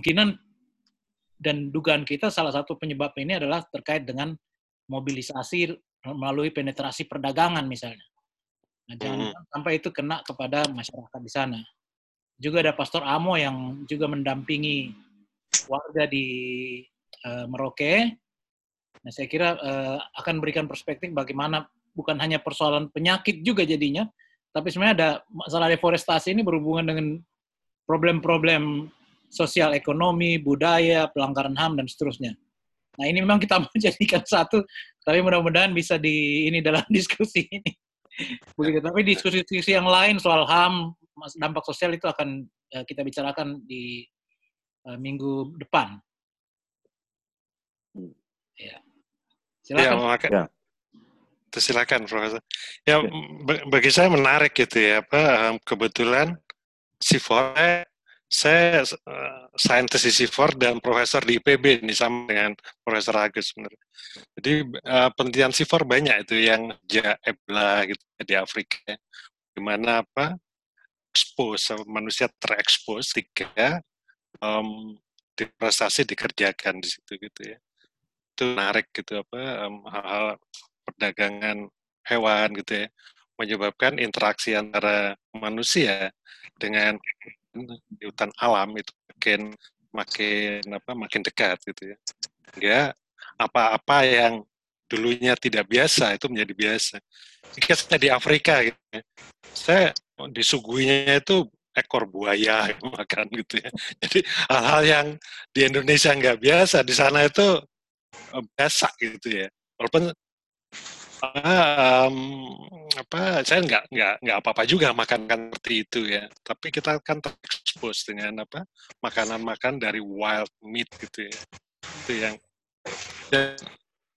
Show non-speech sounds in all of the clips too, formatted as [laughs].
kemungkinan dan dugaan kita salah satu penyebab ini adalah terkait dengan mobilisasi melalui penetrasi perdagangan misalnya. Nah, jangan hmm. sampai itu kena kepada masyarakat di sana. Juga ada Pastor Amo yang juga mendampingi warga di uh, Merauke. Nah, saya kira uh, akan berikan perspektif bagaimana bukan hanya persoalan penyakit juga jadinya, tapi sebenarnya ada masalah deforestasi ini berhubungan dengan problem-problem sosial ekonomi, budaya, pelanggaran HAM dan seterusnya. Nah, ini memang kita [laughs] mau jadikan satu, tapi mudah-mudahan bisa di ini dalam [laughs] diskusi ini. Begitu. Tapi diskusi-diskusi yang lain soal HAM, dampak sosial itu akan uh, kita bicarakan di uh, minggu depan. Ya. Silakan. Ya, maka, ya. Silakan, Profesor. Ya, ya, bagi saya menarik gitu ya, apa kebetulan si Fore saya uh, saintis di CIFOR dan profesor di IPB ini sama dengan Profesor Agus sebenarnya. Jadi uh, penelitian CIFOR banyak itu yang ja Ebola gitu di Afrika. Gimana apa expose manusia terekspos tiga um, deforestasi dikerjakan di situ gitu ya. Itu menarik gitu apa hal-hal um, perdagangan hewan gitu ya menyebabkan interaksi antara manusia dengan di hutan alam itu makin makin apa makin dekat gitu ya. Ya apa-apa yang dulunya tidak biasa itu menjadi biasa. Jika saya di Afrika gitu ya, saya disuguhinya itu ekor buaya makan gitu ya. Jadi hal-hal yang di Indonesia nggak biasa di sana itu eh, biasa gitu ya. Walaupun um, apa saya nggak nggak nggak apa-apa juga makan kan seperti itu ya. Tapi kita kan terekspos dengan apa makanan makan dari wild meat gitu ya. Itu yang dan,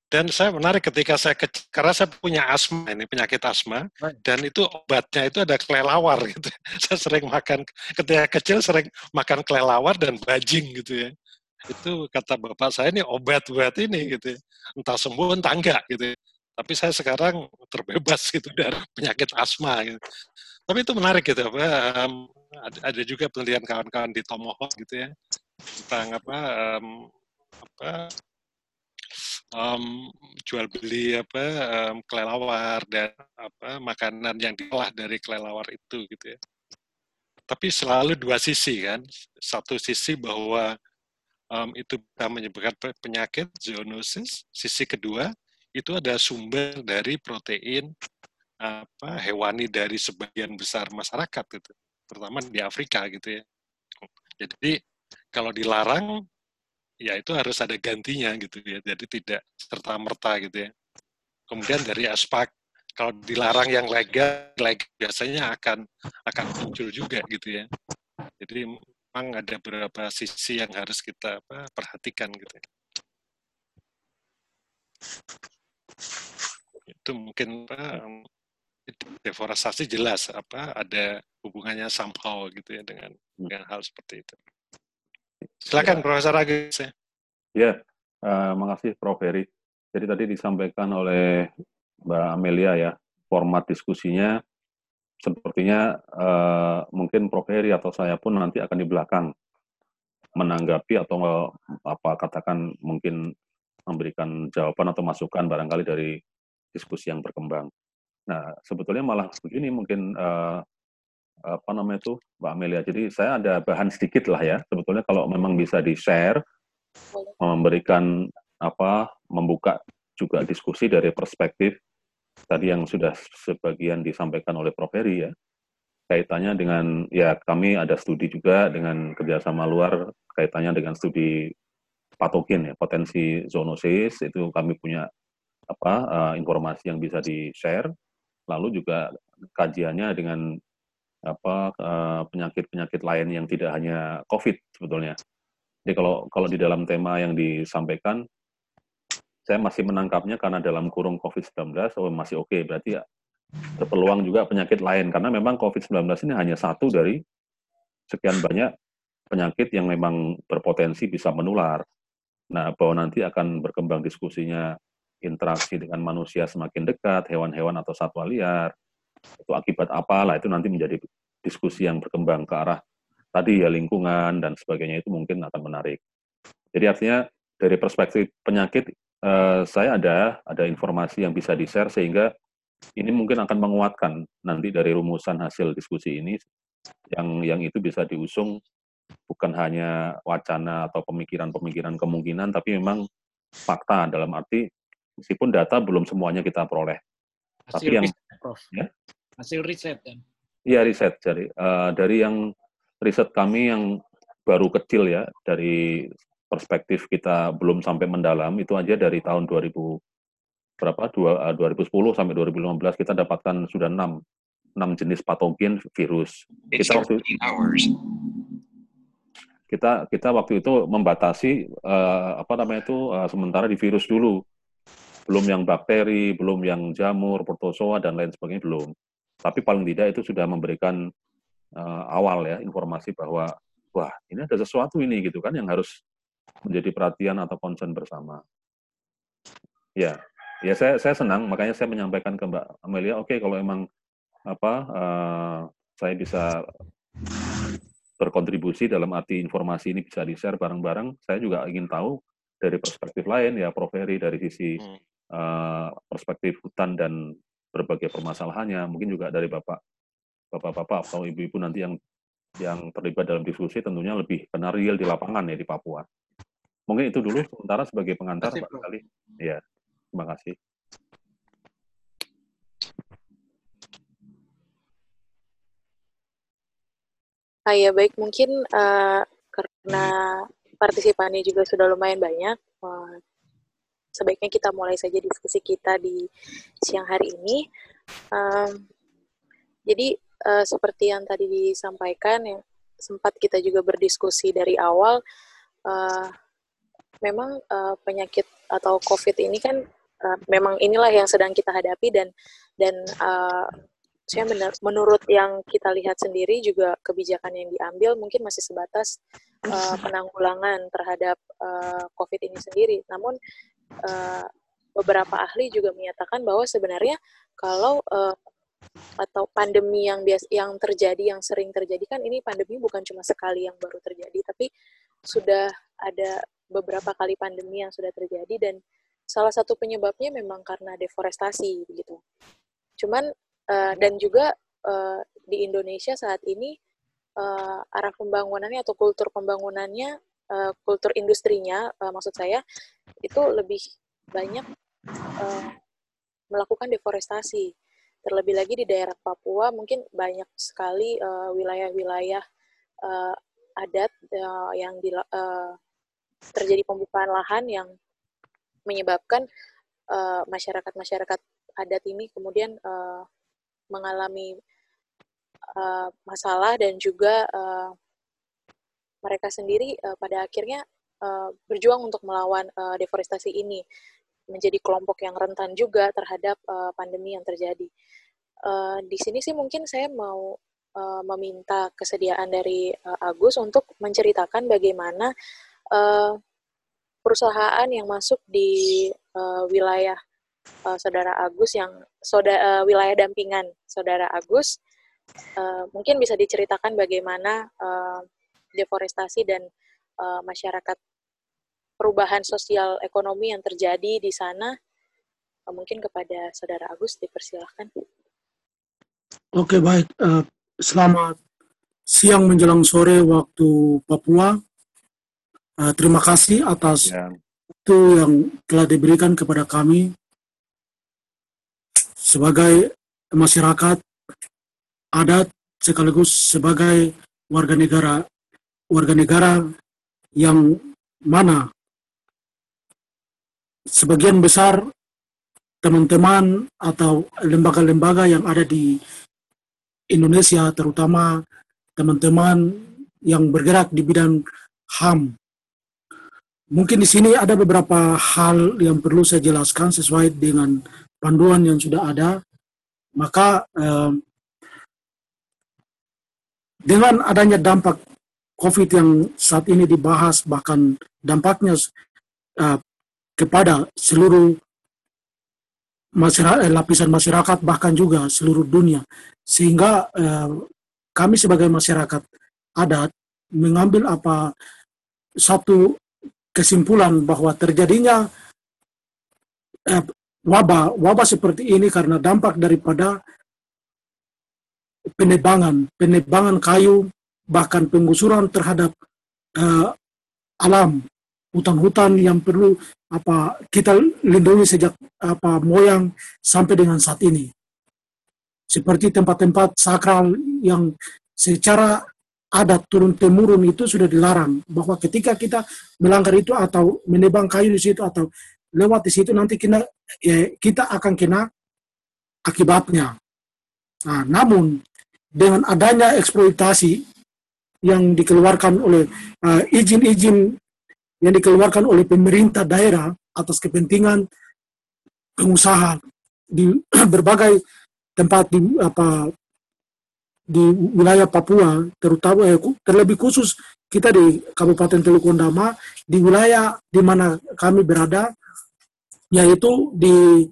dan saya menarik ketika saya kecil, karena saya punya asma ini penyakit asma dan itu obatnya itu ada kelelawar gitu. [laughs] Saya sering makan ketika kecil sering makan kelelawar dan bajing gitu ya. Itu kata bapak saya ini obat buat ini gitu ya. entah sembuh entah enggak gitu ya tapi saya sekarang terbebas [laughs] gitu dari penyakit asma gitu. Tapi itu menarik gitu apa um, ada, juga penelitian kawan-kawan di Tomahawk gitu ya tentang apa um, apa um, jual beli apa um, kelelawar dan apa makanan yang diolah dari kelelawar itu gitu ya. Tapi selalu dua sisi kan. Satu sisi bahwa um, itu bisa menyebabkan penyakit zoonosis. Sisi kedua itu ada sumber dari protein apa hewani dari sebagian besar masyarakat gitu, terutama di Afrika gitu ya. Jadi kalau dilarang ya itu harus ada gantinya gitu ya. Jadi tidak serta merta gitu ya. Kemudian dari aspek kalau dilarang yang legal, legal biasanya akan akan muncul juga gitu ya. Jadi memang ada beberapa sisi yang harus kita apa, perhatikan gitu. Itu mungkin apa, deforestasi jelas apa ada hubungannya somehow gitu ya dengan hmm. dengan hal seperti itu. Silakan ya. Profesor Agus. Ya, ya uh, makasih Prof Heri. Jadi tadi disampaikan oleh Mbak Amelia ya format diskusinya sepertinya uh, mungkin Prof Heri atau saya pun nanti akan di belakang menanggapi atau apa katakan mungkin memberikan jawaban atau masukan barangkali dari diskusi yang berkembang. Nah, sebetulnya malah begini mungkin uh, apa namanya itu Mbak Amelia. Jadi saya ada bahan sedikit lah ya. Sebetulnya kalau memang bisa di-share, memberikan apa, membuka juga diskusi dari perspektif tadi yang sudah sebagian disampaikan oleh Prof. Heri ya. Kaitannya dengan, ya kami ada studi juga dengan kerjasama luar, kaitannya dengan studi patogen ya, potensi zoonosis itu kami punya apa uh, informasi yang bisa di-share. Lalu juga kajiannya dengan apa eh, penyakit-penyakit lain yang tidak hanya COVID sebetulnya. Jadi kalau kalau di dalam tema yang disampaikan saya masih menangkapnya karena dalam kurung COVID-19 oh masih oke okay. berarti ya berpeluang juga penyakit lain karena memang COVID-19 ini hanya satu dari sekian banyak penyakit yang memang berpotensi bisa menular. Nah, bahwa nanti akan berkembang diskusinya interaksi dengan manusia semakin dekat, hewan-hewan atau satwa liar, itu akibat apa lah, itu nanti menjadi diskusi yang berkembang ke arah tadi ya lingkungan dan sebagainya itu mungkin akan menarik. Jadi artinya dari perspektif penyakit uh, saya ada ada informasi yang bisa di-share sehingga ini mungkin akan menguatkan nanti dari rumusan hasil diskusi ini yang yang itu bisa diusung bukan hanya wacana atau pemikiran-pemikiran kemungkinan tapi memang fakta dalam arti meskipun data belum semuanya kita peroleh. Hasil tapi yang riset, Prof. Ya? Hasil riset kan. Iya riset dari uh, dari yang riset kami yang baru kecil ya dari perspektif kita belum sampai mendalam itu aja dari tahun 2000 berapa dua, 2010 eh, sampai 2015 kita dapatkan sudah enam enam jenis patogen virus. Kita waktu kita kita waktu itu membatasi uh, apa namanya itu uh, sementara di virus dulu. Belum yang bakteri belum yang jamur protozoa dan lain sebagainya belum. Tapi paling tidak itu sudah memberikan uh, awal ya informasi bahwa wah ini ada sesuatu ini gitu kan yang harus menjadi perhatian atau concern bersama. Ya, ya saya saya senang. Makanya saya menyampaikan ke Mbak Amelia, oke okay, kalau emang apa uh, saya bisa berkontribusi dalam arti informasi ini bisa di-share bareng-bareng, saya juga ingin tahu dari perspektif lain ya Prof. Heri dari sisi uh, perspektif hutan dan berbagai permasalahannya, mungkin juga dari Bapak bapak-bapak atau ibu-ibu nanti yang yang terlibat dalam diskusi tentunya lebih benar real di lapangan ya di Papua. Mungkin itu dulu sementara sebagai pengantar Pak Kali. Ya, terima kasih. Ah, ya baik mungkin uh, karena partisipannya juga sudah lumayan banyak. Uh, sebaiknya kita mulai saja diskusi kita di siang hari ini. Um, jadi uh, seperti yang tadi disampaikan yang sempat kita juga berdiskusi dari awal uh, memang uh, penyakit atau COVID ini kan uh, memang inilah yang sedang kita hadapi dan dan uh, saya benar, menurut yang kita lihat sendiri juga kebijakan yang diambil mungkin masih sebatas uh, [laughs] penanggulangan terhadap uh, COVID ini sendiri. Namun uh, beberapa ahli juga menyatakan bahwa sebenarnya kalau uh, atau pandemi yang bias yang terjadi yang sering terjadi kan ini pandemi bukan cuma sekali yang baru terjadi tapi sudah ada beberapa kali pandemi yang sudah terjadi dan salah satu penyebabnya memang karena deforestasi begitu. Cuman uh, dan juga uh, di Indonesia saat ini uh, arah pembangunannya atau kultur pembangunannya uh, kultur industrinya uh, maksud saya itu lebih banyak uh, melakukan deforestasi. Terlebih lagi di daerah Papua mungkin banyak sekali eh, wilayah-wilayah uh, adat uh, yang di, uh, terjadi pembukaan lahan yang menyebabkan masyarakat-masyarakat uh, adat ini kemudian uh, mengalami uh, masalah dan juga uh, mereka sendiri uh, pada akhirnya uh, berjuang untuk melawan uh, deforestasi ini menjadi kelompok yang rentan juga terhadap uh, pandemi yang terjadi. Uh, di sini sih mungkin saya mau uh, meminta kesediaan dari uh, Agus untuk menceritakan bagaimana uh, perusahaan yang masuk di uh, wilayah uh, saudara Agus yang soda, uh, wilayah dampingan saudara Agus uh, mungkin bisa diceritakan bagaimana uh, deforestasi dan uh, masyarakat perubahan sosial ekonomi yang terjadi di sana. Eh, mungkin kepada Saudara Agus dipersilahkan. Oke, baik. Uh, selamat siang menjelang sore waktu Papua. Uh, terima kasih atas ya. itu yang telah diberikan kepada kami sebagai masyarakat adat sekaligus sebagai warga negara warga negara yang mana sebagian besar teman-teman atau lembaga-lembaga yang ada di Indonesia, terutama teman-teman yang bergerak di bidang HAM. Mungkin di sini ada beberapa hal yang perlu saya jelaskan sesuai dengan panduan yang sudah ada. Maka eh, dengan adanya dampak COVID yang saat ini dibahas, bahkan dampaknya eh, kepada seluruh masyarakat, eh, lapisan masyarakat bahkan juga seluruh dunia sehingga eh, kami sebagai masyarakat adat mengambil apa satu kesimpulan bahwa terjadinya eh, wabah wabah seperti ini karena dampak daripada penebangan penebangan kayu bahkan penggusuran terhadap uh, alam hutan-hutan yang perlu apa kita lindungi sejak apa moyang sampai dengan saat ini. Seperti tempat-tempat sakral yang secara adat turun temurun itu sudah dilarang bahwa ketika kita melanggar itu atau menebang kayu di situ atau lewat di situ nanti kita ya, kita akan kena akibatnya. Nah, namun dengan adanya eksploitasi yang dikeluarkan oleh uh, izin-izin yang dikeluarkan oleh pemerintah daerah atas kepentingan pengusaha di [clears throat] berbagai tempat di apa di wilayah Papua terutama eh, terlebih khusus kita di Kabupaten Teluk Ondama di wilayah di mana kami berada yaitu di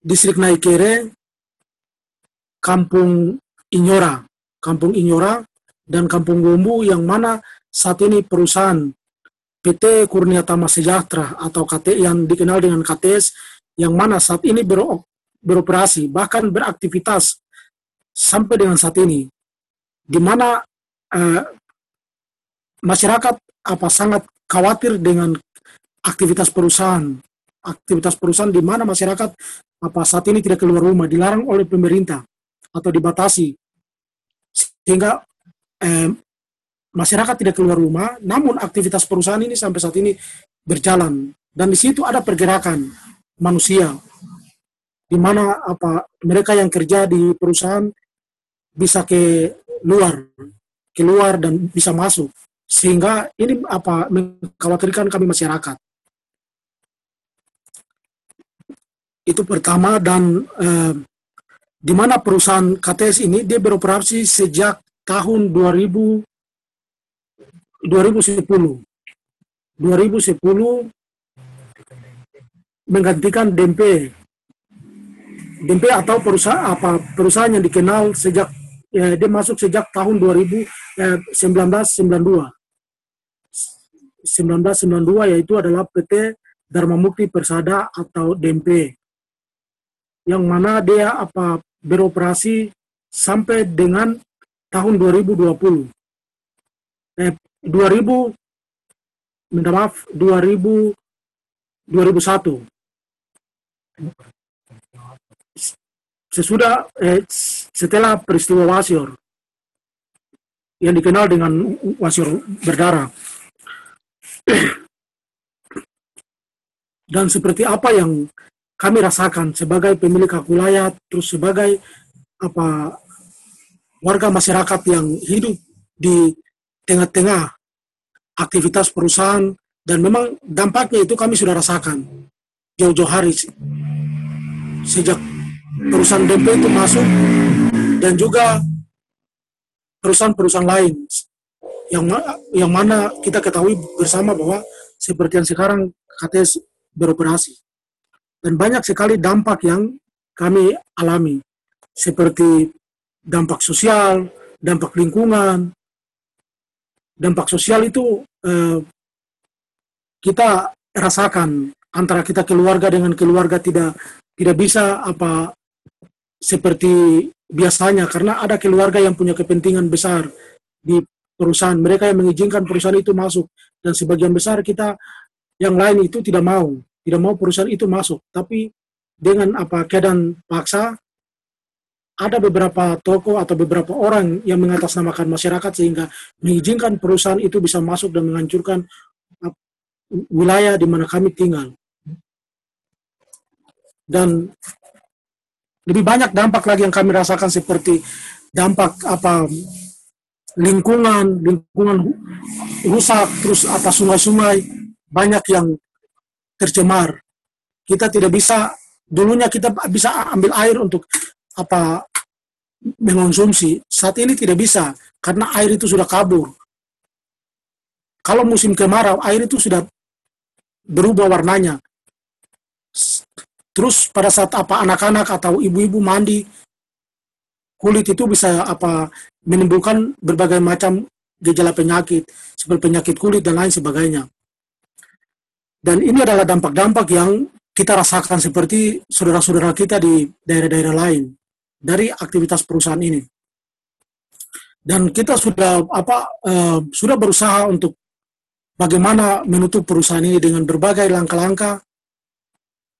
distrik Naikere Kampung Inyora. Kampung Inyora dan Kampung Gombu yang mana saat ini perusahaan PT Kurnia Tama Sejahtera atau KT yang dikenal dengan KTS yang mana saat ini ber, beroperasi bahkan beraktivitas sampai dengan saat ini. Di mana eh, masyarakat apa sangat khawatir dengan aktivitas perusahaan aktivitas perusahaan di mana masyarakat apa saat ini tidak keluar rumah dilarang oleh pemerintah atau dibatasi. Sehingga eh, masyarakat tidak keluar rumah, namun aktivitas perusahaan ini sampai saat ini berjalan. Dan di situ ada pergerakan manusia di mana apa mereka yang kerja di perusahaan bisa ke luar keluar dan bisa masuk. Sehingga ini apa mengkhawatirkan kami masyarakat itu pertama dan eh, di mana perusahaan KTS ini dia beroperasi sejak tahun 2000 2010 2010 menggantikan DMP DMP atau perusahaan apa perusahaan yang dikenal sejak ya, dia masuk sejak tahun 2000 eh, 1992 1992 yaitu adalah PT Dharma Mukti Persada atau DMP yang mana dia apa beroperasi sampai dengan tahun 2020. Eh, 2000 minta maaf 2000 2001 sesudah eh, setelah peristiwa Wasior yang dikenal dengan Wasior berdarah dan seperti apa yang kami rasakan sebagai pemilik hak wilayah terus sebagai apa warga masyarakat yang hidup di tengah-tengah aktivitas perusahaan. Dan memang dampaknya itu kami sudah rasakan jauh-jauh hari sejak perusahaan DP itu masuk dan juga perusahaan-perusahaan lain yang yang mana kita ketahui bersama bahwa seperti yang sekarang KTS beroperasi dan banyak sekali dampak yang kami alami seperti dampak sosial, dampak lingkungan. Dampak sosial itu eh, kita rasakan antara kita keluarga dengan keluarga tidak tidak bisa apa seperti biasanya karena ada keluarga yang punya kepentingan besar di perusahaan mereka yang mengizinkan perusahaan itu masuk dan sebagian besar kita yang lain itu tidak mau tidak mau perusahaan itu masuk tapi dengan apa keadaan paksa ada beberapa toko atau beberapa orang yang mengatasnamakan masyarakat sehingga mengizinkan perusahaan itu bisa masuk dan menghancurkan uh, wilayah di mana kami tinggal. Dan lebih banyak dampak lagi yang kami rasakan seperti dampak apa lingkungan, lingkungan rusak, terus apa sungai-sungai banyak yang tercemar. Kita tidak bisa dulunya kita bisa ambil air untuk apa mengonsumsi saat ini tidak bisa karena air itu sudah kabur. Kalau musim kemarau air itu sudah berubah warnanya. Terus pada saat apa anak-anak atau ibu-ibu mandi kulit itu bisa apa menimbulkan berbagai macam gejala penyakit seperti penyakit kulit dan lain sebagainya. Dan ini adalah dampak-dampak yang kita rasakan seperti saudara-saudara kita di daerah-daerah lain dari aktivitas perusahaan ini. Dan kita sudah apa uh, sudah berusaha untuk bagaimana menutup perusahaan ini dengan berbagai langkah-langkah.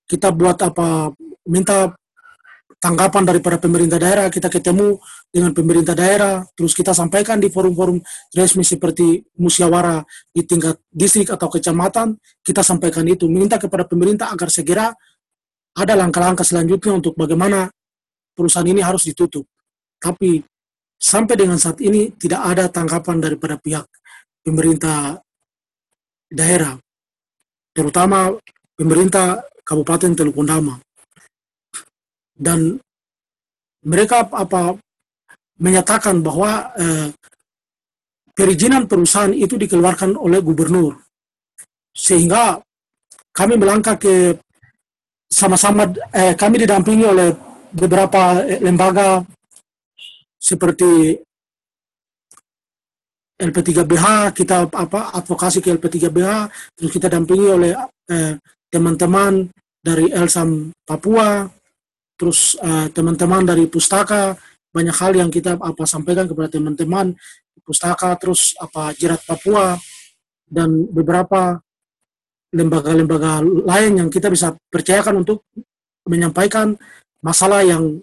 Kita buat apa minta tanggapan daripada pemerintah daerah, kita ketemu dengan pemerintah daerah, terus kita sampaikan di forum-forum resmi seperti musyawarah di tingkat distrik atau kecamatan, kita sampaikan itu, minta kepada pemerintah agar segera ada langkah-langkah selanjutnya untuk bagaimana perusahaan ini harus ditutup. Tapi sampai dengan saat ini tidak ada tanggapan daripada pihak pemerintah daerah, terutama pemerintah Kabupaten Teluk Undama dan mereka apa menyatakan bahwa eh, perizinan perusahaan itu dikeluarkan oleh gubernur. Sehingga kami melangkah ke sama-sama eh, kami didampingi oleh beberapa eh, lembaga seperti LP3BH kita apa advokasi ke LP3BH terus kita dampingi oleh eh, teman-teman dari Elsam Papua terus uh, teman-teman dari pustaka banyak hal yang kita apa sampaikan kepada teman-teman pustaka terus apa jerat Papua dan beberapa lembaga-lembaga lain yang kita bisa percayakan untuk menyampaikan masalah yang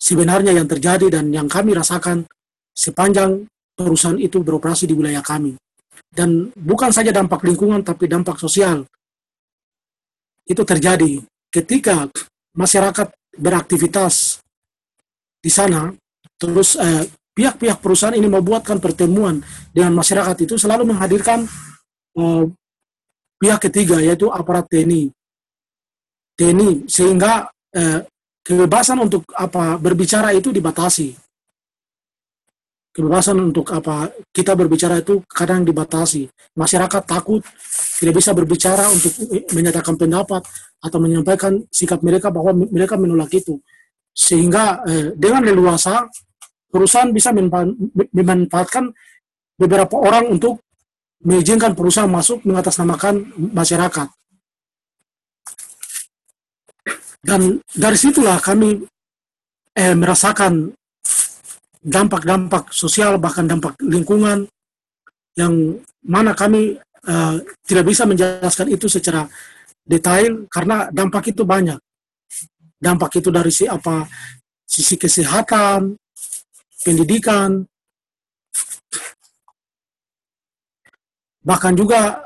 sebenarnya yang terjadi dan yang kami rasakan sepanjang perusahaan itu beroperasi di wilayah kami. Dan bukan saja dampak lingkungan tapi dampak sosial. Itu terjadi ketika masyarakat beraktivitas di sana, terus eh, pihak-pihak perusahaan ini membuatkan pertemuan dengan masyarakat itu selalu menghadirkan eh, pihak ketiga yaitu aparat TNI. TNI sehingga eh, kebebasan untuk apa berbicara itu dibatasi. Kebebasan untuk apa kita berbicara itu kadang dibatasi. Masyarakat takut tidak bisa berbicara untuk menyatakan pendapat atau menyampaikan sikap mereka bahwa mereka menolak itu. Sehingga eh, dengan leluasa perusahaan bisa memanfaatkan beberapa orang untuk mengizinkan perusahaan masuk mengatasnamakan masyarakat. Dan dari situlah kami eh, merasakan dampak-dampak sosial bahkan dampak lingkungan yang mana kami uh, tidak bisa menjelaskan itu secara detail karena dampak itu banyak. Dampak itu dari si apa sisi kesehatan, pendidikan, bahkan juga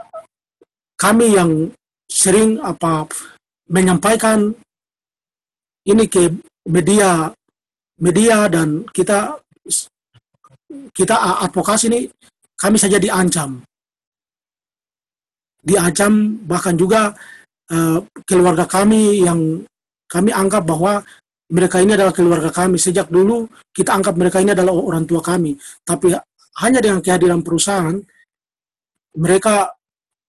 kami yang sering apa menyampaikan ini ke media media dan kita kita advokasi ini kami saja diancam diancam bahkan juga Eh, keluarga kami yang kami anggap bahwa mereka ini adalah keluarga kami. Sejak dulu kita anggap mereka ini adalah orang tua kami. Tapi hanya dengan kehadiran perusahaan, mereka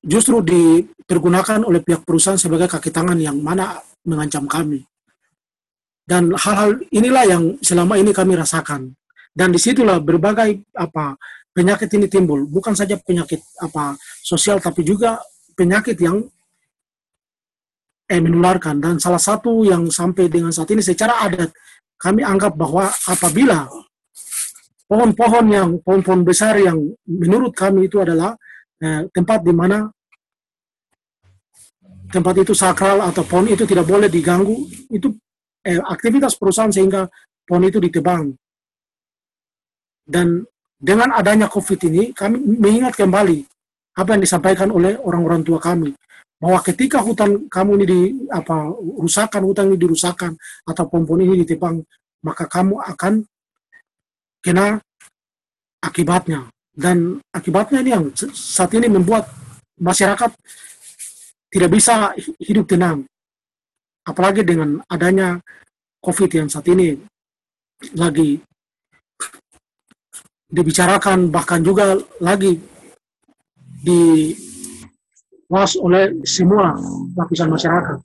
justru dipergunakan oleh pihak perusahaan sebagai kaki tangan yang mana mengancam kami. Dan hal-hal inilah yang selama ini kami rasakan. Dan di situlah berbagai apa penyakit ini timbul. Bukan saja penyakit apa sosial, tapi juga penyakit yang eh, menularkan dan salah satu yang sampai dengan saat ini secara adat kami anggap bahwa apabila pohon-pohon yang pohon-pohon besar yang menurut kami itu adalah eh, tempat di mana tempat itu sakral atau pohon itu tidak boleh diganggu itu eh, aktivitas perusahaan sehingga pohon itu ditebang dan dengan adanya COVID ini kami mengingat kembali apa yang disampaikan oleh orang-orang tua kami. Bahwa ketika hutan kamu ini di apa rusakan hutan ini dirusakan atau pohon ini ditebang maka kamu akan kena akibatnya. Dan akibatnya ini yang saat ini membuat masyarakat tidak bisa hidup tenang. Apalagi dengan adanya covid yang saat ini lagi dibicarakan bahkan juga lagi di was oleh semua lapisan masyarakat.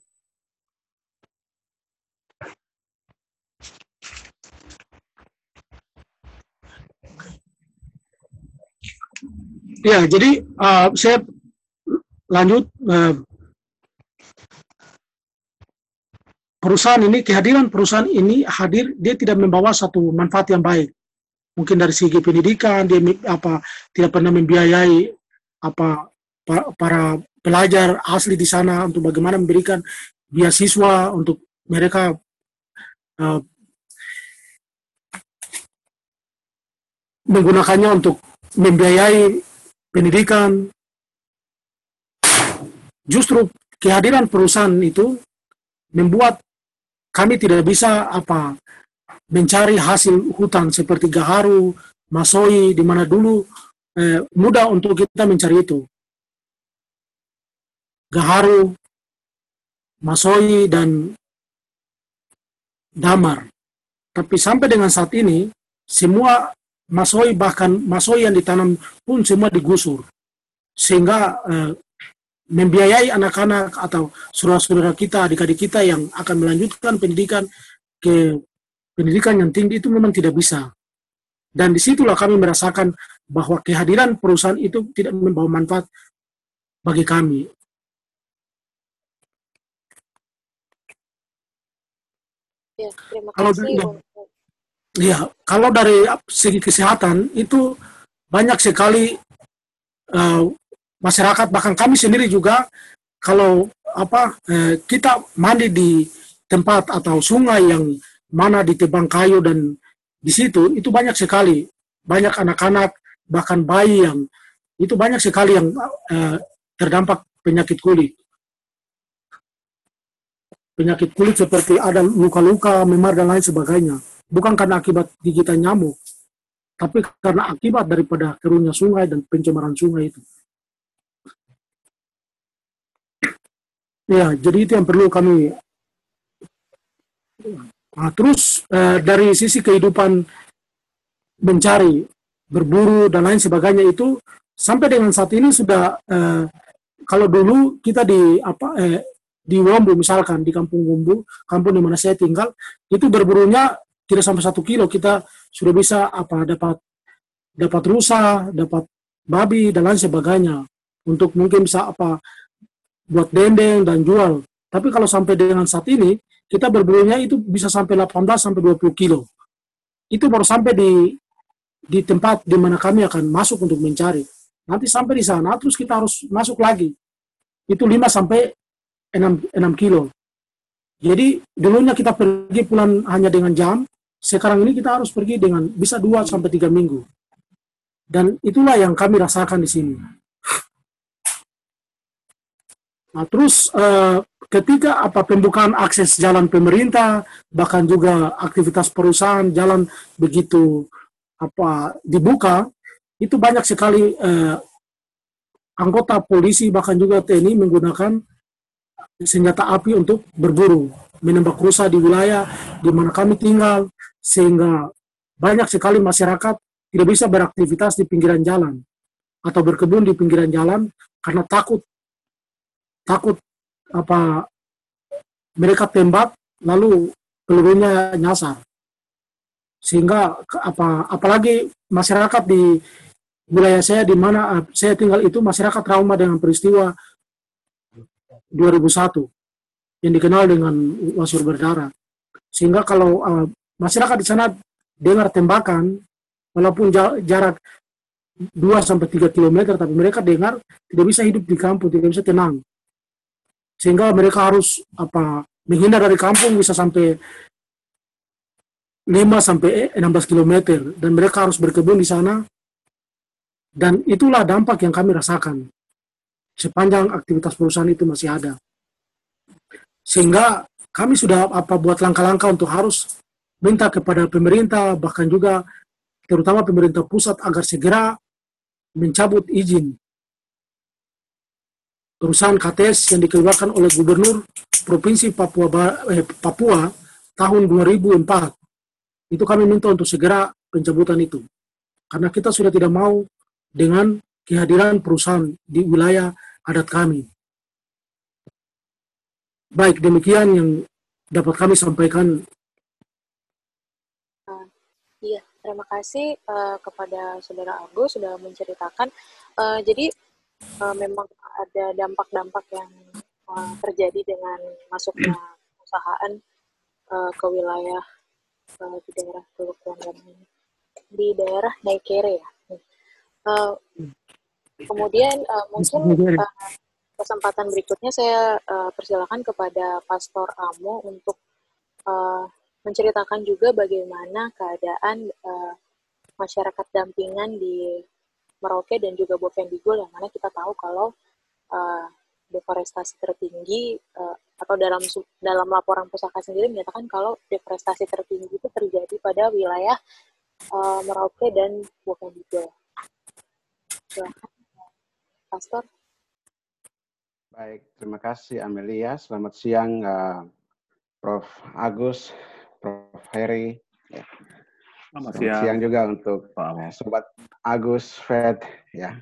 Ya, jadi uh, saya lanjut uh, perusahaan ini kehadiran perusahaan ini hadir dia tidak membawa satu manfaat yang baik mungkin dari segi pendidikan dia apa tidak pernah membiayai apa para pelajar asli di sana untuk bagaimana memberikan beasiswa untuk mereka uh, menggunakannya untuk membiayai pendidikan. Justru kehadiran perusahaan itu membuat kami tidak bisa apa mencari hasil hutan seperti gaharu, masoi, di mana dulu eh, mudah untuk kita mencari itu. Gaharu, masoi, dan damar. Tapi sampai dengan saat ini, semua masoi bahkan masoi yang ditanam pun semua digusur sehingga eh, membiayai anak-anak atau saudara-saudara kita, adik-adik kita yang akan melanjutkan pendidikan ke pendidikan yang tinggi itu memang tidak bisa. Dan di situlah kami merasakan bahwa kehadiran perusahaan itu tidak membawa manfaat bagi kami. Ya, terima kasih. Kalau, Ya, kalau dari segi kesehatan itu banyak sekali uh, masyarakat bahkan kami sendiri juga kalau apa uh, kita mandi di tempat atau sungai yang mana ditebang kayu dan di situ itu banyak sekali banyak anak-anak bahkan bayi yang itu banyak sekali yang uh, terdampak penyakit kulit penyakit kulit seperti ada luka-luka memar dan lain sebagainya bukan karena akibat gigitan nyamuk, tapi karena akibat daripada keruhnya sungai dan pencemaran sungai itu. Ya, jadi itu yang perlu kami. Nah, terus eh, dari sisi kehidupan mencari, berburu dan lain sebagainya itu sampai dengan saat ini sudah eh, kalau dulu kita di apa eh, di Wombu misalkan di Kampung Wombu, kampung di mana saya tinggal, itu berburunya tidak sampai satu kilo kita sudah bisa apa dapat dapat rusa, dapat babi dan lain sebagainya untuk mungkin bisa apa buat dendeng dan jual. Tapi kalau sampai dengan saat ini kita berburunya itu bisa sampai 18 sampai 20 kilo. Itu baru sampai di di tempat di mana kami akan masuk untuk mencari. Nanti sampai di sana terus kita harus masuk lagi. Itu 5 sampai 6, 6 kilo. Jadi dulunya kita pergi pulang hanya dengan jam, sekarang ini kita harus pergi dengan bisa dua sampai tiga minggu. Dan itulah yang kami rasakan di sini. Nah, terus eh, ketika apa pembukaan akses jalan pemerintah, bahkan juga aktivitas perusahaan jalan begitu apa dibuka, itu banyak sekali eh, anggota polisi bahkan juga TNI menggunakan senjata api untuk berburu, menembak rusa di wilayah di mana kami tinggal, sehingga banyak sekali masyarakat tidak bisa beraktivitas di pinggiran jalan atau berkebun di pinggiran jalan karena takut takut apa mereka tembak lalu pelurunya nyasar sehingga apa apalagi masyarakat di wilayah saya di mana eh, saya tinggal itu masyarakat trauma dengan peristiwa 2001 yang dikenal dengan wasur berdarah sehingga kalau uh, masyarakat di sana dengar tembakan walaupun jarak 2 sampai 3 km tapi mereka dengar tidak bisa hidup di kampung, tidak bisa tenang. Sehingga mereka harus apa menghindar dari kampung bisa sampai 5 sampai 16 km dan mereka harus berkebun di sana. Dan itulah dampak yang kami rasakan sepanjang aktivitas perusahaan itu masih ada. Sehingga kami sudah apa buat langkah-langkah untuk harus minta kepada pemerintah, bahkan juga terutama pemerintah pusat agar segera mencabut izin perusahaan KTS yang dikeluarkan oleh Gubernur Provinsi Papua, eh, Papua tahun 2004. Itu kami minta untuk segera pencabutan itu. Karena kita sudah tidak mau dengan kehadiran perusahaan di wilayah adat kami. Baik, demikian yang dapat kami sampaikan Iya, terima kasih uh, kepada Saudara Agus sudah menceritakan uh, jadi uh, memang ada dampak-dampak yang uh, terjadi dengan masuknya perusahaan uh, ke wilayah uh, di daerah Teluk ini. Di daerah Naikere ya. Uh, kemudian uh, mungkin uh, kesempatan berikutnya saya uh, persilakan kepada Pastor Amo untuk uh, menceritakan juga bagaimana keadaan uh, masyarakat dampingan di Merauke dan juga Bovendigul yang mana kita tahu kalau uh, deforestasi tertinggi uh, atau dalam dalam laporan pusaka sendiri menyatakan kalau deforestasi tertinggi itu terjadi pada wilayah uh, Merauke dan Bovendigul. Silakan, Pastor. Baik, terima kasih Amelia. Selamat siang uh, Prof. Agus, Prof. Heri. Ya. Selamat, Selamat siang. siang juga untuk Pak Sobat Agus Fed ya.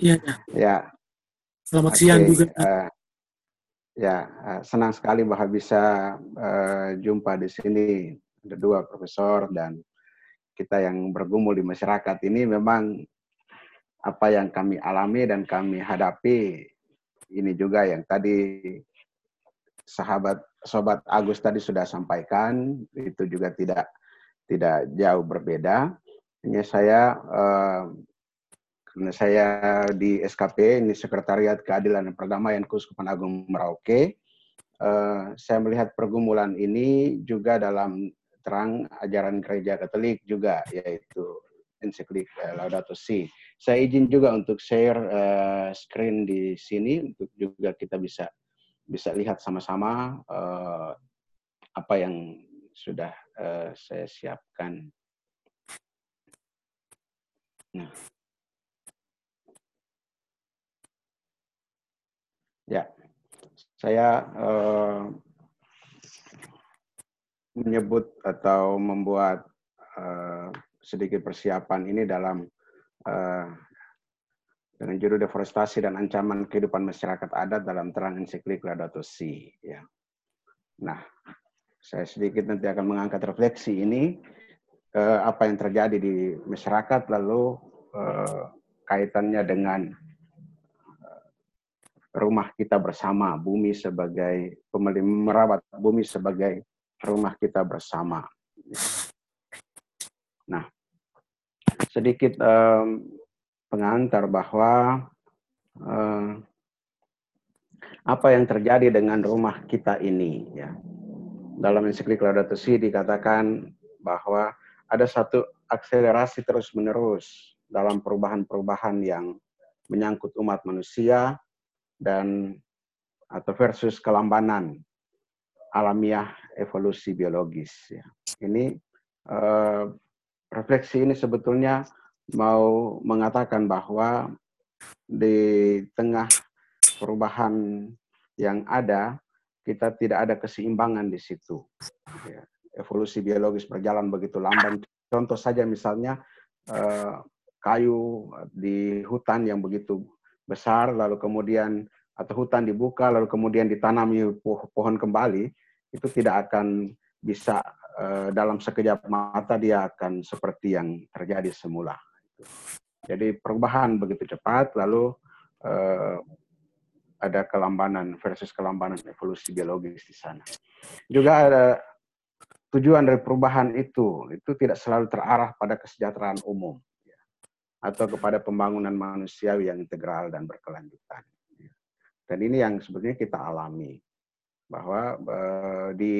Iya. ya. Selamat okay. siang juga. Uh, ya, uh, senang sekali bahwa bisa uh, jumpa di sini ada dua profesor dan kita yang bergumul di masyarakat ini memang apa yang kami alami dan kami hadapi ini juga yang tadi sahabat sobat Agus tadi sudah sampaikan itu juga tidak tidak jauh berbeda. Hanya saya eh, karena saya di SKP ini Sekretariat Keadilan dan Perdamaian Keuskupan Agung Merauke, eh, saya melihat pergumulan ini juga dalam terang ajaran gereja Katolik juga yaitu ensiklik eh, Laudato Si. Saya izin juga untuk share uh, screen di sini untuk juga kita bisa bisa lihat sama-sama uh, apa yang sudah uh, saya siapkan. Nah. Ya, saya uh, menyebut atau membuat uh, sedikit persiapan ini dalam uh, dengan judul deforestasi dan ancaman kehidupan masyarakat adat dalam terang ensiklik Laudato Si. Ya. Nah, saya sedikit nanti akan mengangkat refleksi ini eh, apa yang terjadi di masyarakat lalu eh, kaitannya dengan eh, rumah kita bersama, bumi sebagai merawat bumi sebagai rumah kita bersama. Nah, sedikit pengantar bahwa eh, apa yang terjadi dengan rumah kita ini ya dalam ensiklik Laudato Si dikatakan bahwa ada satu akselerasi terus-menerus dalam perubahan-perubahan yang menyangkut umat manusia dan atau versus kelambanan alamiah evolusi biologis. Ya. Ini uh, refleksi ini sebetulnya mau mengatakan bahwa di tengah perubahan yang ada kita tidak ada keseimbangan di situ. Ya, evolusi biologis berjalan begitu lamban. Contoh saja misalnya eh, kayu di hutan yang begitu besar, lalu kemudian atau hutan dibuka, lalu kemudian ditanami pohon kembali, itu tidak akan bisa eh, dalam sekejap mata dia akan seperti yang terjadi semula. Jadi perubahan begitu cepat, lalu eh, ada kelambanan versus kelambanan evolusi biologis di sana. Juga ada tujuan dari perubahan itu itu tidak selalu terarah pada kesejahteraan umum ya, atau kepada pembangunan manusiawi yang integral dan berkelanjutan. Ya. Dan ini yang sebetulnya kita alami bahwa eh, di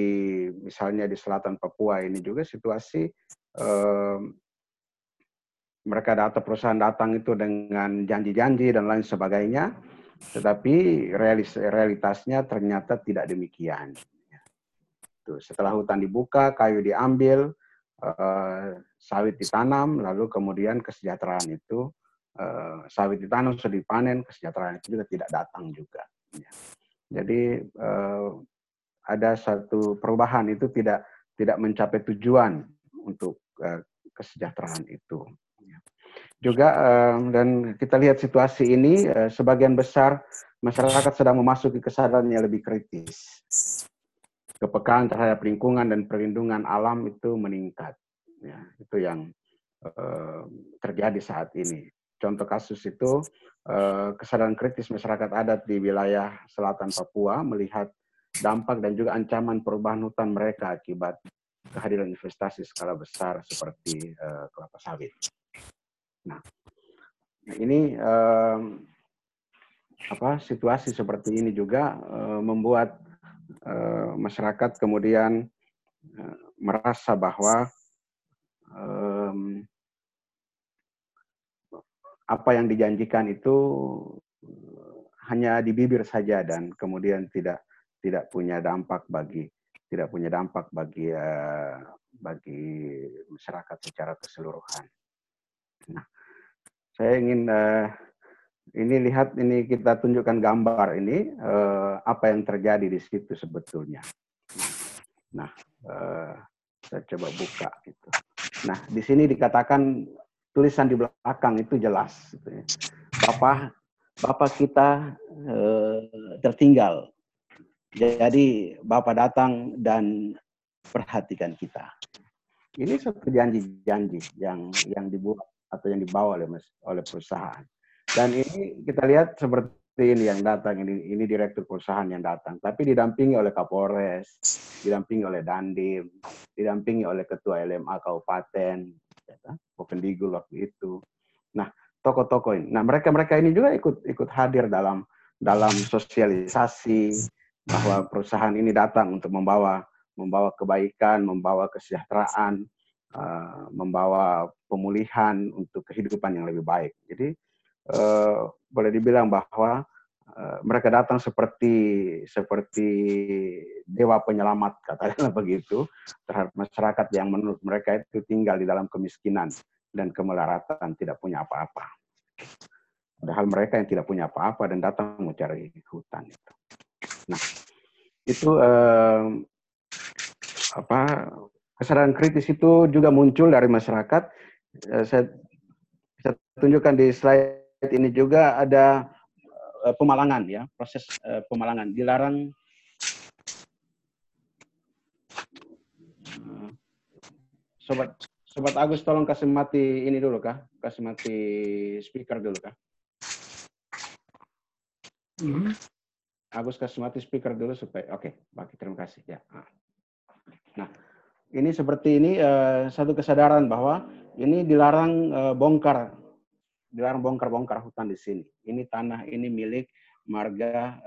misalnya di selatan Papua ini juga situasi eh, mereka data perusahaan datang itu dengan janji-janji dan lain sebagainya tetapi realis, realitasnya ternyata tidak demikian. Tuh, setelah hutan dibuka, kayu diambil, uh, sawit ditanam, lalu kemudian kesejahteraan itu uh, sawit ditanam sudah dipanen, kesejahteraan itu juga tidak datang juga. Ya. Jadi uh, ada satu perubahan itu tidak tidak mencapai tujuan untuk uh, kesejahteraan itu juga dan kita lihat situasi ini eh, sebagian besar masyarakat sedang memasuki kesadaran yang lebih kritis. Kepekaan terhadap lingkungan dan perlindungan alam itu meningkat. Ya, itu yang uh, terjadi saat ini. contoh kasus itu uh, kesadaran kritis masyarakat adat di wilayah selatan Papua melihat dampak dan juga ancaman perubahan hutan mereka akibat kehadiran investasi skala besar seperti uh, kelapa sawit. Nah, ini uh, apa situasi seperti ini juga uh, membuat uh, masyarakat kemudian uh, merasa bahwa um, apa yang dijanjikan itu eh, hanya di bibir saja dan kemudian tidak tidak punya dampak bagi tidak punya dampak bagi uh, bagi masyarakat secara keseluruhan. Nah, saya ingin uh, ini lihat ini kita tunjukkan gambar ini uh, apa yang terjadi di situ sebetulnya. Nah, uh, saya coba buka gitu. Nah, di sini dikatakan tulisan di belakang itu jelas. Gitu ya. Bapak, Bapak kita eh, tertinggal. Jadi Bapak datang dan perhatikan kita. Ini satu janji-janji yang yang dibuat atau yang dibawa oleh oleh perusahaan. Dan ini kita lihat seperti ini yang datang ini ini direktur perusahaan yang datang tapi didampingi oleh Kapolres didampingi oleh Dandim didampingi oleh ketua LMA kabupaten ya, kan? Popendigul waktu itu nah tokoh-tokoh ini nah mereka mereka ini juga ikut ikut hadir dalam dalam sosialisasi bahwa perusahaan ini datang untuk membawa membawa kebaikan membawa kesejahteraan uh, membawa pemulihan untuk kehidupan yang lebih baik jadi uh, boleh dibilang bahwa uh, mereka datang seperti seperti dewa penyelamat katakanlah [laughs] begitu terhadap masyarakat yang menurut mereka itu tinggal di dalam kemiskinan dan kemelaratan tidak punya apa-apa. Padahal mereka yang tidak punya apa-apa dan datang mencari hutan itu. Nah, itu uh, apa kesadaran kritis itu juga muncul dari masyarakat. Uh, saya, saya tunjukkan di slide ini juga ada uh, pemalangan ya, proses uh, pemalangan. Dilarang sobat sobat Agus tolong kasih mati ini dulu kah? Kasih mati speaker dulu kah? Hmm. Agus kasih mati speaker dulu supaya oke, okay, baik terima kasih ya. Nah, ini seperti ini uh, satu kesadaran bahwa ini dilarang uh, bongkar dilarang bongkar-bongkar hutan di sini. Ini tanah ini milik marga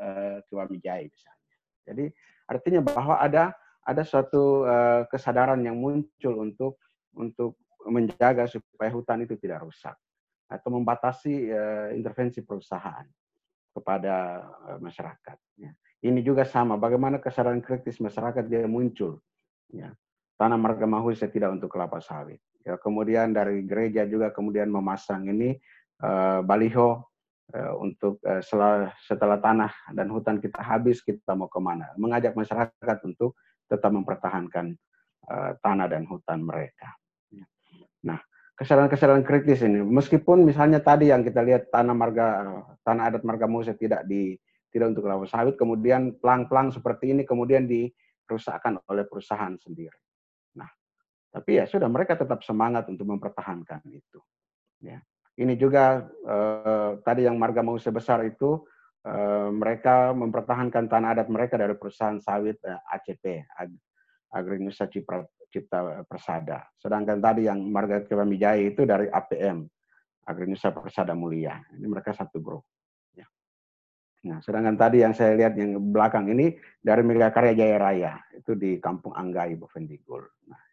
Tua Mijai misalnya. Jadi artinya bahwa ada ada suatu uh, kesadaran yang muncul untuk untuk menjaga supaya hutan itu tidak rusak atau membatasi uh, intervensi perusahaan kepada uh, masyarakat. Ya. Ini juga sama. Bagaimana kesadaran kritis masyarakat dia muncul. Ya. Tanah marga mahusya tidak untuk kelapa sawit. Ya, kemudian dari gereja juga kemudian memasang ini uh, baliho uh, untuk uh, setelah, setelah tanah dan hutan kita habis kita mau ke mana mengajak masyarakat untuk tetap mempertahankan uh, tanah dan hutan mereka ya. nah kesadaran-kesadaran kritis ini meskipun misalnya tadi yang kita lihat tanah marga tanah adat marga Musa tidak di tidak untuk kelapa sawit kemudian pelang-pelang seperti ini kemudian dirusakkan oleh perusahaan sendiri tapi ya sudah mereka tetap semangat untuk mempertahankan itu ya ini juga eh, tadi yang marga mau sebesar itu eh, mereka mempertahankan tanah adat mereka dari perusahaan sawit eh, ACP Ag Agrinusa Cipra, Cipta Persada. Sedangkan tadi yang marga Kewamijaya itu dari APM Agrinusa Persada Mulia. Ini mereka satu grup. Ya. Nah, sedangkan tadi yang saya lihat yang belakang ini dari Mega Karya Jaya Raya itu di Kampung Anggai Bovendigul. Nah.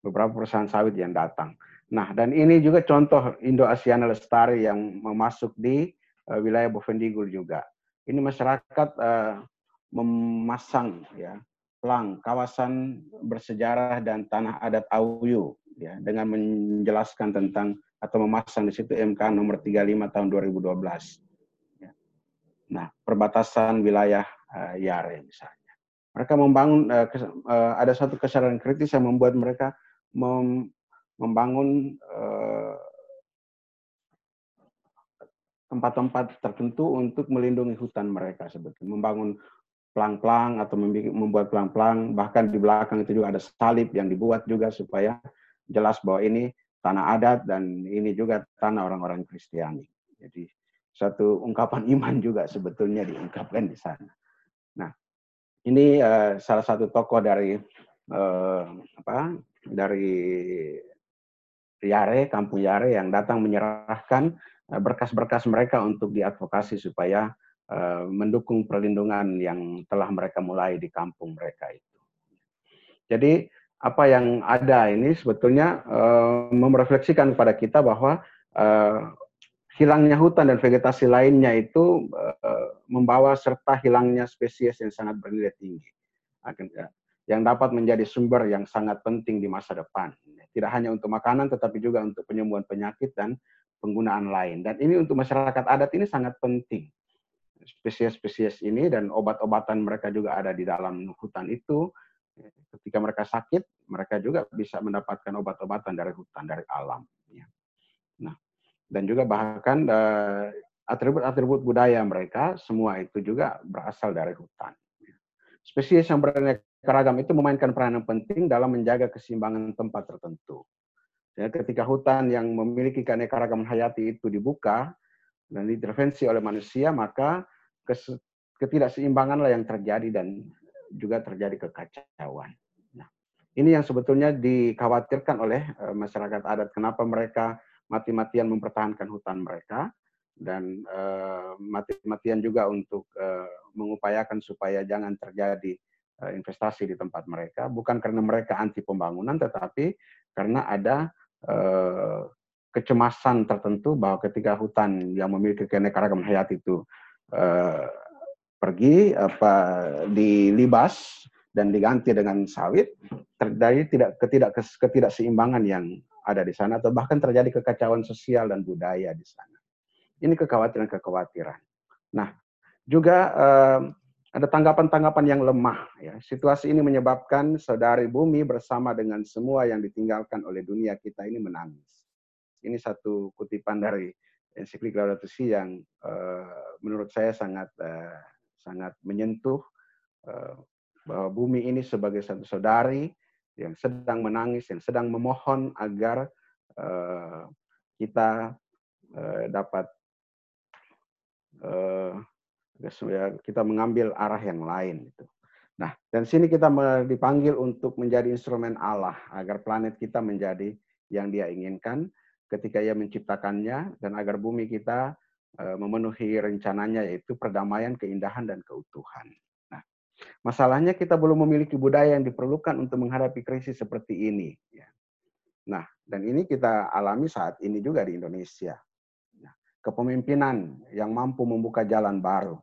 Beberapa perusahaan sawit yang datang. Nah, dan ini juga contoh Indo-Asiana Lestari yang memasuk di uh, wilayah Bovendigul juga. Ini masyarakat uh, memasang ya pelang kawasan bersejarah dan tanah adat Auyu ya dengan menjelaskan tentang atau memasang di situ MK nomor 35 tahun 2012. Ya. Nah, perbatasan wilayah uh, Yare misalnya. Mereka membangun uh, kes, uh, ada satu kesadaran kritis yang membuat mereka mem membangun eh, tempat-tempat tertentu untuk melindungi hutan mereka sebetulnya membangun pelang-pelang atau membuat pelang-pelang bahkan di belakang itu juga ada salib yang dibuat juga supaya jelas bahwa ini tanah adat dan ini juga tanah orang-orang Kristiani. Jadi satu ungkapan iman juga sebetulnya diungkapkan di sana. Nah, ini uh, salah satu tokoh dari uh, apa dari Yare, Kampung Yare yang datang menyerahkan berkas-berkas mereka untuk diadvokasi supaya uh, mendukung perlindungan yang telah mereka mulai di kampung mereka itu. Jadi apa yang ada ini sebetulnya uh, memrefleksikan kepada kita bahwa uh, hilangnya hutan dan vegetasi lainnya itu membawa serta hilangnya spesies yang sangat bernilai tinggi yang dapat menjadi sumber yang sangat penting di masa depan. Tidak hanya untuk makanan, tetapi juga untuk penyembuhan penyakit dan penggunaan lain. Dan ini untuk masyarakat adat ini sangat penting. Spesies-spesies ini dan obat-obatan mereka juga ada di dalam hutan itu ketika mereka sakit, mereka juga bisa mendapatkan obat-obatan dari hutan, dari alam. Ya. Nah, dan juga bahkan uh, atribut-atribut budaya mereka semua itu juga berasal dari hutan. Ya. Spesies yang beraneka ragam itu memainkan peranan penting dalam menjaga keseimbangan tempat tertentu. Ya, ketika hutan yang memiliki keanekaragaman hayati itu dibuka dan diintervensi oleh manusia, maka ketidakseimbanganlah yang terjadi dan juga terjadi kekacauan. Nah, ini yang sebetulnya dikhawatirkan oleh uh, masyarakat adat. Kenapa mereka mati-matian mempertahankan hutan mereka dan uh, mati-matian juga untuk uh, mengupayakan supaya jangan terjadi investasi di tempat mereka. Bukan karena mereka anti pembangunan, tetapi karena ada uh, kecemasan tertentu bahwa ketika hutan yang memiliki keanekaragaman hayat itu uh, pergi apa dilibas dan diganti dengan sawit terjadi tidak ketidak ketidakseimbangan yang ada di sana atau bahkan terjadi kekacauan sosial dan budaya di sana. Ini kekhawatiran-kekhawatiran. Nah, juga eh, ada tanggapan-tanggapan yang lemah. Ya. Situasi ini menyebabkan saudari bumi bersama dengan semua yang ditinggalkan oleh dunia kita ini menangis. Ini satu kutipan dari ensiklik Laudato Si yang uh, menurut saya sangat uh, sangat menyentuh uh, bahwa bumi ini sebagai satu saudari yang sedang menangis, yang sedang memohon agar uh, kita uh, dapat kita mengambil arah yang lain. Gitu. Nah, dan sini kita dipanggil untuk menjadi instrumen Allah agar planet kita menjadi yang Dia inginkan ketika Ia menciptakannya dan agar bumi kita Eh, memenuhi rencananya yaitu perdamaian, keindahan, dan keutuhan. Nah, masalahnya kita belum memiliki budaya yang diperlukan untuk menghadapi krisis seperti ini. Ya. Nah, dan ini kita alami saat ini juga di Indonesia. Nah, kepemimpinan yang mampu membuka jalan baru.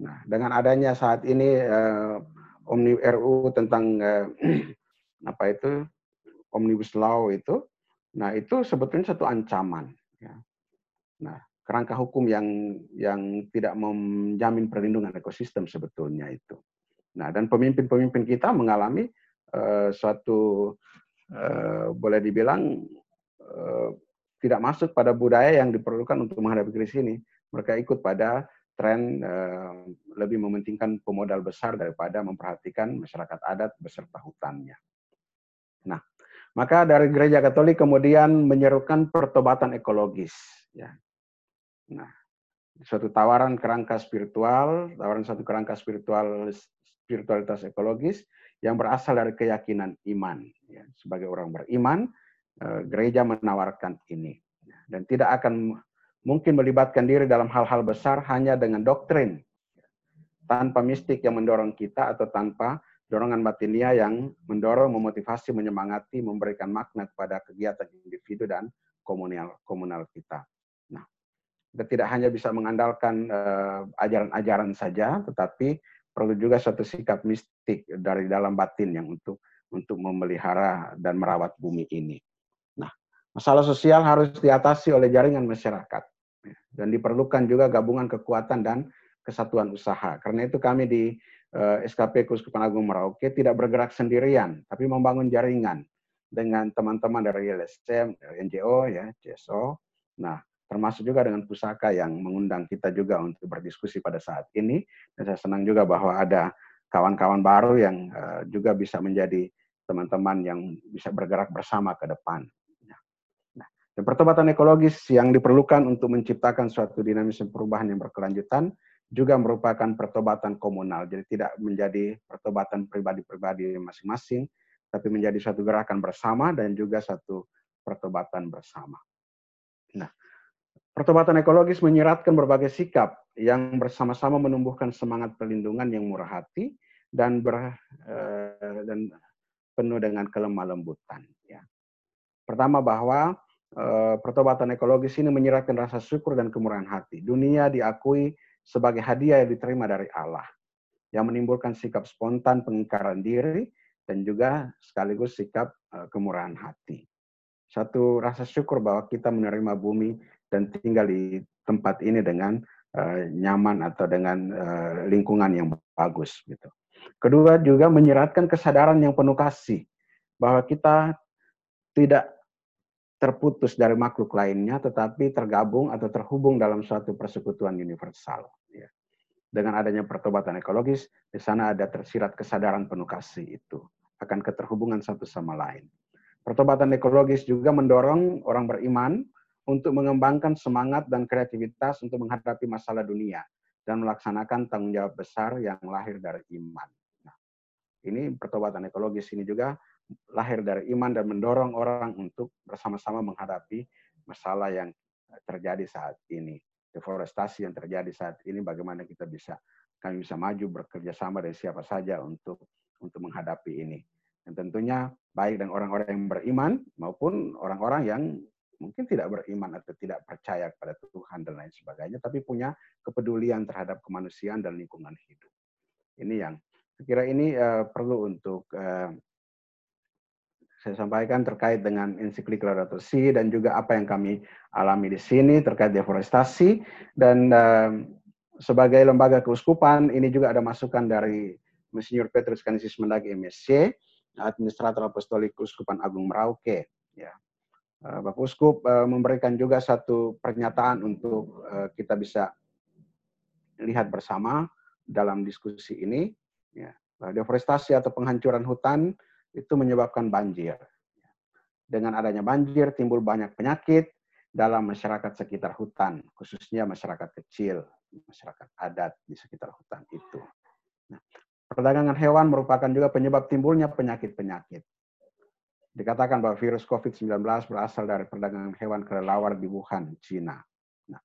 Nah, dengan adanya saat ini eh, Omni RU tentang eh, [clears throat] apa itu Omnibus Law itu, nah itu sebetulnya satu ancaman. Ya. Nah, kerangka hukum yang yang tidak menjamin perlindungan ekosistem sebetulnya itu. Nah, dan pemimpin-pemimpin kita mengalami uh, suatu uh, boleh dibilang uh, tidak masuk pada budaya yang diperlukan untuk menghadapi krisis ini. Mereka ikut pada tren uh, lebih mementingkan pemodal besar daripada memperhatikan masyarakat adat beserta hutannya. Nah, maka dari gereja Katolik kemudian menyerukan pertobatan ekologis. Ya, Nah, suatu tawaran kerangka spiritual, tawaran satu kerangka spiritual spiritualitas ekologis yang berasal dari keyakinan iman. Ya, sebagai orang beriman, eh, gereja menawarkan ini dan tidak akan mungkin melibatkan diri dalam hal-hal besar hanya dengan doktrin tanpa mistik yang mendorong kita atau tanpa dorongan batinia yang mendorong, memotivasi, menyemangati, memberikan makna kepada kegiatan individu dan komunal komunal kita. Kita tidak hanya bisa mengandalkan eh, ajaran-ajaran uh, saja, tetapi perlu juga suatu sikap mistik dari dalam batin yang untuk untuk memelihara dan merawat bumi ini. Masalah sosial harus diatasi oleh jaringan masyarakat ya, dan diperlukan juga gabungan kekuatan dan kesatuan usaha. Karena itu kami di eh, SKP Kuskupan Agung Merauke tidak bergerak sendirian, tapi membangun jaringan dengan teman-teman dari LSM, NGO, ya, CSO. Nah, termasuk juga dengan pusaka yang mengundang kita juga untuk berdiskusi pada saat ini. Dan saya senang juga bahwa ada kawan-kawan baru yang uh, juga bisa menjadi teman-teman yang bisa bergerak bersama ke depan. Dan pertobatan ekologis yang diperlukan untuk menciptakan suatu dinamisme perubahan yang berkelanjutan juga merupakan pertobatan komunal. Jadi tidak menjadi pertobatan pribadi-pribadi masing-masing, tapi menjadi suatu gerakan bersama dan juga satu pertobatan bersama. Nah, pertobatan ekologis menyeratkan berbagai sikap yang bersama-sama menumbuhkan semangat perlindungan yang murah hati dan ber, eh, dan penuh dengan kelemah lembutan. Ya. Pertama bahwa pertobatan ekologis ini menyeratkan rasa syukur dan kemurahan hati. Dunia diakui sebagai hadiah yang diterima dari Allah, yang menimbulkan sikap spontan pengingkaran diri dan juga sekaligus sikap uh, kemurahan hati. Satu rasa syukur bahwa kita menerima bumi dan tinggal di tempat ini dengan uh, nyaman atau dengan lingkungan yang bagus gitu. Kedua juga menyeratkan kesadaran yang penuh kasih bahwa kita tidak terputus dari makhluk lainnya, tetapi tergabung atau terhubung dalam suatu persekutuan universal. Ya. Dengan adanya pertobatan ekologis, di sana ada tersirat kesadaran penuh kasih itu akan keterhubungan satu sama lain. Pertobatan ekologis juga mendorong orang beriman untuk mengembangkan semangat dan kreativitas untuk menghadapi masalah dunia dan melaksanakan tanggung jawab besar yang lahir dari iman. Nah, ini pertobatan ekologis ini juga lahir dari iman dan mendorong orang untuk bersama-sama menghadapi masalah yang terjadi saat ini. Deforestasi yang terjadi saat ini, bagaimana kita bisa kami bisa maju bekerja sama dengan siapa saja untuk untuk menghadapi ini. Dan tentunya baik dan orang-orang yang beriman maupun orang-orang yang mungkin tidak beriman atau tidak percaya kepada Tuhan dan lain sebagainya, tapi punya kepedulian terhadap kemanusiaan dan lingkungan hidup. Ini yang saya kira ini uh, perlu untuk uh, saya sampaikan terkait dengan ensiklik Laudato dan juga apa yang kami alami di sini terkait deforestasi dan uh, sebagai lembaga keuskupan ini juga ada masukan dari Monsignor Petrus Kanisius Mendagi MSC, Administrator Apostolik Keuskupan Agung Merauke. Ya. Uh, Bapak Uskup uh, memberikan juga satu pernyataan untuk uh, kita bisa lihat bersama dalam diskusi ini. Ya. Deforestasi atau penghancuran hutan itu menyebabkan banjir. Dengan adanya banjir timbul banyak penyakit dalam masyarakat sekitar hutan, khususnya masyarakat kecil, masyarakat adat di sekitar hutan itu. Nah, perdagangan hewan merupakan juga penyebab timbulnya penyakit-penyakit. Dikatakan bahwa virus COVID-19 berasal dari perdagangan hewan kelelawar di Wuhan, Cina. Nah,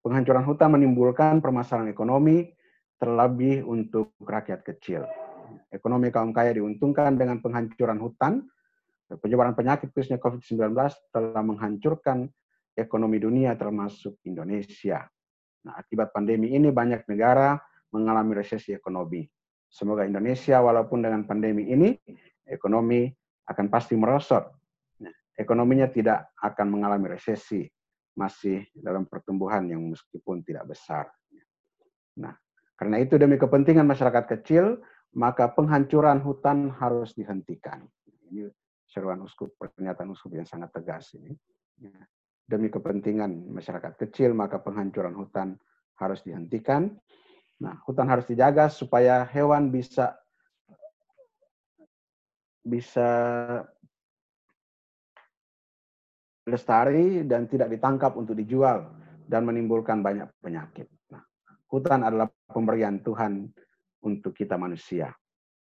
penghancuran hutan menimbulkan permasalahan ekonomi, terlebih untuk rakyat kecil. Ekonomi kaum kaya diuntungkan dengan penghancuran hutan. Penyebaran penyakit khususnya COVID-19 telah menghancurkan ekonomi dunia termasuk Indonesia. Nah, akibat pandemi ini banyak negara mengalami resesi ekonomi. Semoga Indonesia walaupun dengan pandemi ini ekonomi akan pasti merosot. Nah, ekonominya tidak akan mengalami resesi, masih dalam pertumbuhan yang meskipun tidak besar. Nah, karena itu demi kepentingan masyarakat kecil, maka penghancuran hutan harus dihentikan. Ini seruan uskup, pernyataan uskup yang sangat tegas ini. Ya. Demi kepentingan masyarakat kecil, maka penghancuran hutan harus dihentikan. Nah, hutan harus dijaga supaya hewan bisa bisa lestari dan tidak ditangkap untuk dijual dan menimbulkan banyak penyakit. Nah, hutan adalah pemberian Tuhan untuk kita manusia.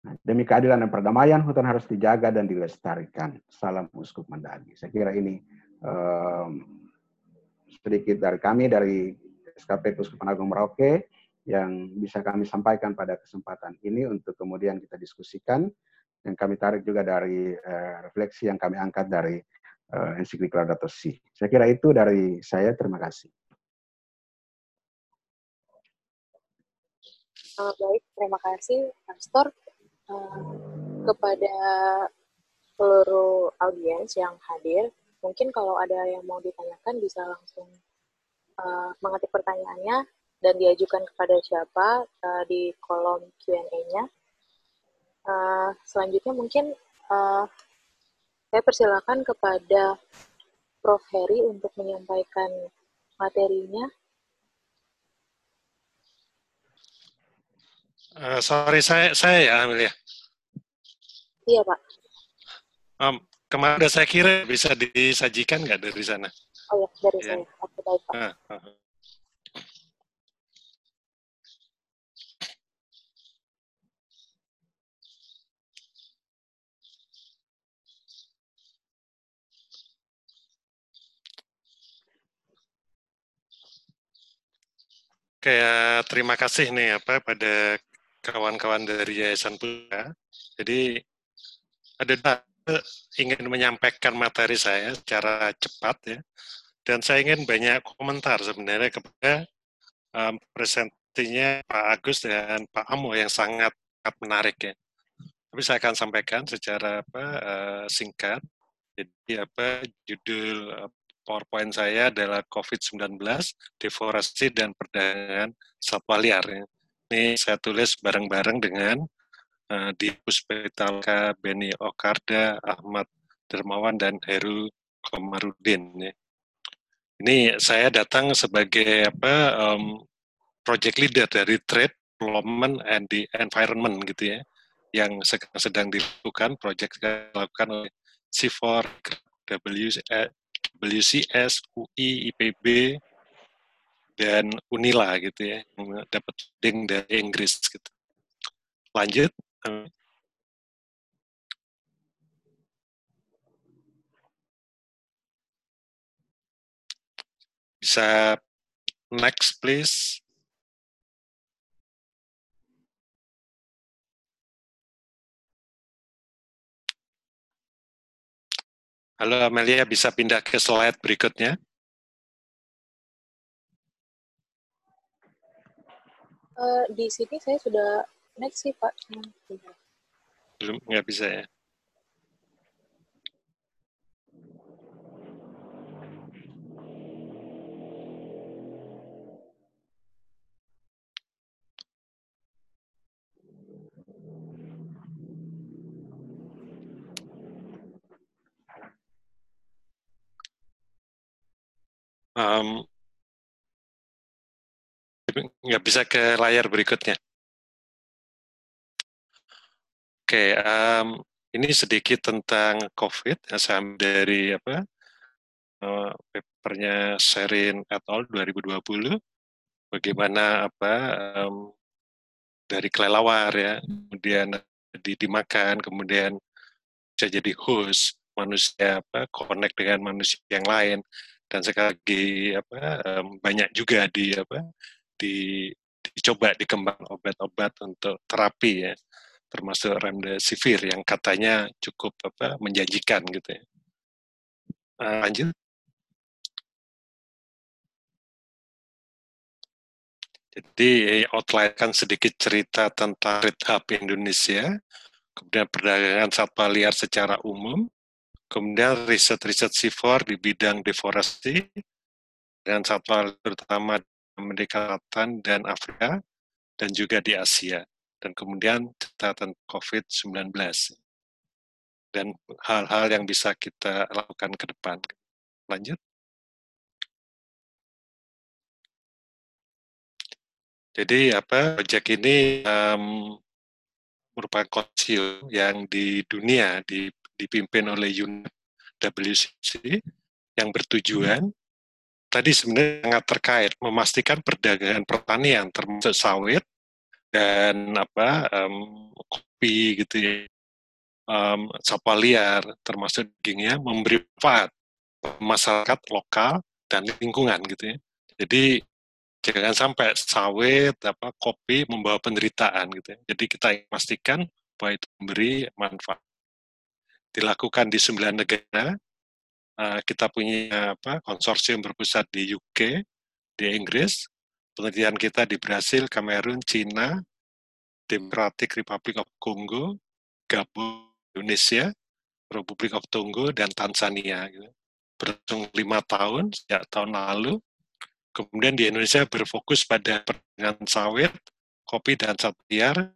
Nah, demi keadilan dan perdamaian, hutan harus dijaga dan dilestarikan. Salam Uskup Mandagi. Saya kira ini um, sedikit dari kami, dari SKP Uskupan Agung Merauke, yang bisa kami sampaikan pada kesempatan ini untuk kemudian kita diskusikan. Yang kami tarik juga dari uh, refleksi yang kami angkat dari uh, ensiklik Laudato Si. Saya kira itu dari saya. Terima kasih. Sangat baik, terima kasih Pastor uh, kepada seluruh audiens yang hadir. Mungkin kalau ada yang mau ditanyakan bisa langsung uh, mengetik pertanyaannya dan diajukan kepada siapa uh, di kolom Q&A-nya. Uh, selanjutnya mungkin uh, saya persilakan kepada Prof. Heri untuk menyampaikan materinya. Uh, sorry, saya saya ya Amelia. Iya Pak. Um, kemarin saya kira bisa disajikan nggak dari sana? Oh ya, dari ya. saya. Oke, baik Pak. Ah, ah. kayak terima kasih nih apa pada kawan-kawan dari Yayasan Putra. Jadi ada ingin menyampaikan materi saya secara cepat ya. Dan saya ingin banyak komentar sebenarnya kepada um, presentinya Pak Agus dan Pak Amo yang sangat, sangat menarik ya. Tapi saya akan sampaikan secara apa uh, singkat. Jadi apa judul PowerPoint saya adalah COVID-19, deforestasi dan perdagangan satwa liar. Ya. Ini saya tulis bareng-bareng dengan uh, di Puspitalka, Beni Okarda, Ahmad Dermawan, dan Heru Komarudin. Ya. Ini saya datang sebagai apa um, project leader dari Trade, Development, and the Environment gitu ya, yang sedang, sedang dilakukan, project dilakukan oleh C4 WC, WCS, UI, IPB, dan Unila gitu ya, dapat ding dari Inggris gitu. Lanjut. Bisa next please. Halo Amelia, bisa pindah ke slide berikutnya? Uh, di sini saya sudah next sih Pak. Belum, nggak bisa ya? um, nggak bisa ke layar berikutnya. Oke, um, ini sedikit tentang COVID, saya dari apa uh, papernya Sherin et al. 2020, bagaimana apa um, dari kelelawar ya, kemudian dimakan, kemudian bisa jadi host manusia apa connect dengan manusia yang lain dan sekali lagi apa banyak juga di apa di dicoba dikembang obat-obat untuk terapi ya termasuk remdesivir yang katanya cukup apa menjanjikan gitu ya. Uh, lanjut. Jadi outline kan sedikit cerita tentang Red Hub Indonesia, kemudian perdagangan satwa liar secara umum, Kemudian riset-riset CIFOR di bidang deforestasi dan satwa terutama Amerika Selatan dan Afrika dan juga di Asia. Dan kemudian catatan COVID-19 dan hal-hal yang bisa kita lakukan ke depan. Lanjut. Jadi apa proyek ini um, merupakan konsil yang di dunia di dipimpin oleh UNWC yang bertujuan tadi sebenarnya sangat terkait memastikan perdagangan pertanian termasuk sawit dan apa um, kopi gitu ya. Um, satwa liar termasuk dagingnya memberi manfaat masyarakat lokal dan lingkungan gitu ya. Jadi jangan sampai sawit apa kopi membawa penderitaan gitu ya. Jadi kita pastikan bahwa itu memberi manfaat. Dilakukan di sembilan negara. Uh, kita punya apa konsorsium berpusat di UK, di Inggris, penelitian kita di Brasil, Kamerun, Cina, Democratic Republic of Congo, Gabon, Indonesia, Republik of Togo, dan Tanzania. Gitu. Berlangsung lima tahun sejak tahun lalu. Kemudian di Indonesia berfokus pada perdagangan sawit, kopi, dan liar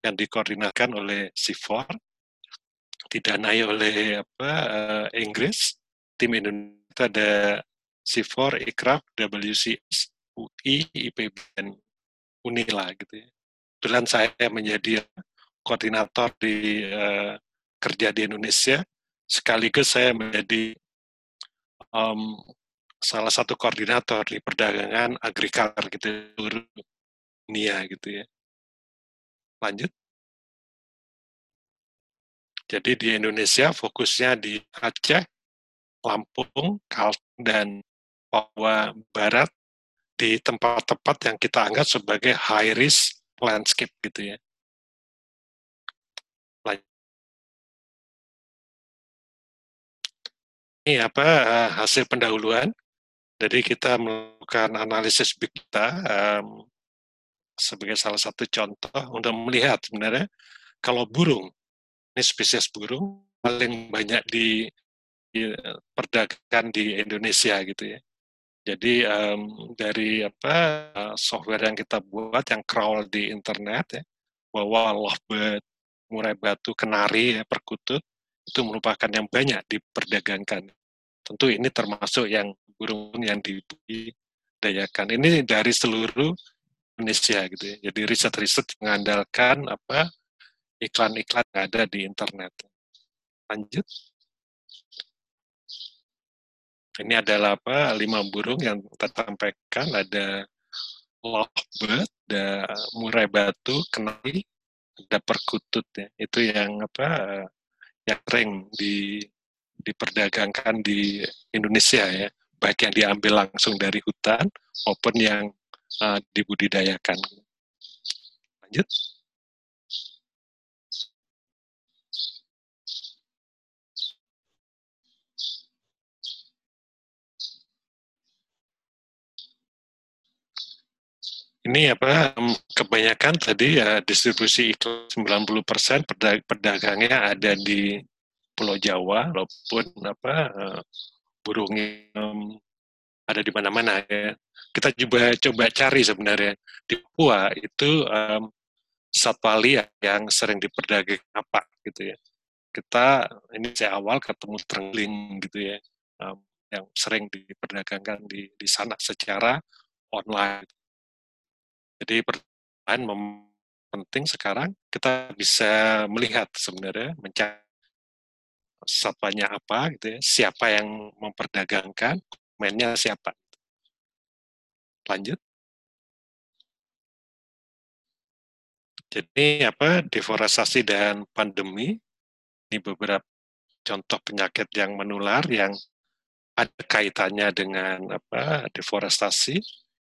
yang dikoordinasikan oleh CIFOR didanai oleh apa uh, Inggris, tim Indonesia ada C4, ICRAF, WCS, UI, IPB, dan Unila gitu ya. Kebetulan saya menjadi koordinator di uh, kerja di Indonesia sekaligus saya menjadi um, salah satu koordinator di perdagangan agrikultur gitu dunia gitu ya. Lanjut. Jadi di Indonesia fokusnya di Aceh, Lampung, Kalteng, dan Papua Barat di tempat-tempat yang kita anggap sebagai high risk landscape gitu ya. Ini apa eh, hasil pendahuluan. Jadi kita melakukan analisis big data um, sebagai salah satu contoh untuk melihat sebenarnya kalau burung ini spesies burung paling banyak di, diperdagangkan di Indonesia gitu ya. Jadi um, dari apa software yang kita buat yang crawl di internet ya, bahwa lovebird, murai batu, kenari, ya, perkutut itu merupakan yang banyak diperdagangkan. Tentu ini termasuk yang burung yang dibudidayakan. Ini dari seluruh Indonesia gitu ya. Jadi riset-riset mengandalkan apa iklan-iklan ada di internet. Lanjut. Ini adalah apa lima burung yang kita sampaikan ada lovebird, ada murai batu, kenali, ada perkutut ya. Itu yang apa yang sering di diperdagangkan di Indonesia ya, baik yang diambil langsung dari hutan maupun yang uh, dibudidayakan. Lanjut. Ini apa kebanyakan tadi ya distribusi iklan 90% perdagangnya ada di Pulau Jawa walaupun apa uh, burung um, ada di mana-mana ya. Kita coba coba cari sebenarnya di Papua itu um, satwa liar yang sering diperdagang apa gitu ya. Kita ini saya awal ketemu terengling gitu ya, um, yang sering diperdagangkan di di sana secara online. Jadi pertanyaan penting sekarang kita bisa melihat sebenarnya mencari satwanya apa gitu ya, siapa yang memperdagangkan, mainnya siapa. Lanjut. Jadi apa deforestasi dan pandemi ini beberapa contoh penyakit yang menular yang ada kaitannya dengan apa deforestasi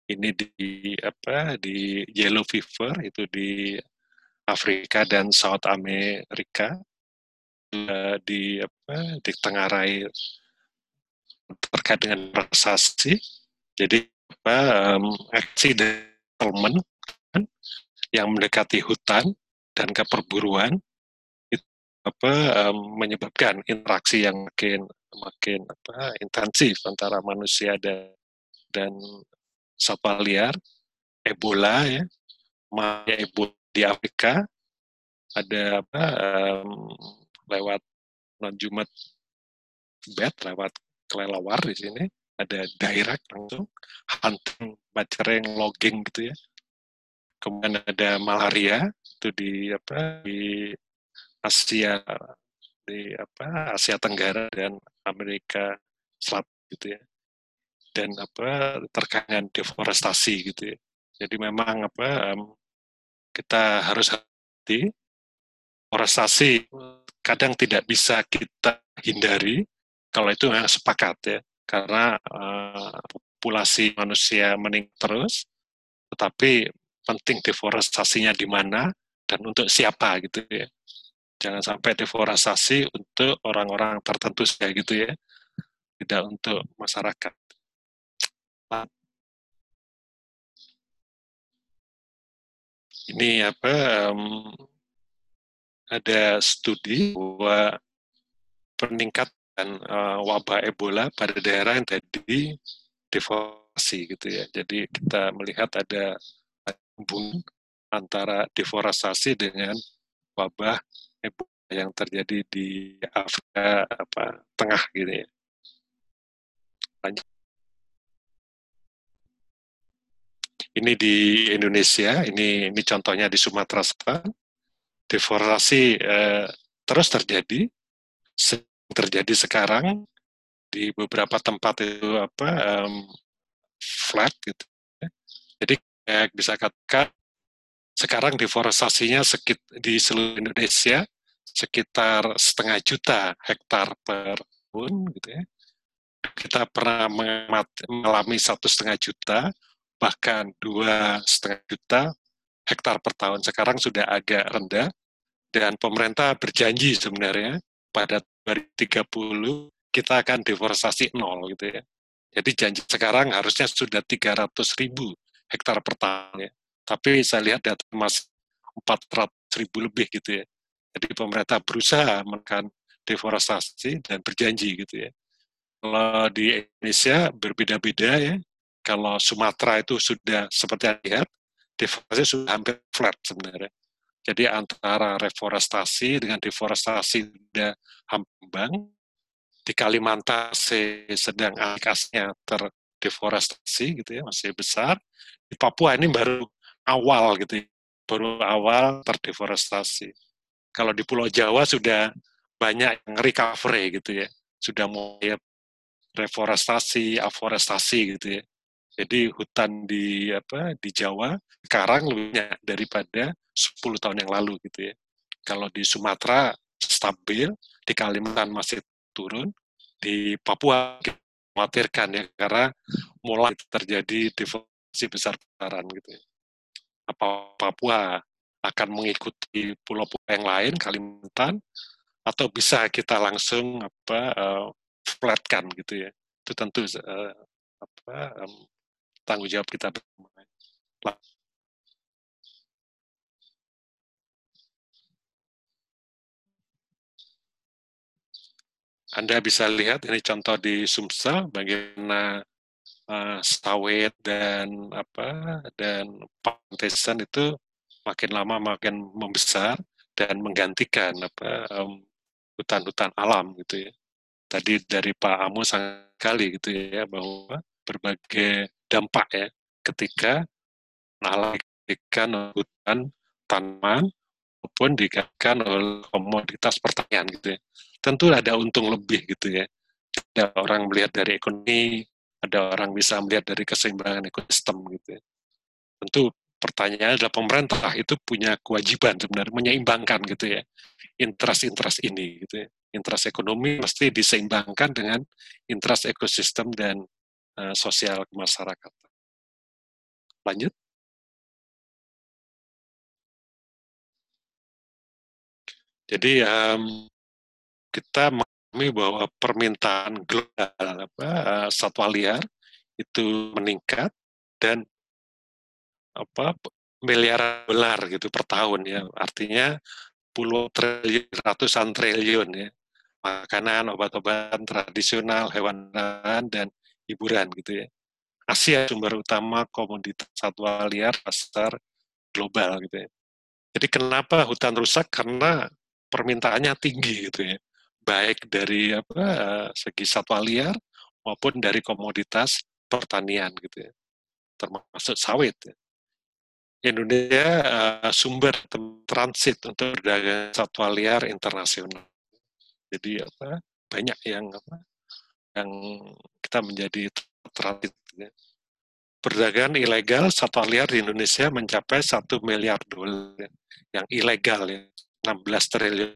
ini di apa di yellow fever itu di Afrika dan South Amerika di apa di tengah rai terkait dengan prestasi jadi apa um, aksi kan, yang mendekati hutan dan keperburuan itu apa um, menyebabkan interaksi yang makin makin apa intensif antara manusia dan dan satwa liar, Ebola ya, Maya Ebola di Afrika, ada apa um, lewat non Jumat bed lewat kelelawar di sini, ada direct langsung hunting, bacereng, logging gitu ya. Kemudian ada malaria itu di apa di Asia di apa Asia Tenggara dan Amerika Selatan gitu ya dan apa terkait deforestasi gitu ya. Jadi memang apa um, kita harus hati deforestasi kadang tidak bisa kita hindari kalau itu memang sepakat ya. Karena uh, populasi manusia meningkat terus tetapi penting deforestasinya di mana dan untuk siapa gitu ya. Jangan sampai deforestasi untuk orang-orang tertentu saja gitu ya. Tidak untuk masyarakat ini apa um, ada studi bahwa peningkatan uh, wabah Ebola pada daerah yang tadi deforestasi gitu ya. Jadi kita melihat ada hubungan antara deforestasi dengan wabah Ebola yang terjadi di Afrika apa tengah gitu ya. Lanjut. Ini di Indonesia, ini ini contohnya di Sumatera Selatan, deforestasi eh, terus terjadi terjadi sekarang di beberapa tempat itu apa um, flat gitu. Jadi kayak bisa katakan sekarang deforestasinya sekit, di seluruh Indonesia sekitar setengah juta hektar per tahun gitu ya. Kita pernah mengalami satu setengah juta, bahkan dua setengah juta hektar per tahun. Sekarang sudah agak rendah, dan pemerintah berjanji sebenarnya pada 2030 kita akan deforestasi nol gitu ya. Jadi janji sekarang harusnya sudah 300 ribu hektar per tahun ya. Tapi saya lihat data masih 400 ribu lebih gitu ya. Jadi pemerintah berusaha menekan deforestasi dan berjanji gitu ya. Kalau di Indonesia berbeda-beda ya. Kalau Sumatera itu sudah seperti yang lihat, deforestasi sudah hampir flat sebenarnya. Jadi antara reforestasi dengan deforestasi sudah hampir di Kalimantan sedang aplikasinya terdeforestasi gitu ya masih besar. Di Papua ini baru awal gitu ya, baru awal terdeforestasi. Kalau di Pulau Jawa sudah banyak yang recovery gitu ya sudah mulai reforestasi aforestasi gitu ya jadi hutan di apa di Jawa sekarang lebih banyak daripada 10 tahun yang lalu gitu ya kalau di Sumatera stabil di Kalimantan masih turun di Papua khawatirkan ya karena mulai terjadi deforestasi besar-besaran gitu ya. Apa Papua akan mengikuti pulau-pulau yang lain Kalimantan atau bisa kita langsung apa uh, flatkan gitu ya. Itu tentu uh, apa um, tanggung jawab kita. Anda bisa lihat ini contoh di Sumsel bagaimana uh, sawit dan apa dan plantation itu makin lama makin membesar dan menggantikan apa hutan-hutan alam gitu ya. Tadi dari Pak Amo sangat kali gitu ya bahwa berbagai dampak ya ketika alam hutan tanaman maupun dikatakan oleh komoditas pertanian gitu ya tentu ada untung lebih gitu ya. Ada orang melihat dari ekonomi, ada orang bisa melihat dari keseimbangan ekosistem gitu ya. Tentu pertanyaannya adalah pemerintah itu punya kewajiban sebenarnya menyeimbangkan gitu ya interest-interest ini gitu ya. Interest ekonomi mesti diseimbangkan dengan interest ekosistem dan uh, sosial masyarakat. Lanjut. Jadi um, kita memahami bahwa permintaan global apa, satwa liar itu meningkat dan apa miliaran dolar gitu per tahun ya artinya puluh triliun ratusan triliun ya makanan obat-obatan tradisional hewan dan hiburan gitu ya. Asia sumber utama komoditas satwa liar pasar global gitu ya. Jadi kenapa hutan rusak? Karena permintaannya tinggi gitu ya. Baik dari apa segi satwa liar maupun dari komoditas pertanian gitu ya. Termasuk sawit ya. Indonesia uh, sumber transit untuk perdagangan satwa liar internasional. Jadi apa banyak yang apa yang kita menjadi transit ya. perdagangan ilegal satwa liar di Indonesia mencapai satu miliar dolar ya. yang ilegal ya 16 triliun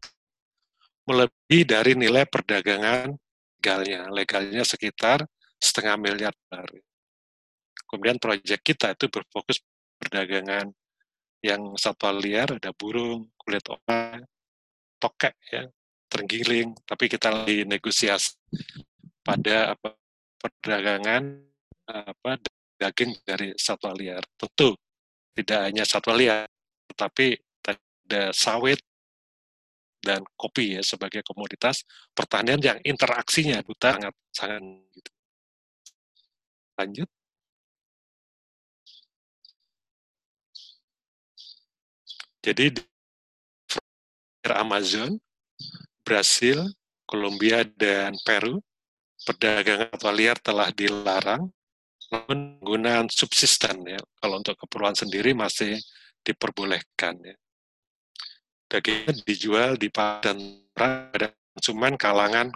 melebihi dari nilai perdagangan legalnya. Legalnya sekitar setengah miliar dolar. Kemudian proyek kita itu berfokus perdagangan yang satwa liar, ada burung, kulit opa, tokek, ya, terenggiling, tapi kita lagi negosiasi pada apa, perdagangan apa daging dari satwa liar. Tentu tidak hanya satwa liar, tetapi ada sawit, dan kopi ya sebagai komoditas pertanian yang interaksinya buta sangat sangat gitu. Lanjut. Jadi di Amazon, Brasil, Kolombia, dan Peru, perdagangan satwa liar telah dilarang, penggunaan subsisten ya. Kalau untuk keperluan sendiri masih diperbolehkan ya dagingnya dijual di padan pada konsumen kalangan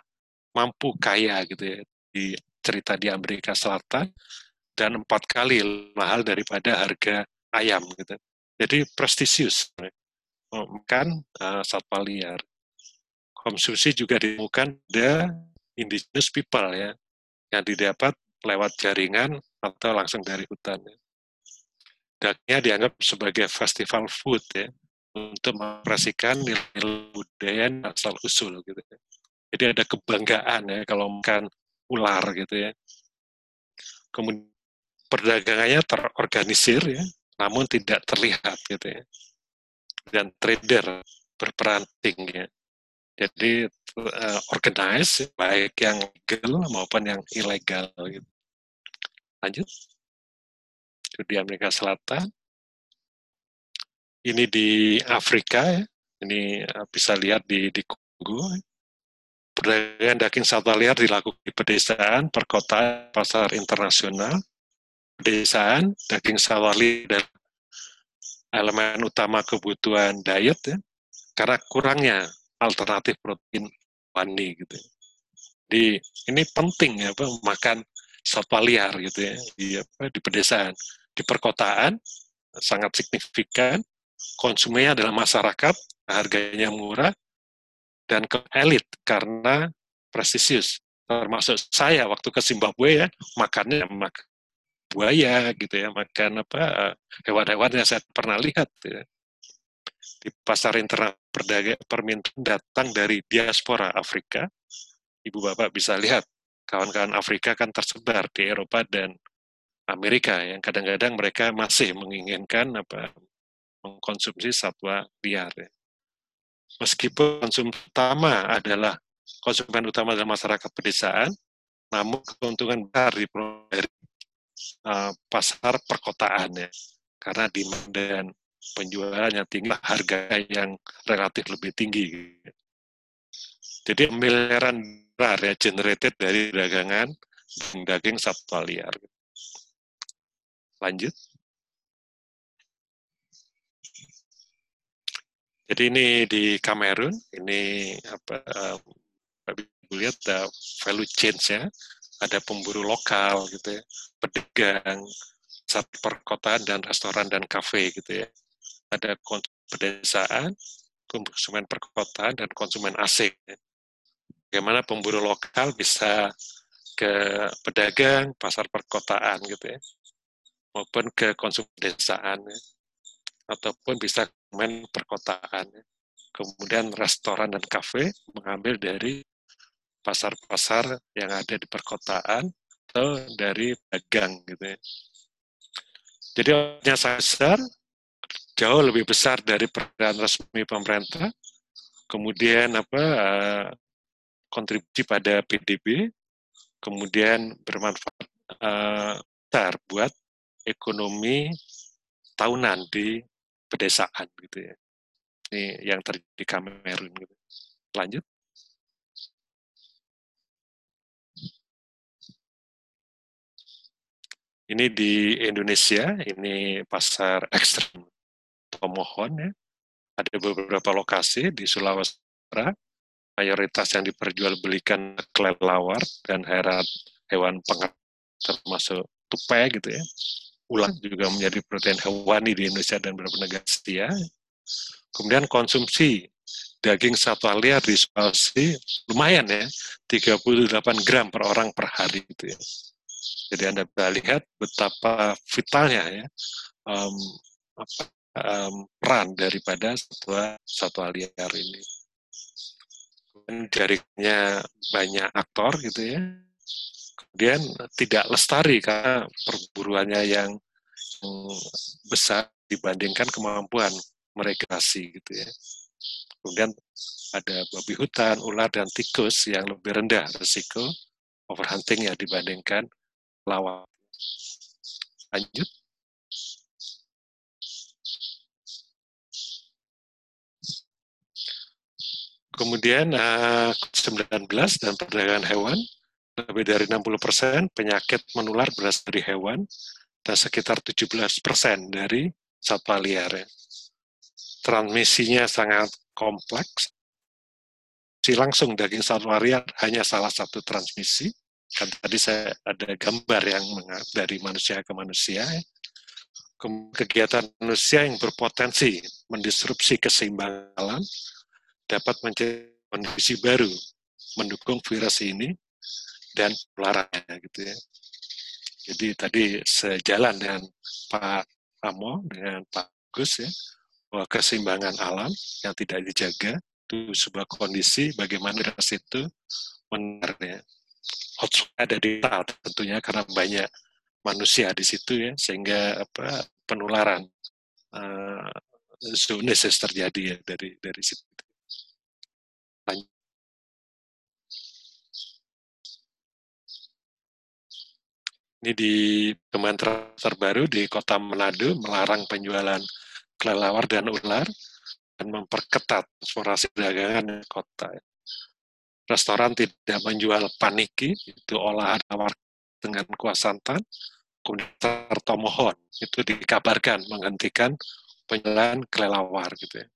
mampu kaya gitu ya di cerita di Amerika Selatan dan empat kali mahal daripada harga ayam gitu. Jadi prestisius makan uh, satwa liar. Konsumsi juga ditemukan ada indigenous people ya yang didapat lewat jaringan atau langsung dari hutan. Ya. Dagingnya dianggap sebagai festival food ya untuk mengekspresikan nilai budaya asal usul gitu. Ya. Jadi ada kebanggaan ya kalau makan ular gitu ya. Kemudian perdagangannya terorganisir ya, namun tidak terlihat gitu ya. Dan trader berperan tinggi ya. Jadi uh, organize baik yang legal maupun yang ilegal gitu. Lanjut. Itu di Amerika Selatan. Ini di Afrika ya. Ini uh, bisa lihat di di Kongo. Perdagangan daging satwa liar dilakukan di pedesaan, perkotaan, pasar internasional. Pedesaan, daging satwa liar dan elemen utama kebutuhan diet ya, karena kurangnya alternatif protein wani gitu. Di ini penting ya apa makan satwa liar gitu ya di apa di pedesaan. Di perkotaan sangat signifikan konsumennya adalah masyarakat, harganya murah dan ke elit karena prestisius. Termasuk saya waktu ke Zimbabwe ya makannya makan buaya gitu ya, makan apa hewan-hewan yang saya pernah lihat ya. Di pasar internasional perdagangan permintaan datang dari diaspora Afrika. Ibu bapak bisa lihat kawan-kawan Afrika kan tersebar di Eropa dan Amerika yang kadang-kadang mereka masih menginginkan apa mengkonsumsi satwa liar. Ya. Meskipun konsum utama adalah konsumen utama dalam masyarakat pedesaan, namun keuntungan besar di uh, pasar perkotaan ya, karena demand dan penjualan yang tinggi, harga yang relatif lebih tinggi. Jadi miliaran dolar ya generated dari dagangan daging satwa liar. Lanjut. Jadi ini di Kamerun, ini apa Ibu lihat ada value change ya, ada pemburu lokal gitu ya, pedagang, saat perkotaan dan restoran dan kafe gitu ya ada pedesaan, konsumen perkotaan, dan konsumen asing. Bagaimana pemburu lokal bisa ke pedagang, pasar perkotaan gitu ya, maupun ke konsumen pedesaan, ya. ataupun bisa konsumen perkotaan. Ya. Kemudian restoran dan kafe mengambil dari pasar-pasar yang ada di perkotaan atau dari dagang gitu ya. Jadi sangat besar jauh lebih besar dari peran resmi pemerintah. Kemudian apa uh, kontribusi pada PDB, kemudian bermanfaat uh, besar buat ekonomi tahunan di pedesaan gitu ya. Ini yang terjadi di Kamerun gitu. Lanjut. Ini di Indonesia, ini pasar ekstrem pemohon ya. Ada beberapa lokasi di Sulawesi Utara, mayoritas yang diperjualbelikan kelelawar dan herat hewan pengat termasuk tupai gitu ya. Ulat juga menjadi protein hewani di Indonesia dan beberapa negara Asia. Kemudian konsumsi daging satwa liar di Sulawesi lumayan ya, 38 gram per orang per hari gitu ya. Jadi Anda bisa lihat betapa vitalnya ya um, apa, um, peran daripada satwa satwa liar ini. Jaringnya banyak aktor gitu ya. Kemudian tidak lestari karena perburuannya yang, besar dibandingkan kemampuan merekreasi gitu ya. Kemudian ada babi hutan, ular, dan tikus yang lebih rendah risiko overhunting ya dibandingkan lawan. Lanjut. Kemudian uh, eh, 19 dan perdagangan hewan, lebih dari 60 persen penyakit menular berasal dari hewan, dan sekitar 17 persen dari satwa liar. Ya. Transmisinya sangat kompleks, si langsung daging satwa liar hanya salah satu transmisi. Kan tadi saya ada gambar yang dari manusia ke manusia. Kegiatan manusia yang berpotensi mendisrupsi keseimbangan alam dapat menjadi kondisi baru mendukung virus ini dan penularannya gitu ya. Jadi tadi sejalan dengan Pak Amo dengan Pak Gus ya bahwa keseimbangan alam yang tidak dijaga itu sebuah kondisi bagaimana virus itu menarnya hotspot ada di tentunya karena banyak manusia di situ ya sehingga apa penularan uh, zoonosis terjadi ya dari dari situ. Lanjut. Ini di kementerian terbaru di kota Manado melarang penjualan kelelawar dan ular dan memperketat eksplorasi perdagangan di kota. Restoran tidak menjual paniki, itu olahan tawar dengan kuah santan, kemudian tomohon, itu dikabarkan menghentikan penjualan kelelawar gitu ya.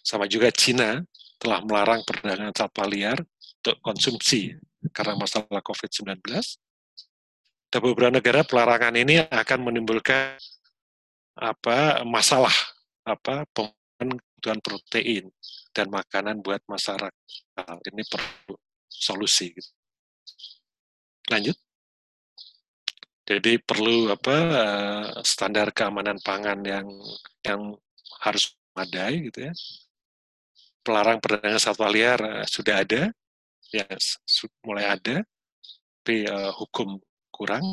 Sama juga Cina telah melarang perdagangan satwa liar untuk konsumsi karena masalah COVID-19 dan beberapa negara pelarangan ini akan menimbulkan apa masalah apa kebutuhan protein dan makanan buat masyarakat. Nah, ini perlu solusi. Gitu. Lanjut. Jadi perlu apa standar keamanan pangan yang yang harus memadai gitu ya. Pelarang perdagangan satwa liar uh, sudah ada, ya mulai ada, tapi uh, hukum kurang.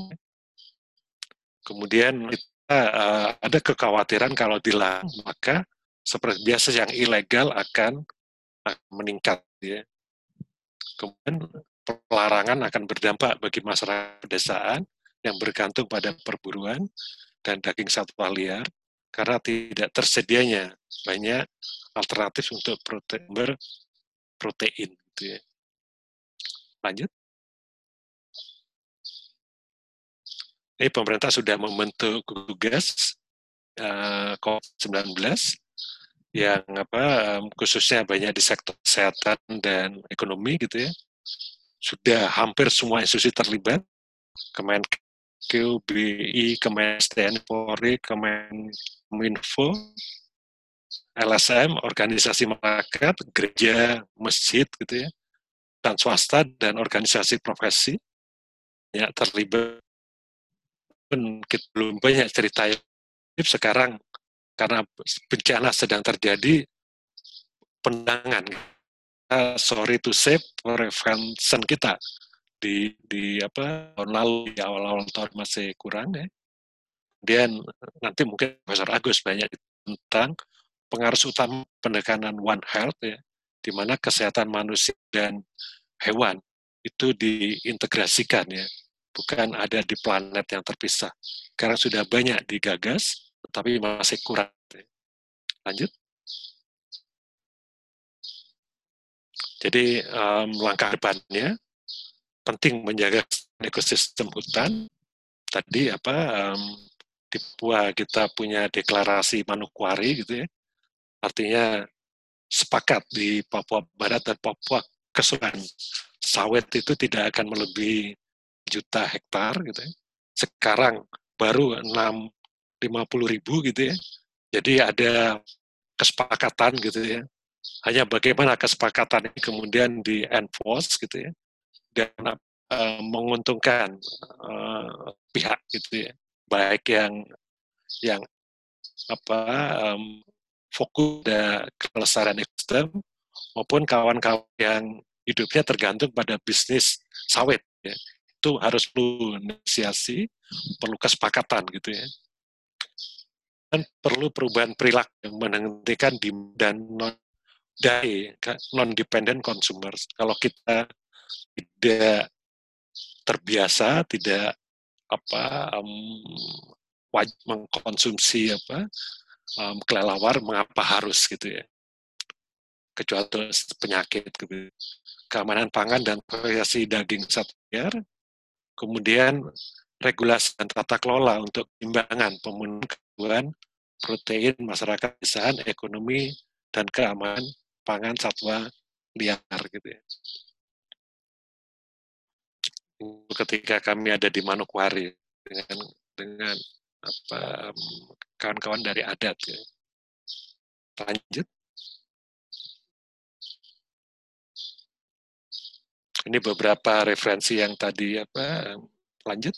Kemudian kita uh, ada kekhawatiran kalau dilarang maka seperti biasa yang ilegal akan, akan meningkat. Ya. Kemudian pelarangan akan berdampak bagi masyarakat pedesaan yang bergantung pada perburuan dan daging satwa liar karena tidak tersedianya banyak alternatif untuk protein berprotein. Gitu ya. Lanjut. Ini pemerintah sudah membentuk tugas uh, COVID-19 yang apa khususnya banyak di sektor kesehatan dan ekonomi gitu ya. Sudah hampir semua institusi terlibat. Kemenkeu, BI, Kemen Polri, Kemeninfo, LSM, organisasi masyarakat, gereja, masjid gitu ya, dan swasta dan organisasi profesi ya terlibat kita belum banyak cerita sekarang karena bencana sedang terjadi pendangan uh, sorry to say prevention kita di di apa tahun lalu di awal-awal tahun masih kurang ya. Kemudian nanti mungkin Profesor Agus banyak tentang pengaruh utama pendekatan One Health ya di mana kesehatan manusia dan hewan itu diintegrasikan ya bukan ada di planet yang terpisah. Sekarang sudah banyak digagas, tetapi masih kurang. Lanjut. Jadi um, langkah depannya penting menjaga ekosistem hutan. Tadi apa um, di Papua kita punya deklarasi Manokwari gitu ya. Artinya sepakat di Papua Barat dan Papua keseluruhan sawit itu tidak akan melebihi juta hektar gitu ya. Sekarang baru 6 50 ribu gitu ya. Jadi ada kesepakatan gitu ya. Hanya bagaimana kesepakatan ini kemudian di enforce gitu ya. Dan uh, menguntungkan uh, pihak gitu ya. Baik yang yang apa um, fokus pada kelestarian ekosistem maupun kawan-kawan yang hidupnya tergantung pada bisnis sawit ya itu harus perlu negosiasi, perlu kesepakatan gitu ya. Dan perlu perubahan perilaku yang menghentikan dan non dari non dependent consumers. Kalau kita tidak terbiasa, tidak apa um, wajib mengkonsumsi apa um, kelelawar, mengapa harus gitu ya? Kecuali penyakit gitu. Keamanan pangan dan variasi daging satwa kemudian regulasi dan tata kelola untuk imbangan pemenuhan kebutuhan protein masyarakat desaan, ekonomi, dan keamanan pangan satwa liar gitu ya. Ketika kami ada di Manokwari dengan dengan kawan-kawan dari adat ya. Lanjut. Ini beberapa referensi yang tadi apa lanjut.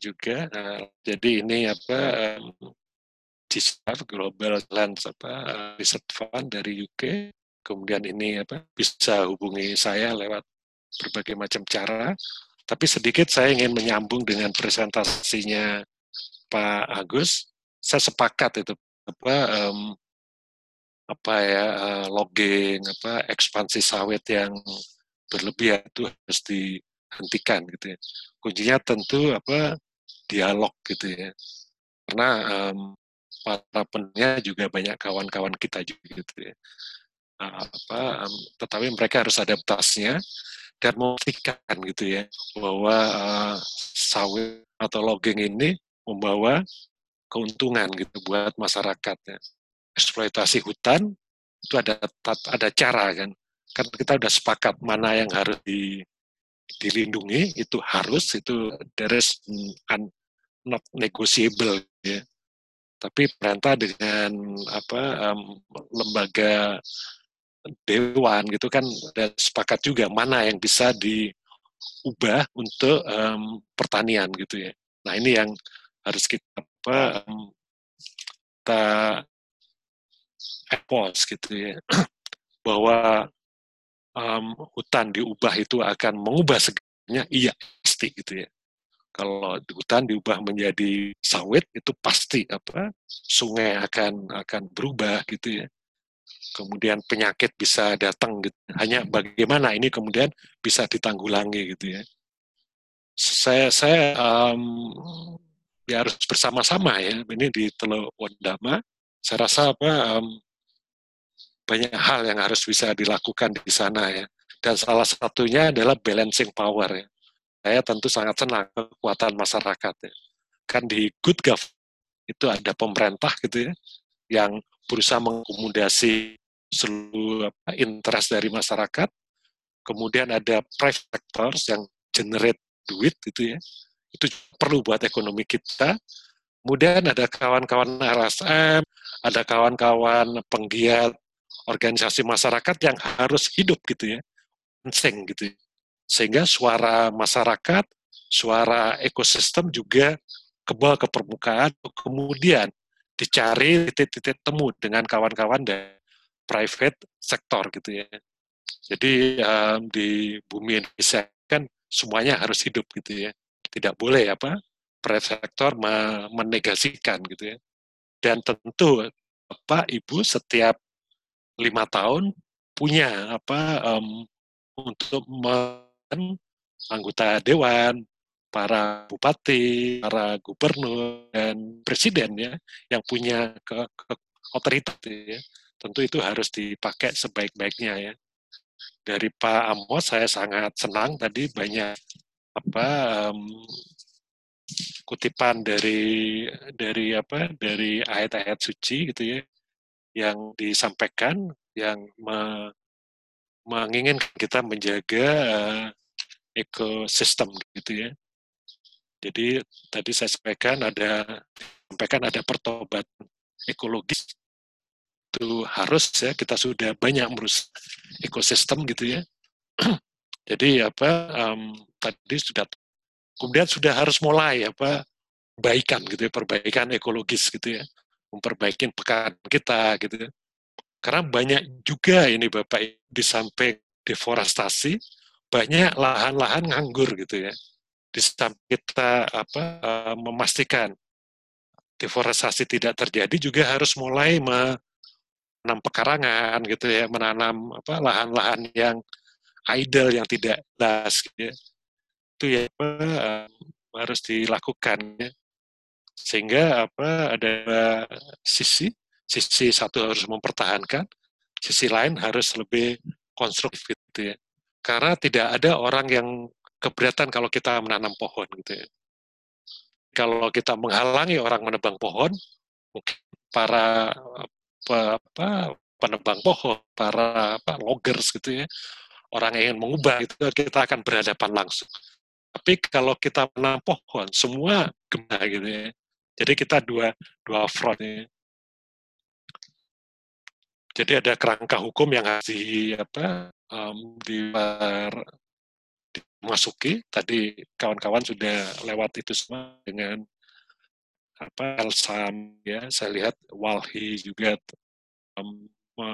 juga uh, jadi ini apa um, Global Lens apa Research Fund dari UK kemudian ini apa bisa hubungi saya lewat berbagai macam cara. Tapi sedikit saya ingin menyambung dengan presentasinya Pak Agus. Saya sepakat itu apa um, apa ya uh, logging apa ekspansi sawit yang berlebihan itu harus dihentikan gitu ya kuncinya tentu apa dialog gitu ya karena um, para pendengar juga banyak kawan-kawan kita juga gitu ya. Uh, apa, um, tetapi mereka harus adaptasinya dan memastikan gitu ya bahwa uh, sawit atau logging ini membawa keuntungan gitu buat masyarakat ya. Eksploitasi hutan itu ada ada cara kan. Kan kita udah sepakat mana yang harus di, dilindungi itu harus itu there is not negotiable ya tapi perintah dengan apa um, lembaga dewan gitu kan dan sepakat juga mana yang bisa diubah untuk um, pertanian gitu ya. Nah ini yang harus kita apa um, kita epos gitu ya. [clears throat] Bahwa um, hutan diubah itu akan mengubah segalanya iya pasti gitu ya. Kalau hutan diubah menjadi sawit itu pasti apa sungai akan akan berubah gitu ya. Kemudian penyakit bisa datang gitu. Hanya bagaimana ini kemudian bisa ditanggulangi gitu ya. Saya saya um, ya harus bersama-sama ya. Ini di Teluk Wondama saya rasa apa um, banyak hal yang harus bisa dilakukan di sana ya dan salah satunya adalah balancing power ya saya tentu sangat senang kekuatan masyarakat. Ya. Kan di Good Gov itu ada pemerintah gitu ya, yang berusaha mengakomodasi seluruh apa, interest dari masyarakat. Kemudian ada private sectors yang generate duit gitu ya. Itu perlu buat ekonomi kita. Kemudian ada kawan-kawan LSM, ada kawan-kawan penggiat organisasi masyarakat yang harus hidup gitu ya. Penting gitu ya sehingga suara masyarakat, suara ekosistem juga kebal ke permukaan, kemudian dicari titik-titik temu dengan kawan-kawan dari private sektor gitu ya. Jadi um, di bumi Indonesia kan semuanya harus hidup gitu ya. Tidak boleh apa private sektor menegasikan gitu ya. Dan tentu Bapak Ibu setiap lima tahun punya apa um, untuk anggota dewan, para bupati, para gubernur dan presiden ya yang punya ke, ke otoritas ya. Tentu itu harus dipakai sebaik-baiknya ya. Dari Pak Amos saya sangat senang tadi banyak apa um, kutipan dari dari apa dari ayat-ayat suci gitu ya yang disampaikan yang me, menginginkan kita menjaga uh, ekosistem gitu ya. Jadi tadi saya sampaikan ada sampaikan ada pertobatan ekologis itu harus ya kita sudah banyak merusak ekosistem gitu ya. [clears throat] Jadi apa um, tadi sudah kemudian sudah harus mulai apa perbaikan gitu ya, perbaikan ekologis gitu ya, memperbaiki pekan kita gitu ya karena banyak juga ini Bapak di samping deforestasi, banyak lahan-lahan nganggur gitu ya. Di samping kita apa uh, memastikan deforestasi tidak terjadi juga harus mulai menanam pekarangan gitu ya, menanam apa lahan-lahan yang idle yang tidak jelas gitu ya. Itu ya apa, uh, harus dilakukan ya. Sehingga apa ada sisi sisi satu harus mempertahankan, sisi lain harus lebih konstruktif gitu ya. Karena tidak ada orang yang keberatan kalau kita menanam pohon gitu ya. Kalau kita menghalangi orang menebang pohon, mungkin para apa penebang pohon, para apa, loggers gitu ya, orang yang ingin mengubah itu kita akan berhadapan langsung. Tapi kalau kita menanam pohon, semua gema gitu ya. Jadi kita dua dua front ya. Jadi ada kerangka hukum yang harus di apa um, di dimasuki. Tadi kawan-kawan sudah lewat itu semua dengan apa Elsan ya. Saya lihat Walhi juga um, me,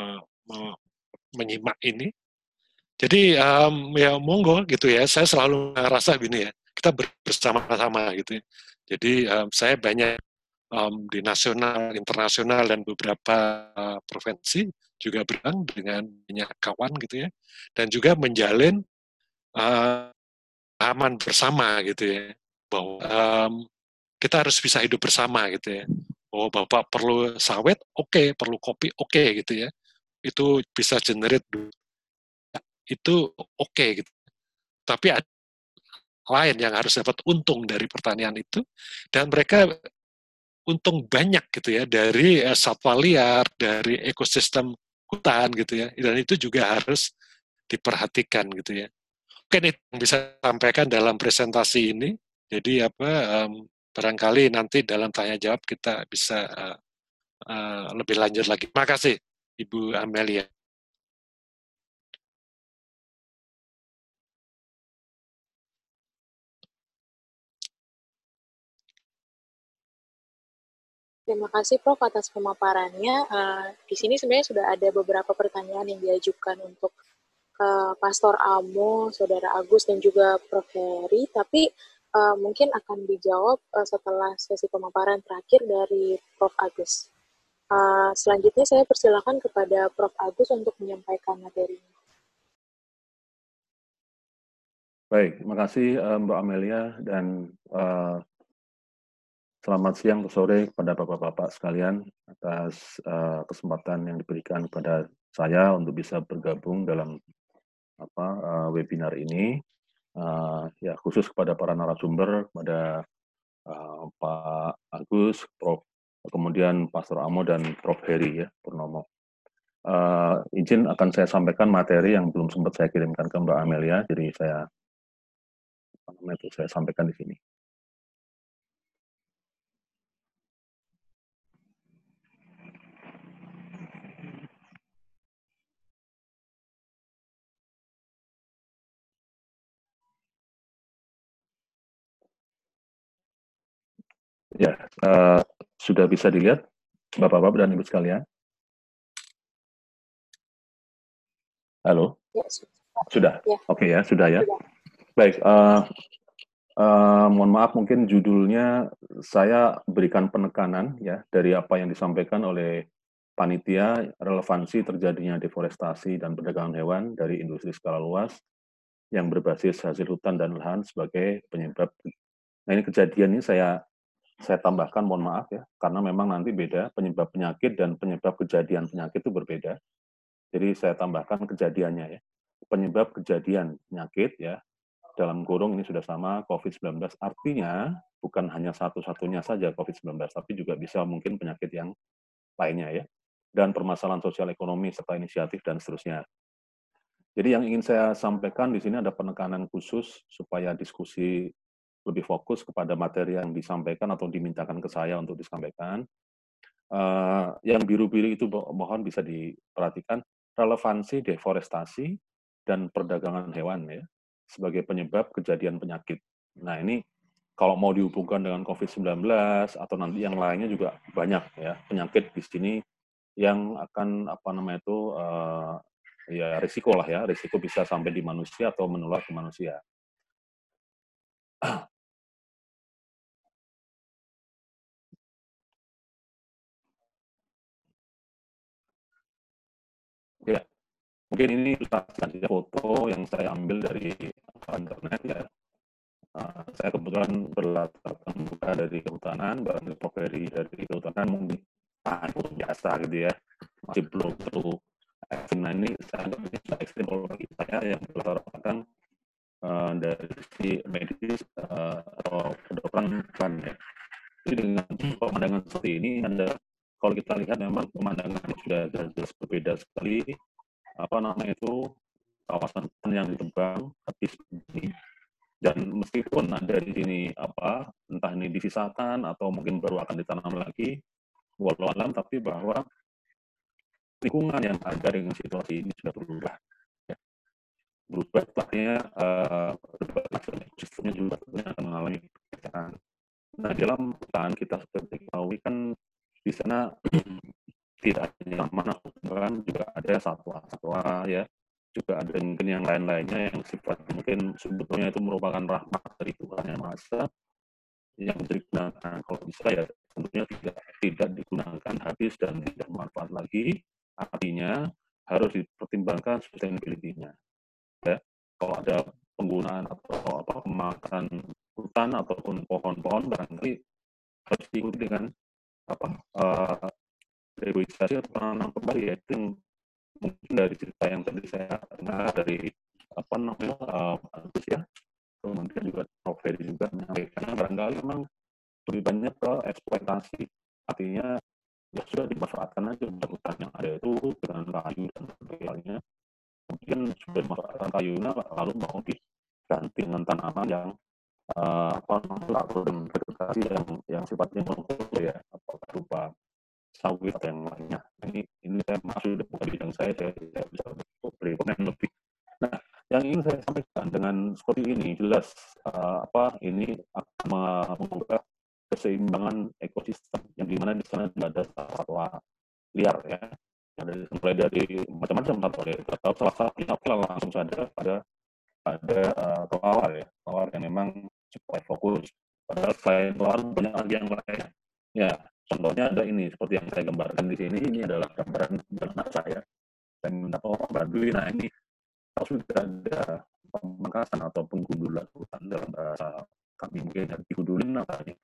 me, menyimak ini. Jadi um, ya monggo gitu ya. Saya selalu merasa gini ya. Kita bersama-sama gitu. Ya. Jadi um, saya banyak um, di nasional, internasional dan beberapa uh, provinsi juga berang dengan banyak kawan gitu ya, dan juga menjalin uh, aman bersama gitu ya, bahwa um, kita harus bisa hidup bersama gitu ya. Oh bapak perlu sawit, oke, okay. perlu kopi, oke okay, gitu ya. Itu bisa generate itu oke okay, gitu. Tapi ada lain yang harus dapat untung dari pertanian itu dan mereka untung banyak gitu ya dari uh, satwa liar, dari ekosistem hutan gitu ya. Dan itu juga harus diperhatikan gitu ya. Itu yang bisa sampaikan dalam presentasi ini. Jadi apa um, barangkali nanti dalam tanya jawab kita bisa uh, uh, lebih lanjut lagi. Terima kasih Ibu Amelia. Terima kasih Prof atas pemaparannya. Uh, di sini sebenarnya sudah ada beberapa pertanyaan yang diajukan untuk uh, Pastor Amo, Saudara Agus, dan juga Prof Heri, tapi uh, mungkin akan dijawab uh, setelah sesi pemaparan terakhir dari Prof Agus. Uh, selanjutnya saya persilakan kepada Prof Agus untuk menyampaikan materinya. Baik, terima kasih Mbak Amelia dan uh, Selamat siang sore kepada Bapak-Bapak sekalian atas uh, kesempatan yang diberikan kepada saya untuk bisa bergabung dalam apa uh, webinar ini. Uh, ya khusus kepada para narasumber, kepada uh, Pak Agus, Prof, kemudian Pastor Amo dan Prof Heri ya Purnomo. Uh, izin akan saya sampaikan materi yang belum sempat saya kirimkan ke Mbak Amelia, jadi saya apa namanya itu saya sampaikan di sini. Ya, uh, sudah bisa dilihat Bapak-Bapak dan Ibu sekalian? Halo? Ya, sudah. Ya. Oke okay, ya, sudah ya. Sudah. Baik, uh, uh, mohon maaf mungkin judulnya saya berikan penekanan ya dari apa yang disampaikan oleh panitia relevansi terjadinya deforestasi dan perdagangan hewan dari industri skala luas yang berbasis hasil hutan dan lahan sebagai penyebab. Nah ini kejadian ini saya saya tambahkan mohon maaf ya, karena memang nanti beda penyebab penyakit dan penyebab kejadian penyakit itu berbeda. Jadi saya tambahkan kejadiannya ya. Penyebab kejadian penyakit ya, dalam kurung ini sudah sama COVID-19. Artinya bukan hanya satu-satunya saja COVID-19, tapi juga bisa mungkin penyakit yang lainnya ya. Dan permasalahan sosial ekonomi serta inisiatif dan seterusnya. Jadi yang ingin saya sampaikan di sini ada penekanan khusus supaya diskusi lebih fokus kepada materi yang disampaikan atau dimintakan ke saya untuk disampaikan. Uh, yang biru-biru itu mohon bisa diperhatikan relevansi deforestasi dan perdagangan hewan ya sebagai penyebab kejadian penyakit. Nah ini kalau mau dihubungkan dengan COVID-19 atau nanti yang lainnya juga banyak ya penyakit di sini yang akan apa namanya itu uh, ya risiko lah ya risiko bisa sampai di manusia atau menular ke manusia. Mungkin ini saja foto yang saya ambil dari internet ya. Uh, saya kebetulan berlatar belakang dari kehutanan, barang dari dari kehutanan mungkin ah, foto biasa gitu ya, masih belum terlalu ekstrim. Nah ini saya anggap ini sudah ekstrim kalau bagi saya yang berlatar belakang uh, dari si medis uh, atau kedokteran kan ya. Jadi dengan pemandangan seperti ini Anda kalau kita lihat memang pemandangan sudah jelas berbeda sekali. Apa namanya itu kawasan yang ditebang habis ini dan meskipun ada di sini apa entah ini disisakan atau mungkin baru akan ditanam lagi walau alam tapi bahwa lingkungan yang ada dengan situasi ini sudah berubah ya. berubah artinya uh, sistemnya juga akan mengalami perbedaan nah dalam hutan kita seperti ketahui kan di sana tidak hanya mana kan juga ada satwa-satwa ya. Juga ada mungkin yang lain-lainnya yang sifat mungkin sebetulnya itu merupakan rahmat dari Tuhan yang Maha yang digunakan. Kalau bisa ya tentunya tidak tidak digunakan habis dan tidak manfaat lagi. Artinya harus dipertimbangkan sustainability-nya ya. Kalau ada penggunaan atau apa pemakan hutan ataupun pohon-pohon barangkali harus diikuti dengan apa uh, reboisasi atau penanam kembali ya itu mungkin dari cerita yang tadi saya dengar dari apa namanya uh, ya kemudian juga Prof. juga menyampaikan barangkali memang lebih banyak ke eksploitasi artinya ya sudah dimanfaatkan aja hutan yang ada itu dengan kayu dan sebagainya kemudian sudah dimanfaatkan kayunya lalu mau diganti dengan tanaman yang uh, apa namanya dengan vegetasi yang yang sifatnya monokultur ya atau yang lainnya. Ini ini saya masuk bukan bidang saya, saya tidak bisa beri komen lebih. Nah, yang ingin saya sampaikan dengan seperti ini jelas uh, apa ini akan mengubah keseimbangan ekosistem yang di mana di sana tidak ada satwa liar ya. Dari mulai dari macam-macam satwa liar. Atau salah satunya langsung saja pada pada uh, kelawar ya. Kelawar yang memang cepat fokus. Padahal selain kelawar banyak lagi yang lain. Ya Contohnya ada ini, seperti yang saya gambarkan di sini, ini adalah gambaran benak saya. Saya minta tolong Baduy, nah ini kalau sudah ada pemangkasan atau penggundulan hutan dalam bahasa kami mungkin yang digundulin apa ini.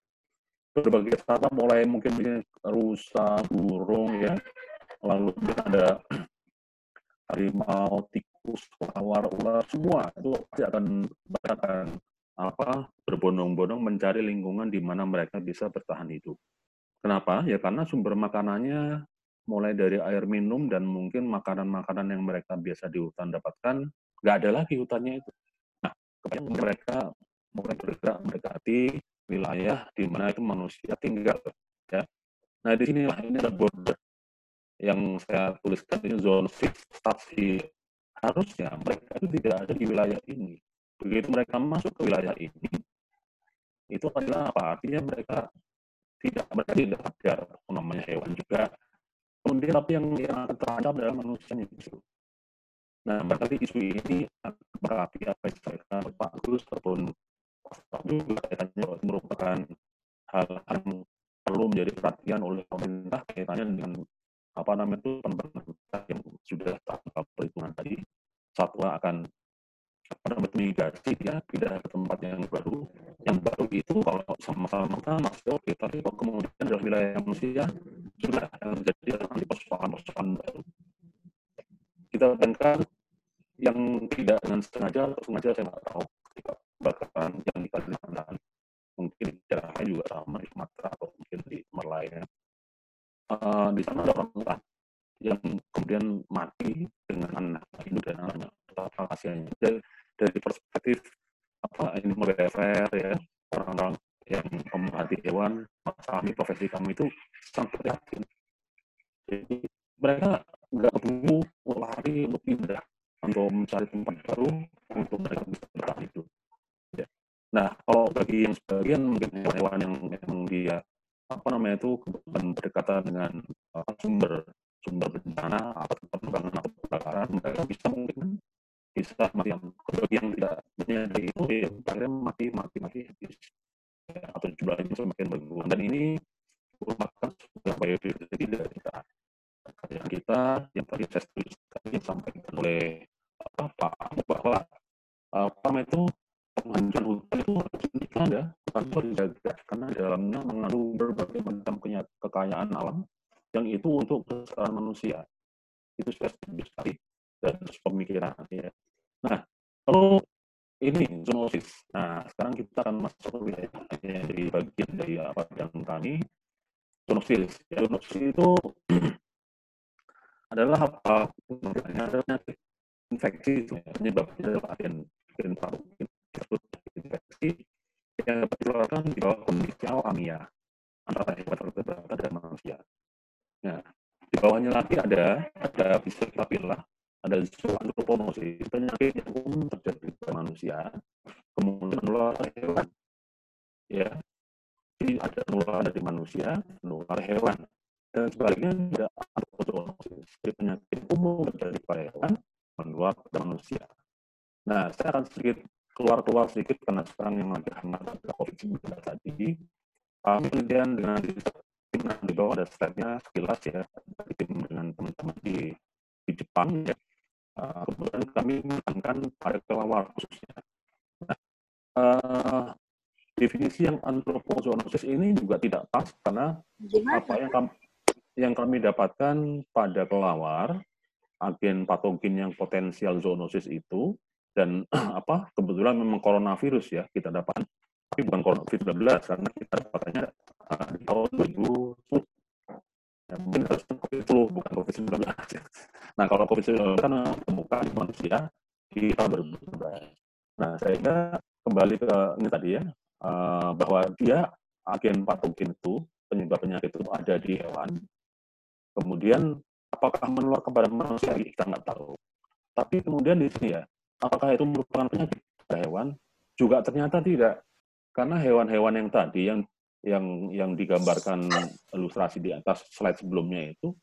Berbagai satwa mulai mungkin rusa, burung ya, lalu ada [clears throat] harimau, tikus, kelawar, ular, semua itu pasti akan akan apa berbondong-bondong mencari lingkungan di mana mereka bisa bertahan hidup. Kenapa? Ya karena sumber makanannya mulai dari air minum dan mungkin makanan-makanan yang mereka biasa di hutan dapatkan, nggak ada lagi hutannya itu. Nah, kemudian mereka mulai bergerak mendekati wilayah di mana itu manusia tinggal. Ya. Nah, di sinilah ini adalah border yang saya tuliskan ini zone fixed Harusnya mereka itu tidak ada di wilayah ini. Begitu mereka masuk ke wilayah ini, itu adalah apa? Artinya mereka tidak mereka tidak ada namanya hewan juga. Kemudian tapi yang yang terancam adalah manusia justru nah berarti isu ini berapi apa yang disampaikan Pak Gus ataupun juga kaitannya merupakan hal yang perlu menjadi perhatian oleh pemerintah kaitannya dengan apa namanya itu pemerintah yang sudah tahap perhitungan tadi satwa akan apa namanya migrasi ya pindah ke tempat yang baru. Yang baru itu kalau sama-sama masih oke tapi kalau kemudian dalam wilayah manusia sudah yang jadi nanti persoalan-persoalan baru. Kita bayangkan yang tidak dengan sengaja atau sengaja saya nggak tahu. Bakaran yang di Kalimantan mungkin di daerah juga sama di Sumatera atau mungkin di tempat lain. Uh, di sana ada orang yang kemudian mati dengan anak itu dan anaknya betapa kasihannya dari, dari perspektif apa ini welfare ya orang-orang yang pemerhati hewan kami profesi kami itu sangat prihatin jadi mereka nggak perlu lari untuk pindah untuk mencari tempat baru untuk mereka bisa bertahan hidup. Ya. nah kalau bagi yang sebagian mungkin hewan-hewan yang memang dia apa namanya itu kebetulan berdekatan dengan uh, sumber sumber bencana atau penerbangan atau kebakaran mereka bisa mungkin bisa mati yang bagi yang tidak dari itu ya akhirnya mati mati mati. Habis ya, atau jumlahnya semakin berkurang. Dan ini merupakan sebuah biodiversity dari kita. Yang kita yang tadi saya tadi disampaikan oleh apa Pak bahwa apa itu penghancuran hutan itu harus ya. Hutan itu dijaga karena di dalamnya mengandung berbagai macam kekayaan alam yang itu untuk kesejahteraan manusia. Itu sudah sekali dan pemikiran ya. Nah, kalau ini zoonosis. Nah, sekarang kita akan masuk ke wilayah yang jadi bagian dari apa yang kami. zoonosis. Ya, zoonosis itu [clears throat] adalah apa? adalah penyakit infeksi penyebabnya adalah agen agen patogen infeksi yang dapat ditularkan di bawah kondisi alamiah antara hewan vertebrata dan manusia. Nah, di bawahnya lagi ada ada bisa kita ada zooanthroponosis penyakit yang umum terjadi pada manusia kemudian menular hewan. Ya jadi ada menular dari manusia menular hewan. Dan sebaliknya ada anthroponosis jadi penyakit umum terjadi pada hewan menular pada manusia. Nah saya akan sedikit keluar-keluar sedikit karena sekarang yang lagi hangat adalah COVID-19 tadi. Kami kemudian dengan Nah, di bawah ada slide-nya sekilas ya, tim dengan teman-teman di, di Jepang ya. Uh, kemudian kami menekankan pada kelawar khususnya. Nah, uh, definisi yang anthropozoonosis ini juga tidak pas karena Gimana? apa yang kami, yang kami dapatkan pada kelawar agen patogen yang potensial zoonosis itu dan [clears throat] apa kebetulan memang coronavirus ya kita dapat tapi bukan COVID-19 karena kita dapatnya uh, di tahun 2010. Mungkin harus COVID-10, bukan COVID-19. Nah, kalau COVID-19 kan ditemukan di manusia tahun 2019. Nah, saya kembali ke ini tadi ya, uh, bahwa dia agen patogen itu, penyebab penyakit itu ada di hewan. Kemudian, apakah menular kepada manusia? Kita nggak tahu. Tapi kemudian di sini ya, apakah itu merupakan penyakit pada hewan? Juga ternyata tidak. Karena hewan-hewan yang tadi yang yang yang digambarkan ilustrasi di atas slide sebelumnya itu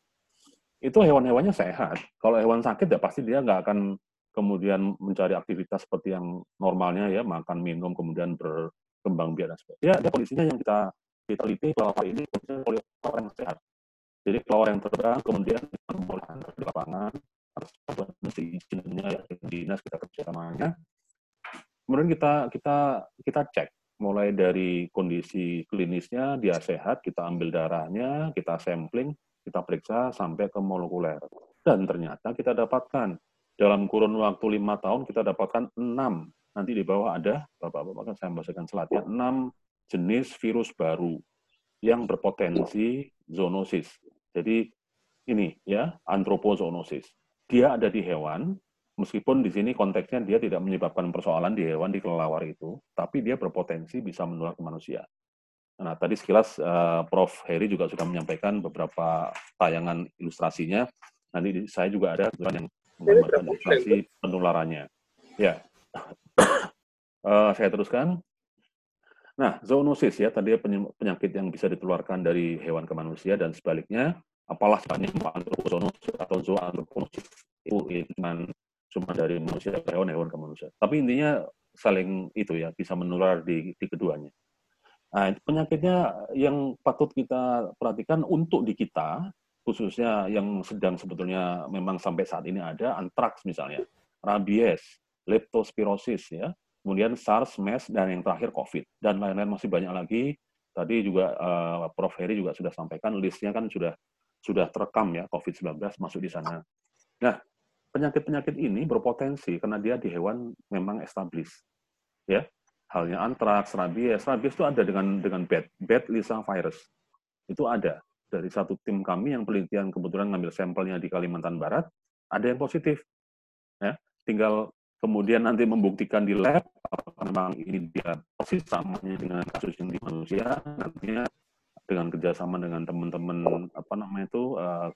itu hewan-hewannya sehat. Kalau hewan sakit ya pasti dia nggak akan kemudian mencari aktivitas seperti yang normalnya ya makan minum kemudian berkembang biak dan sebagainya. Ya, kondisinya yang kita kita teliti kelawar ini kondisinya kelawar yang sehat. Jadi kelawar yang terbang kemudian mulai di lapangan harus mesti izinnya ya dinas kita kerja namanya. Kemudian kita kita kita cek mulai dari kondisi klinisnya dia sehat, kita ambil darahnya, kita sampling, kita periksa sampai ke molekuler. Dan ternyata kita dapatkan dalam kurun waktu lima tahun kita dapatkan enam. Nanti di bawah ada, bapak-bapak kan saya bahasakan selatnya, enam jenis virus baru yang berpotensi zoonosis. Jadi ini ya, antropozoonosis. Dia ada di hewan, meskipun di sini konteksnya dia tidak menyebabkan persoalan di hewan di kelelawar itu, tapi dia berpotensi bisa menular ke manusia. Nah, tadi sekilas uh, Prof. Heri juga sudah menyampaikan beberapa tayangan ilustrasinya. Nanti saya juga ada yang menggambarkan ilustrasi penularannya. Ya, uh, [coughs] saya teruskan. Nah, zoonosis ya, tadi penyakit yang bisa ditularkan dari hewan ke manusia dan sebaliknya, apalah sebabnya antropozoonosis atau zooanthroponosis itu, itu cuma cuma dari manusia ke hewan, hewan ke manusia. Tapi intinya saling itu ya, bisa menular di, di keduanya. Nah, penyakitnya yang patut kita perhatikan untuk di kita, khususnya yang sedang sebetulnya memang sampai saat ini ada, antraks misalnya, rabies, leptospirosis, ya, kemudian SARS, MERS, dan yang terakhir COVID. Dan lain-lain masih banyak lagi. Tadi juga uh, Prof. Heri juga sudah sampaikan, listnya kan sudah sudah terekam ya, COVID-19 masuk di sana. Nah, penyakit-penyakit ini berpotensi karena dia di hewan memang established. Ya, halnya antraks, rabies. Rabies itu ada dengan dengan bed, bed Lisa virus. Itu ada dari satu tim kami yang penelitian kebetulan ngambil sampelnya di Kalimantan Barat, ada yang positif. Ya, tinggal kemudian nanti membuktikan di lab apakah memang ini dia persis samanya dengan kasus yang di manusia, nantinya dengan kerjasama dengan teman-teman apa namanya itu uh,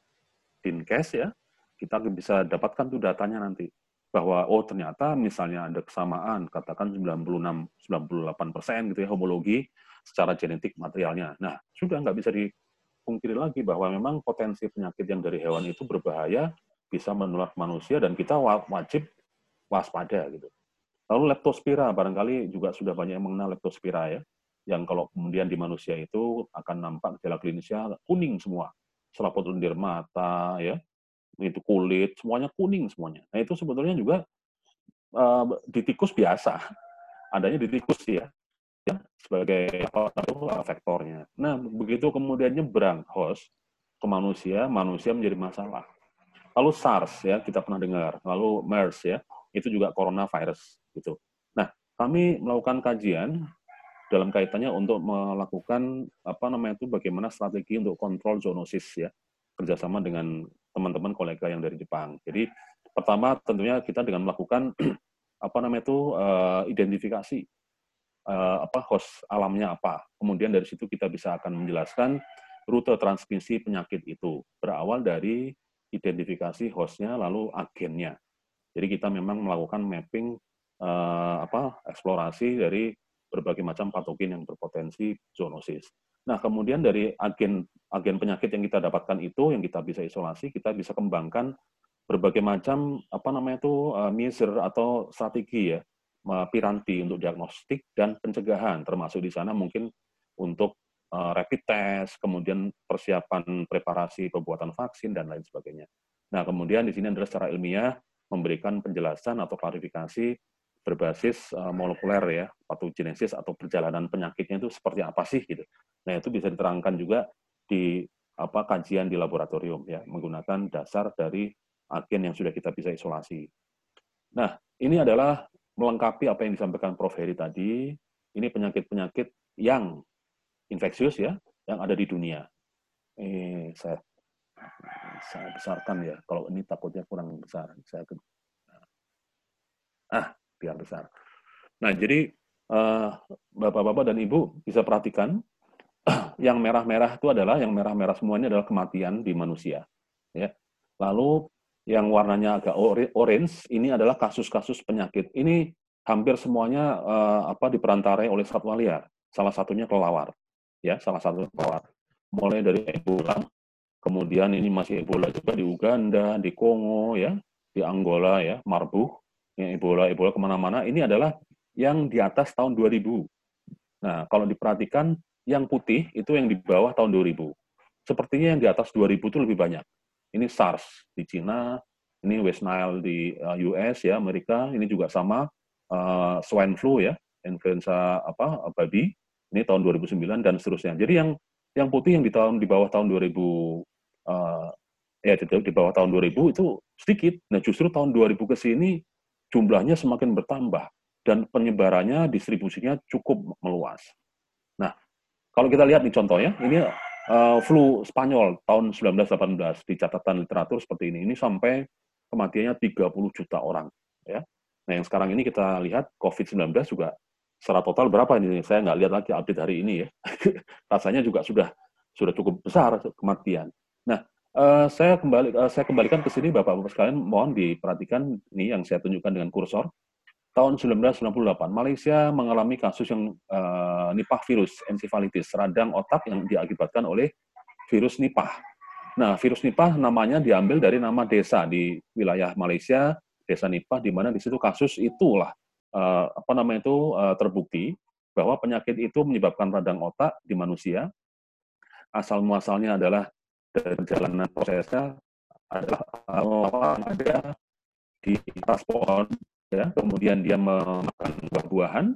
Dinkes ya, kita bisa dapatkan tuh datanya nanti bahwa oh ternyata misalnya ada kesamaan katakan 96 98 persen gitu ya homologi secara genetik materialnya. Nah sudah nggak bisa dipungkiri lagi bahwa memang potensi penyakit yang dari hewan itu berbahaya bisa menular ke manusia dan kita wajib waspada gitu. Lalu leptospira barangkali juga sudah banyak yang mengenal leptospira ya, yang kalau kemudian di manusia itu akan nampak gejala klinisnya kuning semua, selaput lendir mata ya, itu kulit, semuanya kuning semuanya. Nah itu sebetulnya juga uh, di tikus biasa, adanya di tikus ya, ya sebagai apa faktornya. Nah begitu kemudian nyebrang host ke manusia, manusia menjadi masalah. Lalu SARS ya kita pernah dengar, lalu MERS ya itu juga coronavirus gitu. Nah kami melakukan kajian dalam kaitannya untuk melakukan apa namanya itu bagaimana strategi untuk kontrol zoonosis ya kerjasama dengan teman-teman kolega yang dari Jepang. Jadi pertama tentunya kita dengan melakukan [clears throat] apa namanya itu uh, identifikasi uh, apa host alamnya apa. Kemudian dari situ kita bisa akan menjelaskan rute transmisi penyakit itu berawal dari identifikasi hostnya lalu agennya. Jadi kita memang melakukan mapping uh, apa eksplorasi dari berbagai macam patogen yang berpotensi zoonosis. Nah, kemudian dari agen agen penyakit yang kita dapatkan itu yang kita bisa isolasi, kita bisa kembangkan berbagai macam apa namanya itu uh, measure atau strategi ya, piranti untuk diagnostik dan pencegahan termasuk di sana mungkin untuk uh, rapid test, kemudian persiapan preparasi pembuatan vaksin dan lain sebagainya. Nah, kemudian di sini adalah secara ilmiah memberikan penjelasan atau klarifikasi berbasis uh, molekuler ya, patogenesis atau perjalanan penyakitnya itu seperti apa sih gitu. Nah, itu bisa diterangkan juga di apa kajian di laboratorium ya, menggunakan dasar dari agen yang sudah kita bisa isolasi. Nah, ini adalah melengkapi apa yang disampaikan Prof. Heri tadi. Ini penyakit-penyakit yang infeksius ya, yang ada di dunia. Eh, saya saya besarkan ya. Kalau ini takutnya kurang besar. Saya ah biar besar. Nah, jadi eh, bapak-bapak dan ibu bisa perhatikan [clears throat] yang merah-merah itu adalah yang merah-merah semuanya adalah kematian di manusia. Ya. Lalu yang warnanya agak orange ini adalah kasus-kasus penyakit. Ini hampir semuanya uh, apa diperantarai oleh satwa liar. Salah satunya kelelawar. Ya, salah satu kelelawar. Mulai dari Ebola, kemudian ini masih Ebola juga di Uganda, di Kongo ya, di Angola ya, Marburg, yang Ebola, Ebola ke mana-mana, ini adalah yang di atas tahun 2000. Nah, kalau diperhatikan, yang putih itu yang di bawah tahun 2000. Sepertinya yang di atas 2000 itu lebih banyak. Ini SARS di Cina, ini West Nile di uh, US ya, Amerika, ini juga sama uh, swine flu ya, influenza apa babi, ini tahun 2009 dan seterusnya. Jadi yang yang putih yang di tahun di bawah tahun 2000 uh, ya di, di bawah tahun 2000 itu sedikit. Nah, justru tahun 2000 ke sini jumlahnya semakin bertambah dan penyebarannya distribusinya cukup meluas. Nah, kalau kita lihat di contohnya, ini uh, flu Spanyol tahun 1918 di catatan literatur seperti ini. Ini sampai kematiannya 30 juta orang. Ya. Nah, yang sekarang ini kita lihat COVID-19 juga secara total berapa ini? Saya nggak lihat lagi update hari ini ya. [laughs] Rasanya juga sudah sudah cukup besar kematian. Nah, Uh, saya kembali uh, saya kembalikan ke sini Bapak-bapak sekalian mohon diperhatikan ini yang saya tunjukkan dengan kursor. Tahun 1998 Malaysia mengalami kasus yang uh, Nipah virus encephalitis radang otak yang diakibatkan oleh virus Nipah. Nah, virus Nipah namanya diambil dari nama desa di wilayah Malaysia, desa Nipah di mana di situ kasus itulah uh, apa namanya itu uh, terbukti bahwa penyakit itu menyebabkan radang otak di manusia. Asal muasalnya adalah perjalanan prosesnya adalah lawan ada di atas pohon, ya, kemudian dia memakan buah-buahan,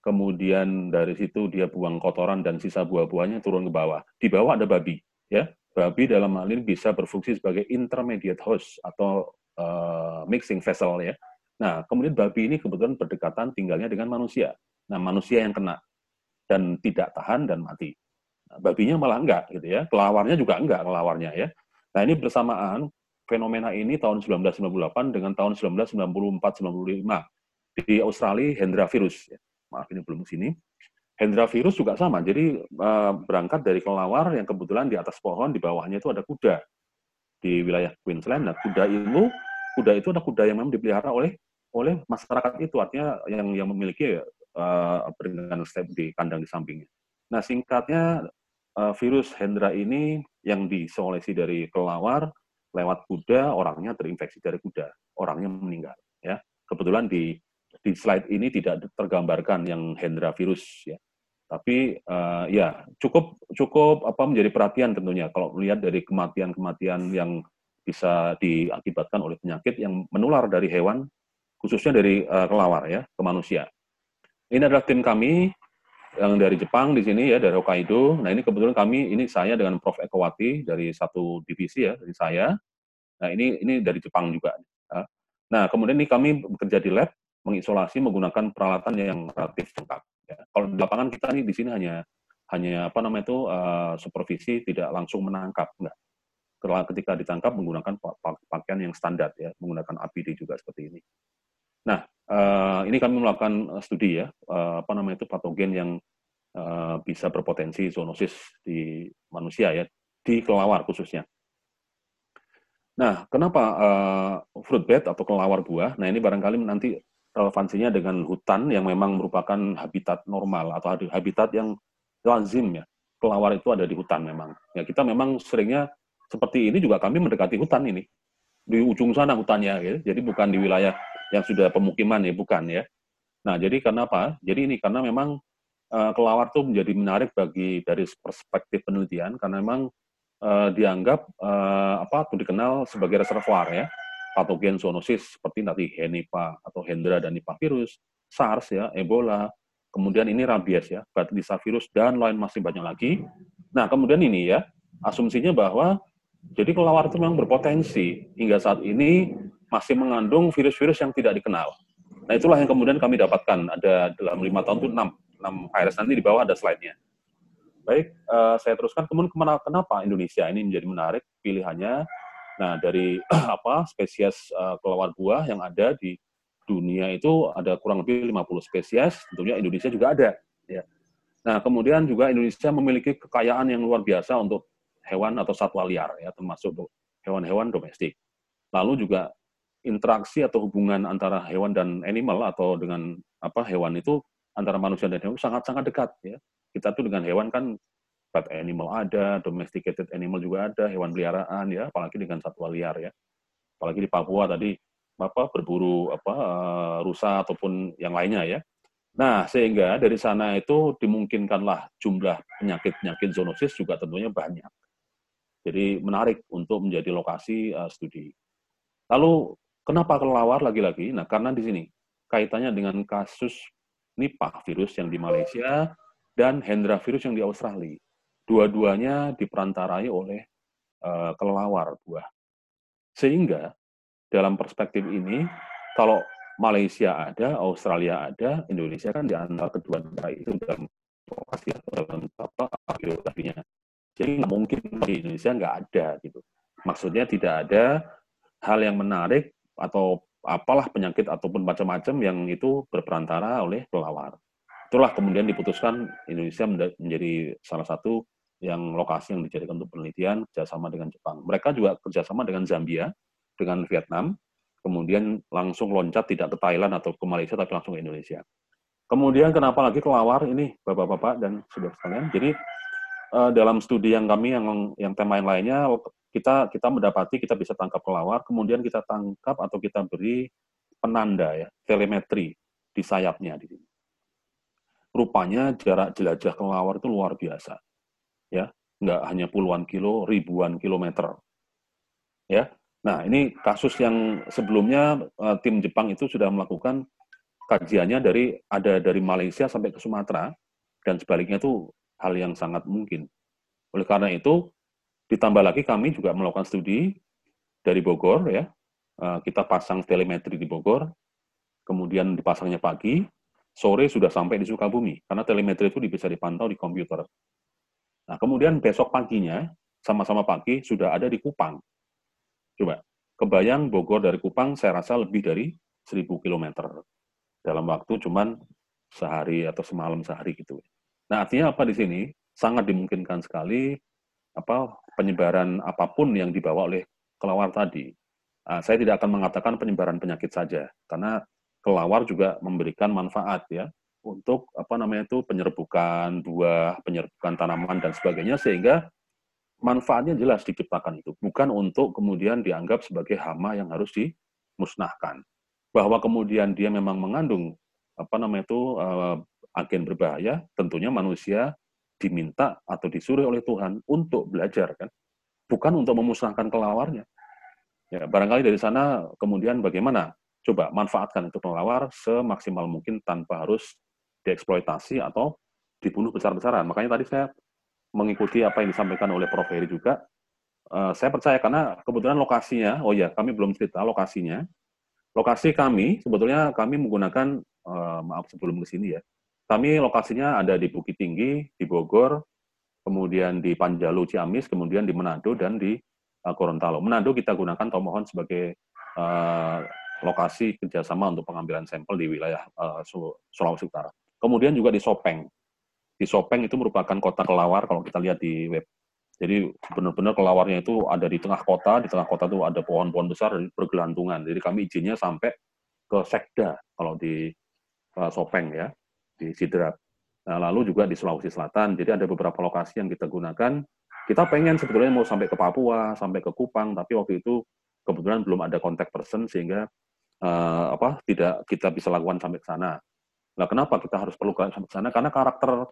kemudian dari situ dia buang kotoran dan sisa buah-buahnya turun ke bawah. Di bawah ada babi, ya. Babi dalam hal ini bisa berfungsi sebagai intermediate host atau uh, mixing vessel, ya. Nah, kemudian babi ini kebetulan berdekatan tinggalnya dengan manusia. Nah, manusia yang kena dan tidak tahan dan mati babinya malah enggak gitu ya. Kelawarnya juga enggak kelawarnya ya. Nah, ini bersamaan fenomena ini tahun 1998 dengan tahun 1994-95 di Australia Hendra virus. Ya. Maaf ini belum sini. Hendra virus juga sama. Jadi uh, berangkat dari kelawar yang kebetulan di atas pohon di bawahnya itu ada kuda di wilayah Queensland. Nah, kuda itu kuda itu ada kuda yang memang dipelihara oleh oleh masyarakat itu artinya yang yang memiliki uh, peringatan step di kandang di sampingnya. Nah, singkatnya uh, virus Hendra ini yang disolesi dari kelawar lewat kuda, orangnya terinfeksi dari kuda, orangnya meninggal. Ya, kebetulan di di slide ini tidak tergambarkan yang Hendra virus ya. Tapi uh, ya cukup cukup apa menjadi perhatian tentunya kalau melihat dari kematian-kematian yang bisa diakibatkan oleh penyakit yang menular dari hewan khususnya dari uh, kelawar ya ke manusia. Ini adalah tim kami yang dari Jepang di sini ya dari Hokkaido. Nah ini kebetulan kami ini saya dengan Prof Ekowati dari satu divisi ya dari saya. Nah ini ini dari Jepang juga. Ya. Nah kemudian ini kami bekerja di lab mengisolasi menggunakan peralatan yang relatif lengkap. Ya. Kalau di lapangan kita nih di sini hanya hanya apa namanya itu uh, supervisi tidak langsung menangkap enggak ketika ditangkap menggunakan pakaian yang standar ya menggunakan APD juga seperti ini nah uh, ini kami melakukan studi ya uh, apa namanya itu patogen yang uh, bisa berpotensi zoonosis di manusia ya di kelelawar khususnya nah kenapa uh, fruit bat atau kelelawar buah nah ini barangkali nanti relevansinya dengan hutan yang memang merupakan habitat normal atau habitat yang lazim ya. Kelawar itu ada di hutan memang. Ya kita memang seringnya seperti ini juga kami mendekati hutan ini. Di ujung sana hutannya ya. Jadi bukan di wilayah yang sudah pemukiman ya, bukan ya. Nah, jadi karena apa? Jadi ini karena memang uh, kelawar itu menjadi menarik bagi dari perspektif penelitian karena memang uh, dianggap uh, apa tuh dikenal sebagai reservoir ya patogen zoonosis seperti nanti Henipa atau Hendra dan Nipah virus, SARS ya, Ebola, kemudian ini rabies ya, Batlisa virus dan lain masih banyak lagi. Nah, kemudian ini ya, asumsinya bahwa jadi kelelawar itu memang berpotensi hingga saat ini masih mengandung virus-virus yang tidak dikenal. Nah, itulah yang kemudian kami dapatkan ada dalam lima tahun itu enam, enam virus nanti di bawah ada slide-nya. Baik, uh, saya teruskan kemudian kenapa Indonesia ini menjadi menarik pilihannya. Nah, dari [clears throat] apa spesies uh, buah yang ada di dunia itu ada kurang lebih 50 spesies, tentunya Indonesia juga ada. Ya. Nah, kemudian juga Indonesia memiliki kekayaan yang luar biasa untuk hewan atau satwa liar, ya, termasuk hewan-hewan domestik. Lalu juga interaksi atau hubungan antara hewan dan animal atau dengan apa hewan itu antara manusia dan hewan sangat-sangat dekat. Ya. Kita tuh dengan hewan kan pet animal ada, domesticated animal juga ada, hewan peliharaan ya, apalagi dengan satwa liar ya. Apalagi di Papua tadi apa berburu apa uh, rusa ataupun yang lainnya ya. Nah, sehingga dari sana itu dimungkinkanlah jumlah penyakit-penyakit zoonosis juga tentunya banyak. Jadi menarik untuk menjadi lokasi uh, studi. Lalu kenapa kelelawar lagi-lagi? Nah, karena di sini kaitannya dengan kasus Nipah virus yang di Malaysia dan Hendra virus yang di Australia. Dua-duanya diperantarai oleh uh, kelelawar buah. Sehingga dalam perspektif ini, kalau Malaysia ada, Australia ada, Indonesia kan di antara kedua negara itu dalam lokasi atau dalam apa geografinya. Jadi mungkin di Indonesia nggak ada gitu. Maksudnya tidak ada hal yang menarik atau apalah penyakit ataupun macam-macam yang itu berperantara oleh pelawar. Itulah kemudian diputuskan Indonesia menjadi salah satu yang lokasi yang dijadikan untuk penelitian kerjasama dengan Jepang. Mereka juga kerjasama dengan Zambia, dengan Vietnam, kemudian langsung loncat tidak ke Thailand atau ke Malaysia, tapi langsung ke Indonesia. Kemudian kenapa lagi kelawar ini, bapak-bapak dan saudara sekalian? Jadi uh, dalam studi yang kami yang yang tema yang lainnya kita kita mendapati kita bisa tangkap kelawar, kemudian kita tangkap atau kita beri penanda ya, telemetri di sayapnya di sini. Rupanya jarak jelajah kelawar itu luar biasa. Ya, nggak hanya puluhan kilo, ribuan kilometer. Ya, Nah, ini kasus yang sebelumnya uh, tim Jepang itu sudah melakukan kajiannya dari ada dari Malaysia sampai ke Sumatera dan sebaliknya itu hal yang sangat mungkin. Oleh karena itu, ditambah lagi kami juga melakukan studi dari Bogor ya. Uh, kita pasang telemetri di Bogor, kemudian dipasangnya pagi, sore sudah sampai di Sukabumi karena telemetri itu bisa dipantau di komputer. Nah, kemudian besok paginya sama-sama pagi sudah ada di Kupang Coba, kebayang Bogor dari Kupang saya rasa lebih dari 1000 km dalam waktu cuman sehari atau semalam sehari gitu. Nah, artinya apa di sini? Sangat dimungkinkan sekali apa penyebaran apa pun yang dibawa oleh kelawar tadi. Nah, saya tidak akan mengatakan penyebaran penyakit saja, karena kelawar juga memberikan manfaat ya untuk apa namanya itu penyerbukan buah, penyerbukan tanaman dan sebagainya sehingga manfaatnya jelas diciptakan itu, bukan untuk kemudian dianggap sebagai hama yang harus dimusnahkan. Bahwa kemudian dia memang mengandung apa namanya itu uh, agen berbahaya, tentunya manusia diminta atau disuruh oleh Tuhan untuk belajar kan, bukan untuk memusnahkan kelawarnya. Ya, barangkali dari sana kemudian bagaimana coba manfaatkan itu kelawar semaksimal mungkin tanpa harus dieksploitasi atau dibunuh besar-besaran. Makanya tadi saya mengikuti apa yang disampaikan oleh Prof. Heri juga, uh, saya percaya karena kebetulan lokasinya, oh ya kami belum cerita lokasinya. Lokasi kami sebetulnya kami menggunakan uh, maaf sebelum ke sini ya, Kami lokasinya ada di Bukit Tinggi, di Bogor, kemudian di Panjalu, Ciamis, kemudian di Manado dan di uh, Gorontalo. Manado kita gunakan Tomohon sebagai uh, lokasi kerjasama untuk pengambilan sampel di wilayah uh, Sulawesi Utara. Kemudian juga di Sopeng. Di Sopeng itu merupakan kota kelawar kalau kita lihat di web. Jadi benar-benar kelawarnya itu ada di tengah kota, di tengah kota itu ada pohon-pohon besar bergelantungan. Jadi kami izinnya sampai ke Sekda kalau di uh, Sopeng ya, di Sidrap. Nah, lalu juga di Sulawesi Selatan. Jadi ada beberapa lokasi yang kita gunakan. Kita pengen sebetulnya mau sampai ke Papua, sampai ke Kupang, tapi waktu itu kebetulan belum ada kontak person sehingga uh, apa tidak kita bisa lakukan sampai ke sana. Nah, kenapa kita harus perlu sampai ke sana? Karena karakter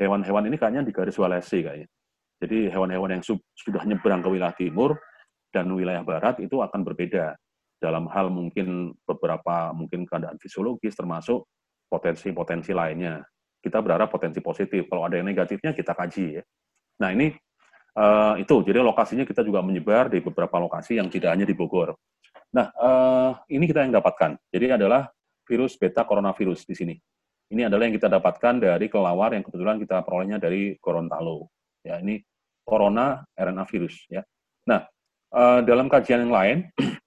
hewan-hewan ini kayaknya di garis walesi kayaknya. Jadi hewan-hewan yang sudah nyebrang ke wilayah timur dan wilayah barat itu akan berbeda dalam hal mungkin beberapa mungkin keadaan fisiologis termasuk potensi-potensi lainnya. Kita berharap potensi positif. Kalau ada yang negatifnya kita kaji ya. Nah ini uh, itu. Jadi lokasinya kita juga menyebar di beberapa lokasi yang tidak hanya di Bogor. Nah uh, ini kita yang dapatkan. Jadi adalah virus beta coronavirus di sini. Ini adalah yang kita dapatkan dari kelawar yang kebetulan kita perolehnya dari Gorontalo. Ya, ini corona RNA virus ya. Nah, uh, dalam kajian yang lain [clears throat]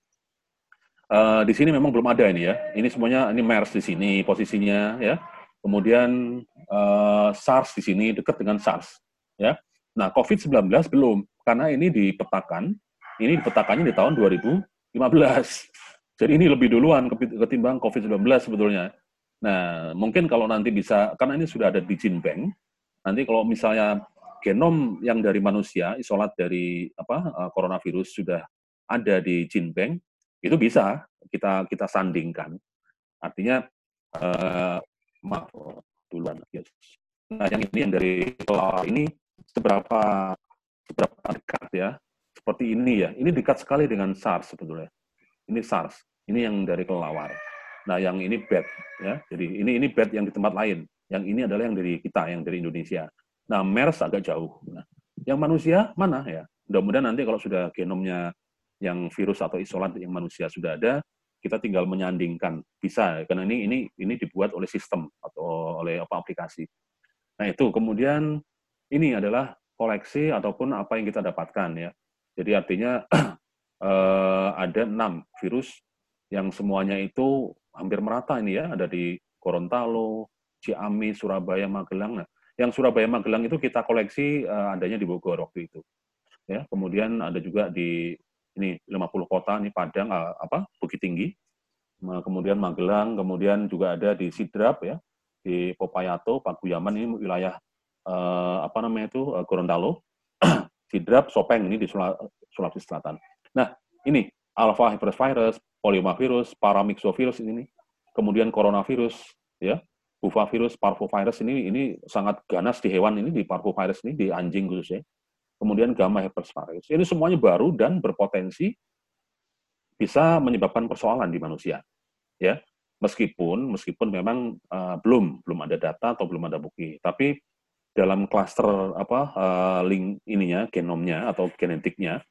uh, di sini memang belum ada ini ya. Ini semuanya ini MERS di sini posisinya ya. Kemudian uh, SARS di sini dekat dengan SARS ya. Nah, COVID-19 belum karena ini dipetakan ini dipetakannya di tahun 2015. Jadi ini lebih duluan ketimbang COVID-19 sebetulnya. Nah, mungkin kalau nanti bisa, karena ini sudah ada di Jinpeng, nanti kalau misalnya genom yang dari manusia, isolat dari apa uh, coronavirus sudah ada di Jinpeng, itu bisa kita kita sandingkan. Artinya, uh, maaf, duluan. Nah, yang ini yang dari kelawar ini seberapa seberapa dekat ya? Seperti ini ya. Ini dekat sekali dengan SARS sebetulnya. Ini SARS. Ini yang dari kelawar. Nah, yang ini bed ya. Jadi ini ini bed yang di tempat lain. Yang ini adalah yang dari kita, yang dari Indonesia. Nah, MERS agak jauh. Nah, yang manusia mana ya? Mudah-mudahan nanti kalau sudah genomnya yang virus atau isolat yang manusia sudah ada, kita tinggal menyandingkan bisa karena ini ini ini dibuat oleh sistem atau oleh apa aplikasi. Nah, itu kemudian ini adalah koleksi ataupun apa yang kita dapatkan ya. Jadi artinya [clears throat] eh, ada enam virus yang semuanya itu hampir merata ini ya, ada di Gorontalo, Ciamis, Surabaya, Magelang. Nah, yang Surabaya, Magelang itu kita koleksi uh, adanya di Bogor waktu itu. Ya, kemudian ada juga di ini 50 kota ini Padang uh, apa Bukit Tinggi. Kemudian Magelang, kemudian juga ada di Sidrap ya, di Popayato, Paguyaman ini wilayah uh, apa namanya itu uh, Gorontalo. [clears throat] Sidrap, Sopeng ini di Sulawesi Selatan. Nah, ini alpha virus, poliomavirus, paramyxovirus ini, kemudian coronavirus, ya, bufavirus, parvovirus ini ini sangat ganas di hewan ini, di parvovirus ini, di anjing khususnya. Kemudian gamma herpesvirus. Ini semuanya baru dan berpotensi bisa menyebabkan persoalan di manusia. Ya, meskipun meskipun memang uh, belum belum ada data atau belum ada bukti, tapi dalam klaster apa uh, link ininya genomnya atau genetiknya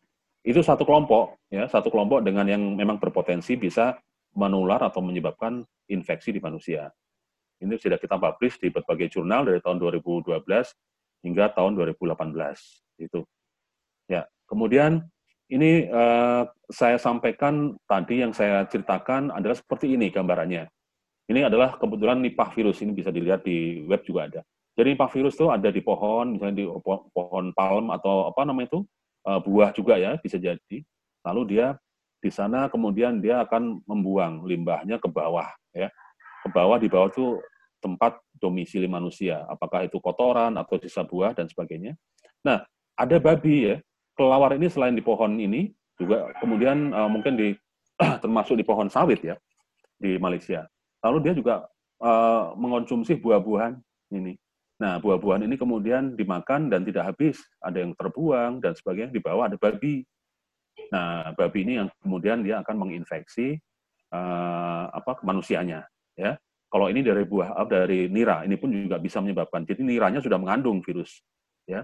itu satu kelompok ya satu kelompok dengan yang memang berpotensi bisa menular atau menyebabkan infeksi di manusia. Ini sudah kita publish di berbagai jurnal dari tahun 2012 hingga tahun 2018 itu. Ya, kemudian ini uh, saya sampaikan tadi yang saya ceritakan adalah seperti ini gambarannya. Ini adalah kebetulan nipah virus ini bisa dilihat di web juga ada. Jadi nipah virus itu ada di pohon, misalnya di pohon palm atau apa namanya itu uh, buah juga ya bisa jadi. Lalu dia di sana kemudian dia akan membuang limbahnya ke bawah ya. Ke bawah di bawah itu tempat domisili manusia, apakah itu kotoran atau sisa buah dan sebagainya. Nah, ada babi ya. Kelawar ini selain di pohon ini juga kemudian uh, mungkin di [clears throat] termasuk di pohon sawit ya di Malaysia. Lalu dia juga uh, mengonsumsi buah-buahan ini. Nah, buah-buahan ini kemudian dimakan dan tidak habis, ada yang terbuang dan sebagainya, di bawah ada babi. Nah, babi ini yang kemudian dia akan menginfeksi uh, apa manusianya, ya. Kalau ini dari buah dari nira, ini pun juga bisa menyebabkan. Jadi niranya sudah mengandung virus, ya.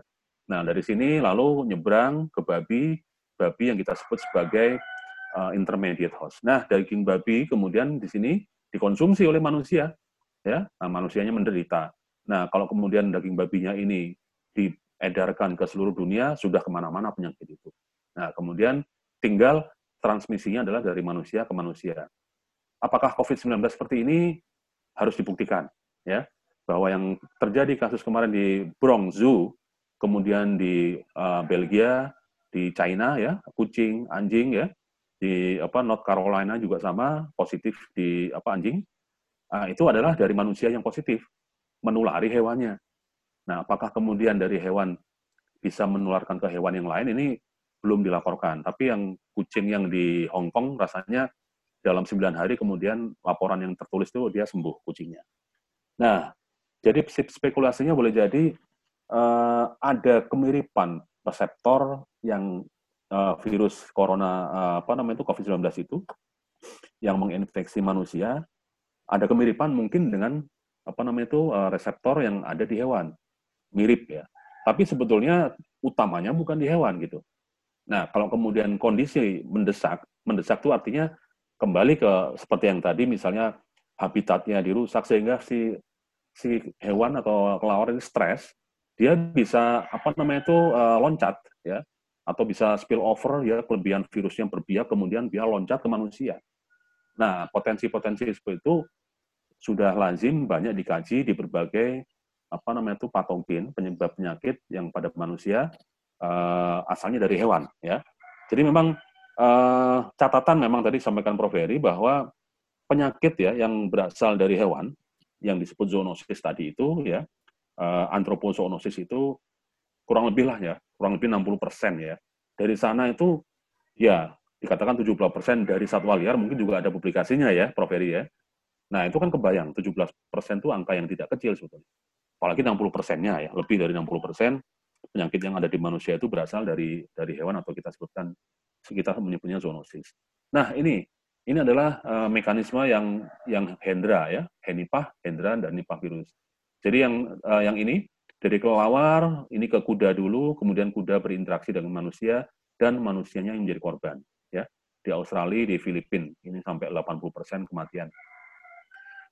Nah, dari sini lalu nyebrang ke babi, babi yang kita sebut sebagai uh, intermediate host. Nah, daging babi kemudian di sini dikonsumsi oleh manusia. ya, nah, manusianya menderita. Nah, kalau kemudian daging babinya ini diedarkan ke seluruh dunia, sudah ke mana-mana penyakit itu. Nah, kemudian tinggal transmisinya adalah dari manusia ke manusia. Apakah COVID-19 seperti ini harus dibuktikan, ya, bahwa yang terjadi kasus kemarin di Bronx Zoo, kemudian di uh, Belgia, di China, ya, kucing, anjing, ya, di apa North Carolina juga sama positif di apa anjing, uh, itu adalah dari manusia yang positif menulari hewannya. Nah, apakah kemudian dari hewan bisa menularkan ke hewan yang lain ini belum dilaporkan. Tapi yang kucing yang di Hong Kong rasanya dalam 9 hari kemudian laporan yang tertulis itu dia sembuh kucingnya. Nah, jadi spekulasinya boleh jadi uh, ada kemiripan reseptor yang uh, virus corona uh, apa namanya itu COVID-19 itu yang menginfeksi manusia ada kemiripan mungkin dengan apa namanya itu uh, reseptor yang ada di hewan. Mirip ya. Tapi sebetulnya utamanya bukan di hewan gitu. Nah, kalau kemudian kondisi mendesak, mendesak itu artinya kembali ke seperti yang tadi misalnya habitatnya dirusak sehingga si si hewan atau kelawar ini stres, dia bisa apa namanya itu uh, loncat ya atau bisa spill over ya kelebihan virus yang berbiak kemudian dia loncat ke manusia. Nah, potensi-potensi seperti itu sudah lazim banyak dikaji di berbagai apa namanya itu patogen penyebab penyakit yang pada manusia uh, asalnya dari hewan ya. Jadi memang uh, catatan memang tadi sampaikan Prof Heri bahwa penyakit ya yang berasal dari hewan yang disebut zoonosis tadi itu ya uh, antroposoonosis itu kurang lebih lah ya kurang lebih 60 persen ya dari sana itu ya dikatakan 70 persen dari satwa liar mungkin juga ada publikasinya ya Prof Heri ya Nah, itu kan kebayang, 17 persen itu angka yang tidak kecil sebetulnya. Apalagi 60 persennya ya, lebih dari 60 persen penyakit yang ada di manusia itu berasal dari dari hewan atau kita sebutkan sekitar menyebutnya zoonosis. Nah, ini ini adalah uh, mekanisme yang yang Hendra ya, Henipah, Hendra dan Nipah virus. Jadi yang uh, yang ini dari kelelawar ini ke kuda dulu, kemudian kuda berinteraksi dengan manusia dan manusianya yang menjadi korban ya. Di Australia, di Filipina ini sampai 80% kematian.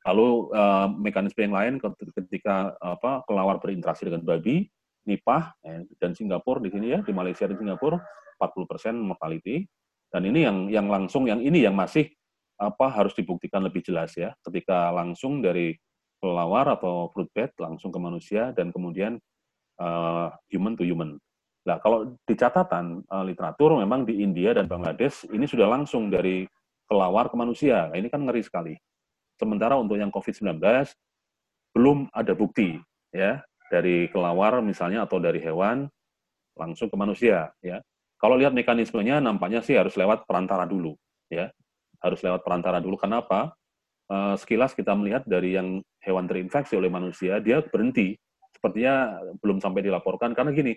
Lalu uh, mekanisme yang lain ketika apa kelawar berinteraksi dengan babi, nipah eh, dan Singapura di sini ya di Malaysia dan Singapura 40% mortality dan ini yang yang langsung yang ini yang masih apa harus dibuktikan lebih jelas ya ketika langsung dari kelawar atau fruit bat langsung ke manusia dan kemudian uh, human to human. Nah, kalau di catatan uh, literatur memang di India dan Bangladesh ini sudah langsung dari kelawar ke manusia. Nah, ini kan ngeri sekali. Sementara untuk yang COVID-19 belum ada bukti ya dari kelawar misalnya atau dari hewan langsung ke manusia ya. Kalau lihat mekanismenya nampaknya sih harus lewat perantara dulu ya. Harus lewat perantara dulu kenapa? Uh, sekilas kita melihat dari yang hewan terinfeksi oleh manusia dia berhenti sepertinya belum sampai dilaporkan karena gini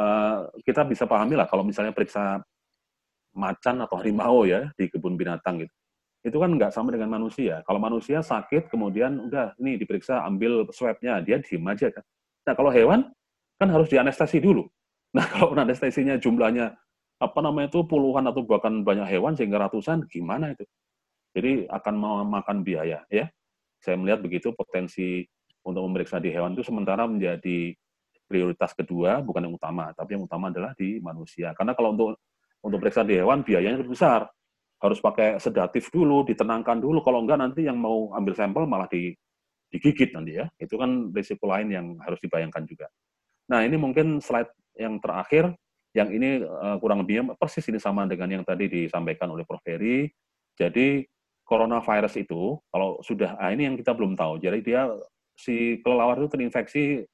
uh, kita bisa pahami lah kalau misalnya periksa macan atau harimau ya di kebun binatang gitu itu kan nggak sama dengan manusia. Kalau manusia sakit, kemudian udah ini diperiksa, ambil swabnya, dia diem aja kan. Nah kalau hewan kan harus dianestesi dulu. [laughs] Nah kalau anestesinya jumlahnya apa namanya itu puluhan atau bahkan banyak hewan sehingga ratusan, gimana itu? Jadi akan memakan biaya ya. Saya melihat begitu potensi untuk memeriksa di hewan itu sementara menjadi prioritas kedua, bukan yang utama, tapi yang utama adalah di manusia. Karena kalau untuk untuk periksa di hewan biayanya besar harus pakai sedatif dulu, ditenangkan dulu. Kalau enggak nanti yang mau ambil sampel malah di, digigit nanti ya. Itu kan risiko lain yang harus dibayangkan juga. Nah ini mungkin slide yang terakhir, yang ini uh, kurang lebih persis ini sama dengan yang tadi disampaikan oleh Prof. Heri. Jadi coronavirus itu kalau sudah, ah ini yang kita belum tahu. Jadi dia si kelelawar itu terinfeksi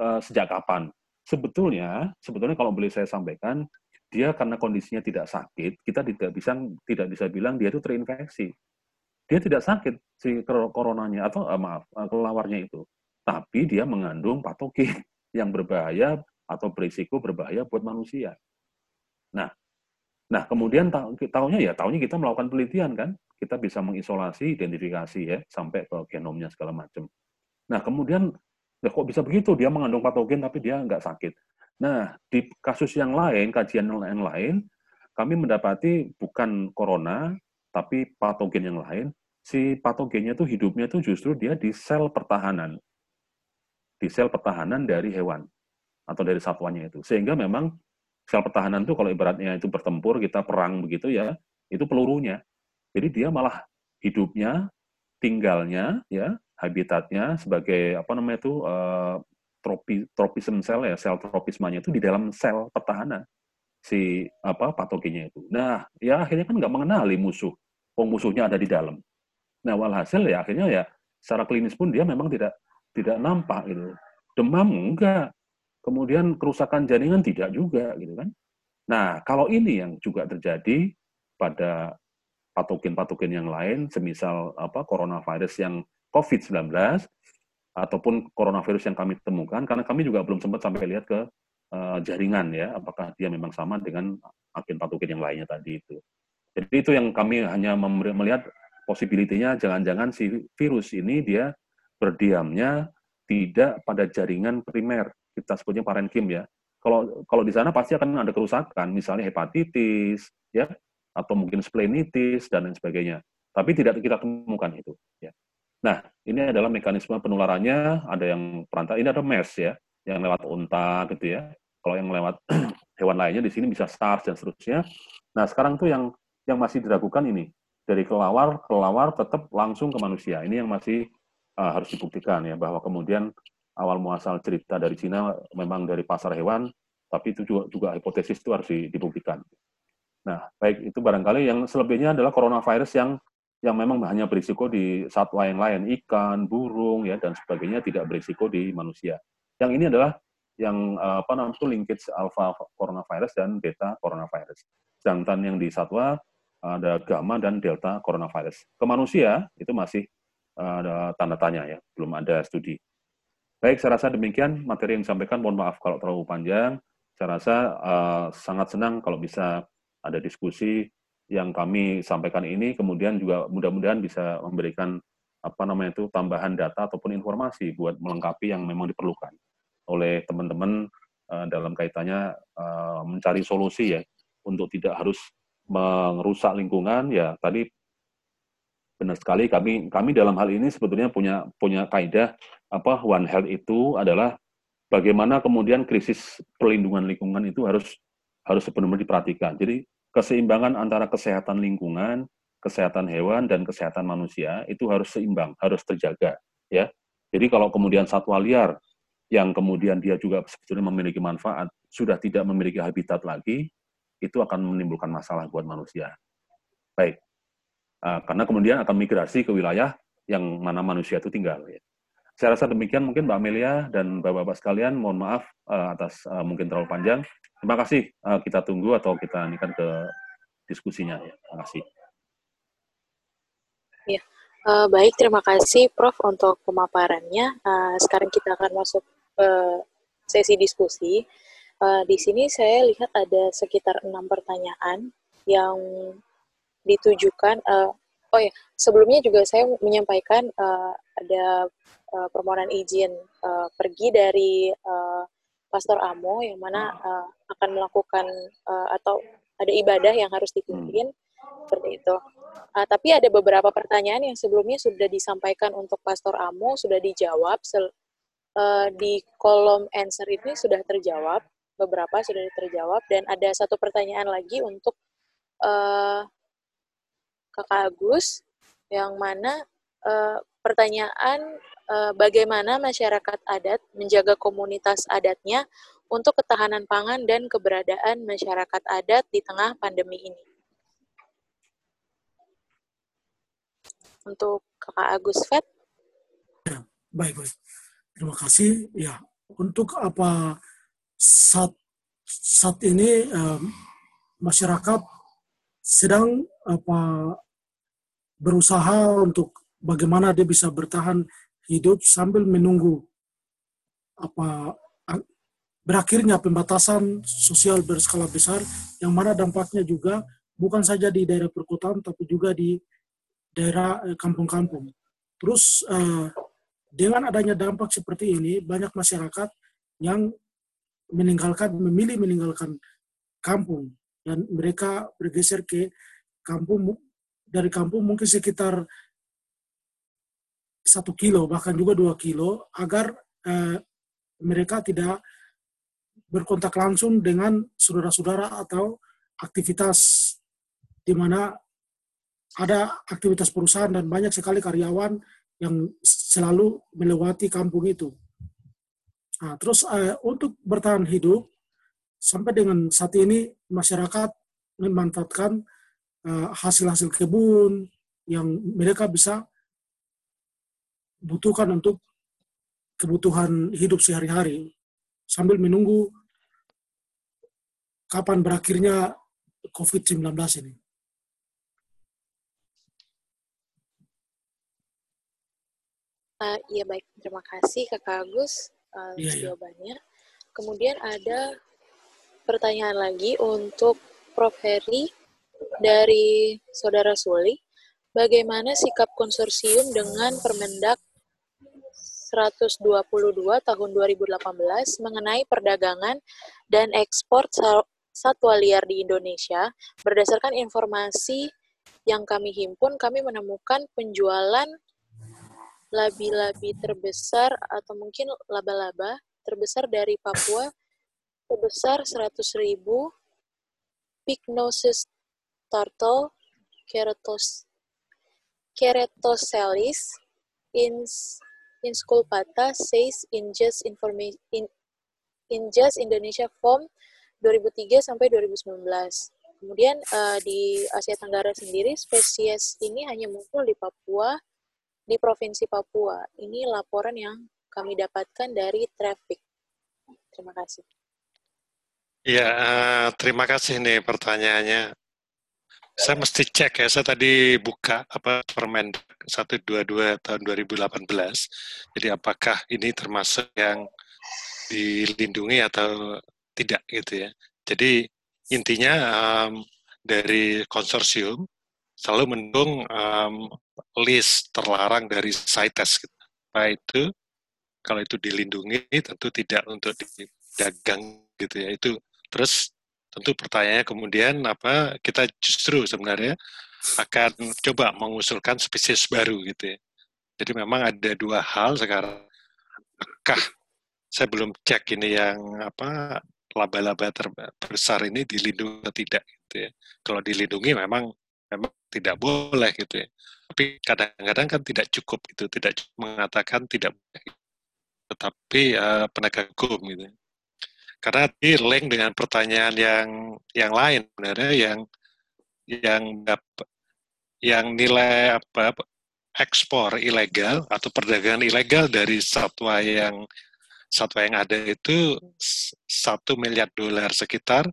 uh, sejak kapan? Sebetulnya, sebetulnya kalau boleh saya sampaikan, dia karena kondisinya tidak sakit, kita tidak bisa tidak bisa bilang dia itu terinfeksi. Dia tidak sakit si coronanya atau uh, maaf uh, kelawarnya itu, tapi dia mengandung patogen [laughs] yang berbahaya atau berisiko berbahaya buat manusia. Nah, nah kemudian tahunya ya tahunya kita melakukan penelitian kan, kita bisa mengisolasi, identifikasi ya sampai ke genomnya segala macam. Nah kemudian ya kok bisa begitu dia mengandung patogen tapi dia nggak sakit. Nah, di kasus yang lain, kajian yang lain, kami mendapati bukan corona, tapi patogen yang lain, si patogennya itu hidupnya itu justru dia di sel pertahanan. Di sel pertahanan dari hewan atau dari satwanya itu. Sehingga memang sel pertahanan itu kalau ibaratnya itu bertempur, kita perang begitu ya, itu pelurunya. Jadi dia malah hidupnya, tinggalnya, ya habitatnya sebagai apa namanya itu uh, tropi, tropism sel ya, sel tropismanya itu di dalam sel pertahanan si apa patogennya itu. Nah, ya akhirnya kan nggak mengenali musuh. Oh, musuhnya ada di dalam. Nah, walhasil ya akhirnya ya secara klinis pun dia memang tidak tidak nampak gitu. Demam enggak. Kemudian kerusakan jaringan tidak juga gitu kan. Nah, kalau ini yang juga terjadi pada patogen-patogen yang lain, semisal apa coronavirus yang COVID-19 ataupun coronavirus yang kami temukan, karena kami juga belum sempat sampai lihat ke uh, jaringan ya, apakah dia memang sama dengan agen patogen yang lainnya tadi itu. Jadi itu yang kami hanya melihat possibility-nya jangan-jangan si virus ini dia berdiamnya tidak pada jaringan primer, kita sebutnya parenkim ya. Kalau kalau di sana pasti akan ada kerusakan, misalnya hepatitis, ya, atau mungkin splenitis dan lain sebagainya. Tapi tidak kita temukan itu. Ya. Nah, ini adalah mekanisme penularannya. Ada yang perantara, ini ada MERS ya, yang lewat unta gitu ya. Kalau yang lewat [clears throat] hewan lainnya di sini bisa SARS dan seterusnya. Nah, sekarang tuh yang yang masih diragukan ini dari kelawar kelawar tetap langsung ke manusia. Ini yang masih uh, harus dibuktikan ya bahwa kemudian awal muasal cerita dari Cina memang dari pasar hewan, tapi itu juga juga hipotesis itu harus dibuktikan. Nah, baik itu barangkali yang selebihnya adalah coronavirus yang yang memang hanya berisiko di satwa yang lain, ikan, burung ya dan sebagainya tidak berisiko di manusia. Yang ini adalah yang eh, apa namanya itu linkage alpha coronavirus dan beta coronavirus. Sedangkan yang di satwa ada gamma dan delta coronavirus. Ke manusia itu masih eh, ada tanda tanya ya, belum ada studi. Baik, saya rasa demikian materi yang disampaikan. Mohon maaf kalau terlalu panjang. Saya rasa uh, sangat senang kalau bisa ada diskusi yang kami sampaikan ini, kemudian juga mudah-mudahan bisa memberikan apa namanya itu tambahan data ataupun informasi buat melengkapi yang memang diperlukan oleh teman-teman uh, dalam kaitannya uh, mencari solusi ya untuk tidak harus merusak lingkungan ya tadi benar sekali kami kami dalam hal ini sebetulnya punya punya kaidah apa one health itu adalah bagaimana kemudian krisis perlindungan lingkungan itu harus harus benar-benar diperhatikan. Jadi keseimbangan antara kesehatan lingkungan, kesehatan hewan dan kesehatan manusia itu harus seimbang, harus terjaga ya. Jadi kalau kemudian satwa liar yang kemudian dia juga sebetulnya memiliki manfaat sudah tidak memiliki habitat lagi, itu akan menimbulkan masalah buat manusia. Baik, uh, karena kemudian akan migrasi ke wilayah yang mana manusia itu tinggal. Ya. Saya rasa demikian mungkin Mbak Amelia dan Bapak-Bapak sekalian, mohon maaf uh, atas uh, mungkin terlalu panjang. Terima kasih, uh, kita tunggu atau kita ini kan ke diskusinya. Ya. Terima kasih. Ya, uh, baik terima kasih Prof untuk pemaparannya. Uh, sekarang kita akan masuk ke sesi diskusi. Uh, di sini saya lihat ada sekitar enam pertanyaan yang ditujukan. Uh, oh ya, sebelumnya juga saya menyampaikan uh, ada uh, permohonan izin uh, pergi dari uh, Pastor Amo yang mana uh, akan melakukan uh, atau ada ibadah yang harus dipimpin seperti itu. Uh, tapi ada beberapa pertanyaan yang sebelumnya sudah disampaikan untuk Pastor Amo sudah dijawab sel, uh, di kolom answer ini sudah terjawab beberapa sudah terjawab dan ada satu pertanyaan lagi untuk uh, Kakak Agus yang mana uh, pertanyaan uh, bagaimana masyarakat adat menjaga komunitas adatnya untuk ketahanan pangan dan keberadaan masyarakat adat di tengah pandemi ini. Untuk Kakak Agus Fed. Ya, baik, baik. Terima kasih. Ya, untuk apa saat saat ini um, masyarakat sedang apa berusaha untuk bagaimana dia bisa bertahan hidup sambil menunggu apa berakhirnya pembatasan sosial berskala besar yang mana dampaknya juga bukan saja di daerah perkotaan tapi juga di daerah eh, kampung-kampung. Terus uh, dengan adanya dampak seperti ini banyak masyarakat yang meninggalkan memilih meninggalkan kampung dan mereka bergeser ke kampung dari kampung mungkin sekitar satu kilo bahkan juga dua kilo agar uh, mereka tidak berkontak langsung dengan saudara-saudara atau aktivitas di mana ada aktivitas perusahaan dan banyak sekali karyawan yang selalu melewati kampung itu. Nah, terus uh, untuk bertahan hidup sampai dengan saat ini masyarakat memanfaatkan uh, hasil-hasil kebun yang mereka bisa butuhkan untuk kebutuhan hidup sehari-hari sambil menunggu kapan berakhirnya COVID-19 ini. Uh, iya baik, terima kasih Kakak Agus uh, iya, iya. jawabannya. Kemudian ada pertanyaan lagi untuk Prof. Heri dari Saudara Suli. Bagaimana sikap konsorsium dengan Permendak 122 tahun 2018 mengenai perdagangan dan ekspor satwa liar di Indonesia? Berdasarkan informasi yang kami himpun, kami menemukan penjualan labi-labi terbesar atau mungkin laba-laba terbesar dari Papua sebesar 100 ribu Pycnosis turtle keratos keratoselis in insculpata says in just information in, in just Indonesia form 2003 sampai 2019. Kemudian uh, di Asia Tenggara sendiri spesies ini hanya muncul di Papua, di Provinsi Papua. Ini laporan yang kami dapatkan dari Traffic. Terima kasih. Ya, terima kasih nih pertanyaannya. Saya mesti cek ya, saya tadi buka apa Permen 122 tahun 2018. Jadi apakah ini termasuk yang dilindungi atau tidak gitu ya. Jadi intinya um, dari konsorsium selalu mendung um, list terlarang dari CITES gitu. Nah itu kalau itu dilindungi tentu tidak untuk didagang gitu ya. Itu terus tentu pertanyaannya kemudian apa kita justru sebenarnya akan coba mengusulkan spesies baru gitu ya. Jadi memang ada dua hal sekarang. Apakah saya belum cek ini yang apa laba-laba terbesar ini dilindungi atau tidak gitu ya. Kalau dilindungi memang memang tidak boleh gitu ya. Tapi kadang-kadang kan tidak cukup itu, tidak mengatakan tidak boleh. Tetapi uh, penegak hukum gitu. Karena di link dengan pertanyaan yang yang lain sebenarnya yang yang yang nilai apa ekspor ilegal atau perdagangan ilegal dari satwa yang satwa yang ada itu satu miliar dolar sekitar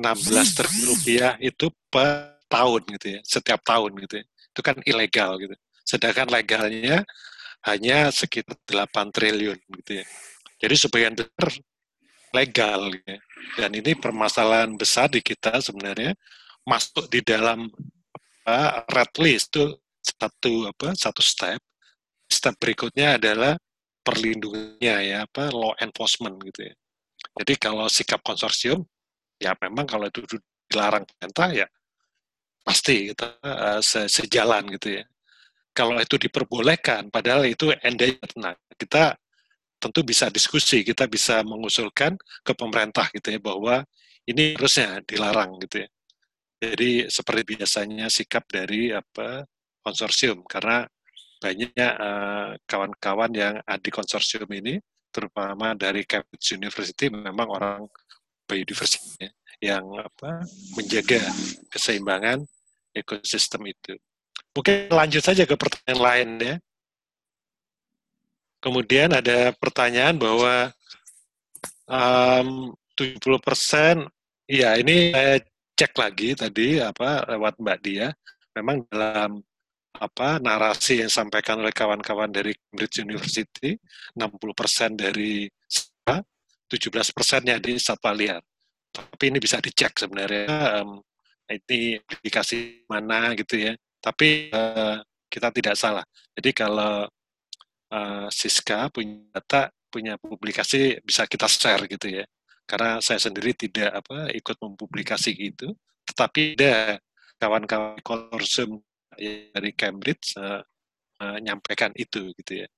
16 triliun rupiah itu per tahun gitu ya setiap tahun gitu ya. Itu kan ilegal gitu. Sedangkan legalnya hanya sekitar 8 triliun gitu ya. Jadi sebagian besar legal gitu ya. dan ini permasalahan besar di kita sebenarnya masuk di dalam apa, red list itu satu apa satu step step berikutnya adalah perlindungannya ya apa law enforcement gitu ya. Jadi kalau sikap konsorsium ya memang kalau itu dilarang pemerintah ya pasti kita uh, se sejalan gitu ya. Kalau itu diperbolehkan, padahal itu endangered, kita tentu bisa diskusi, kita bisa mengusulkan ke pemerintah gitu ya bahwa ini harusnya dilarang gitu ya. Jadi seperti biasanya sikap dari apa konsorsium karena banyak eh, kawan-kawan uh, yang ada di konsorsium ini, terutama dari Cambridge University, memang orang biodiversity yang apa menjaga keseimbangan ekosistem itu. Mungkin lanjut saja ke pertanyaan lain ya. Kemudian ada pertanyaan bahwa um, 70 persen, ya ini saya cek lagi tadi apa lewat Mbak Dia, memang dalam apa narasi yang disampaikan oleh kawan-kawan dari Cambridge University, 60% dari 17 persennya di satwa liar. Tapi ini bisa dicek sebenarnya um, ini aplikasi mana gitu ya. Tapi uh, kita tidak salah. Jadi kalau uh, Siska punya data, punya publikasi bisa kita share gitu ya. Karena saya sendiri tidak apa ikut mempublikasi gitu. Tetapi ada kawan-kawan konsorsium dari Cambridge uh, menyampaikan itu gitu ya.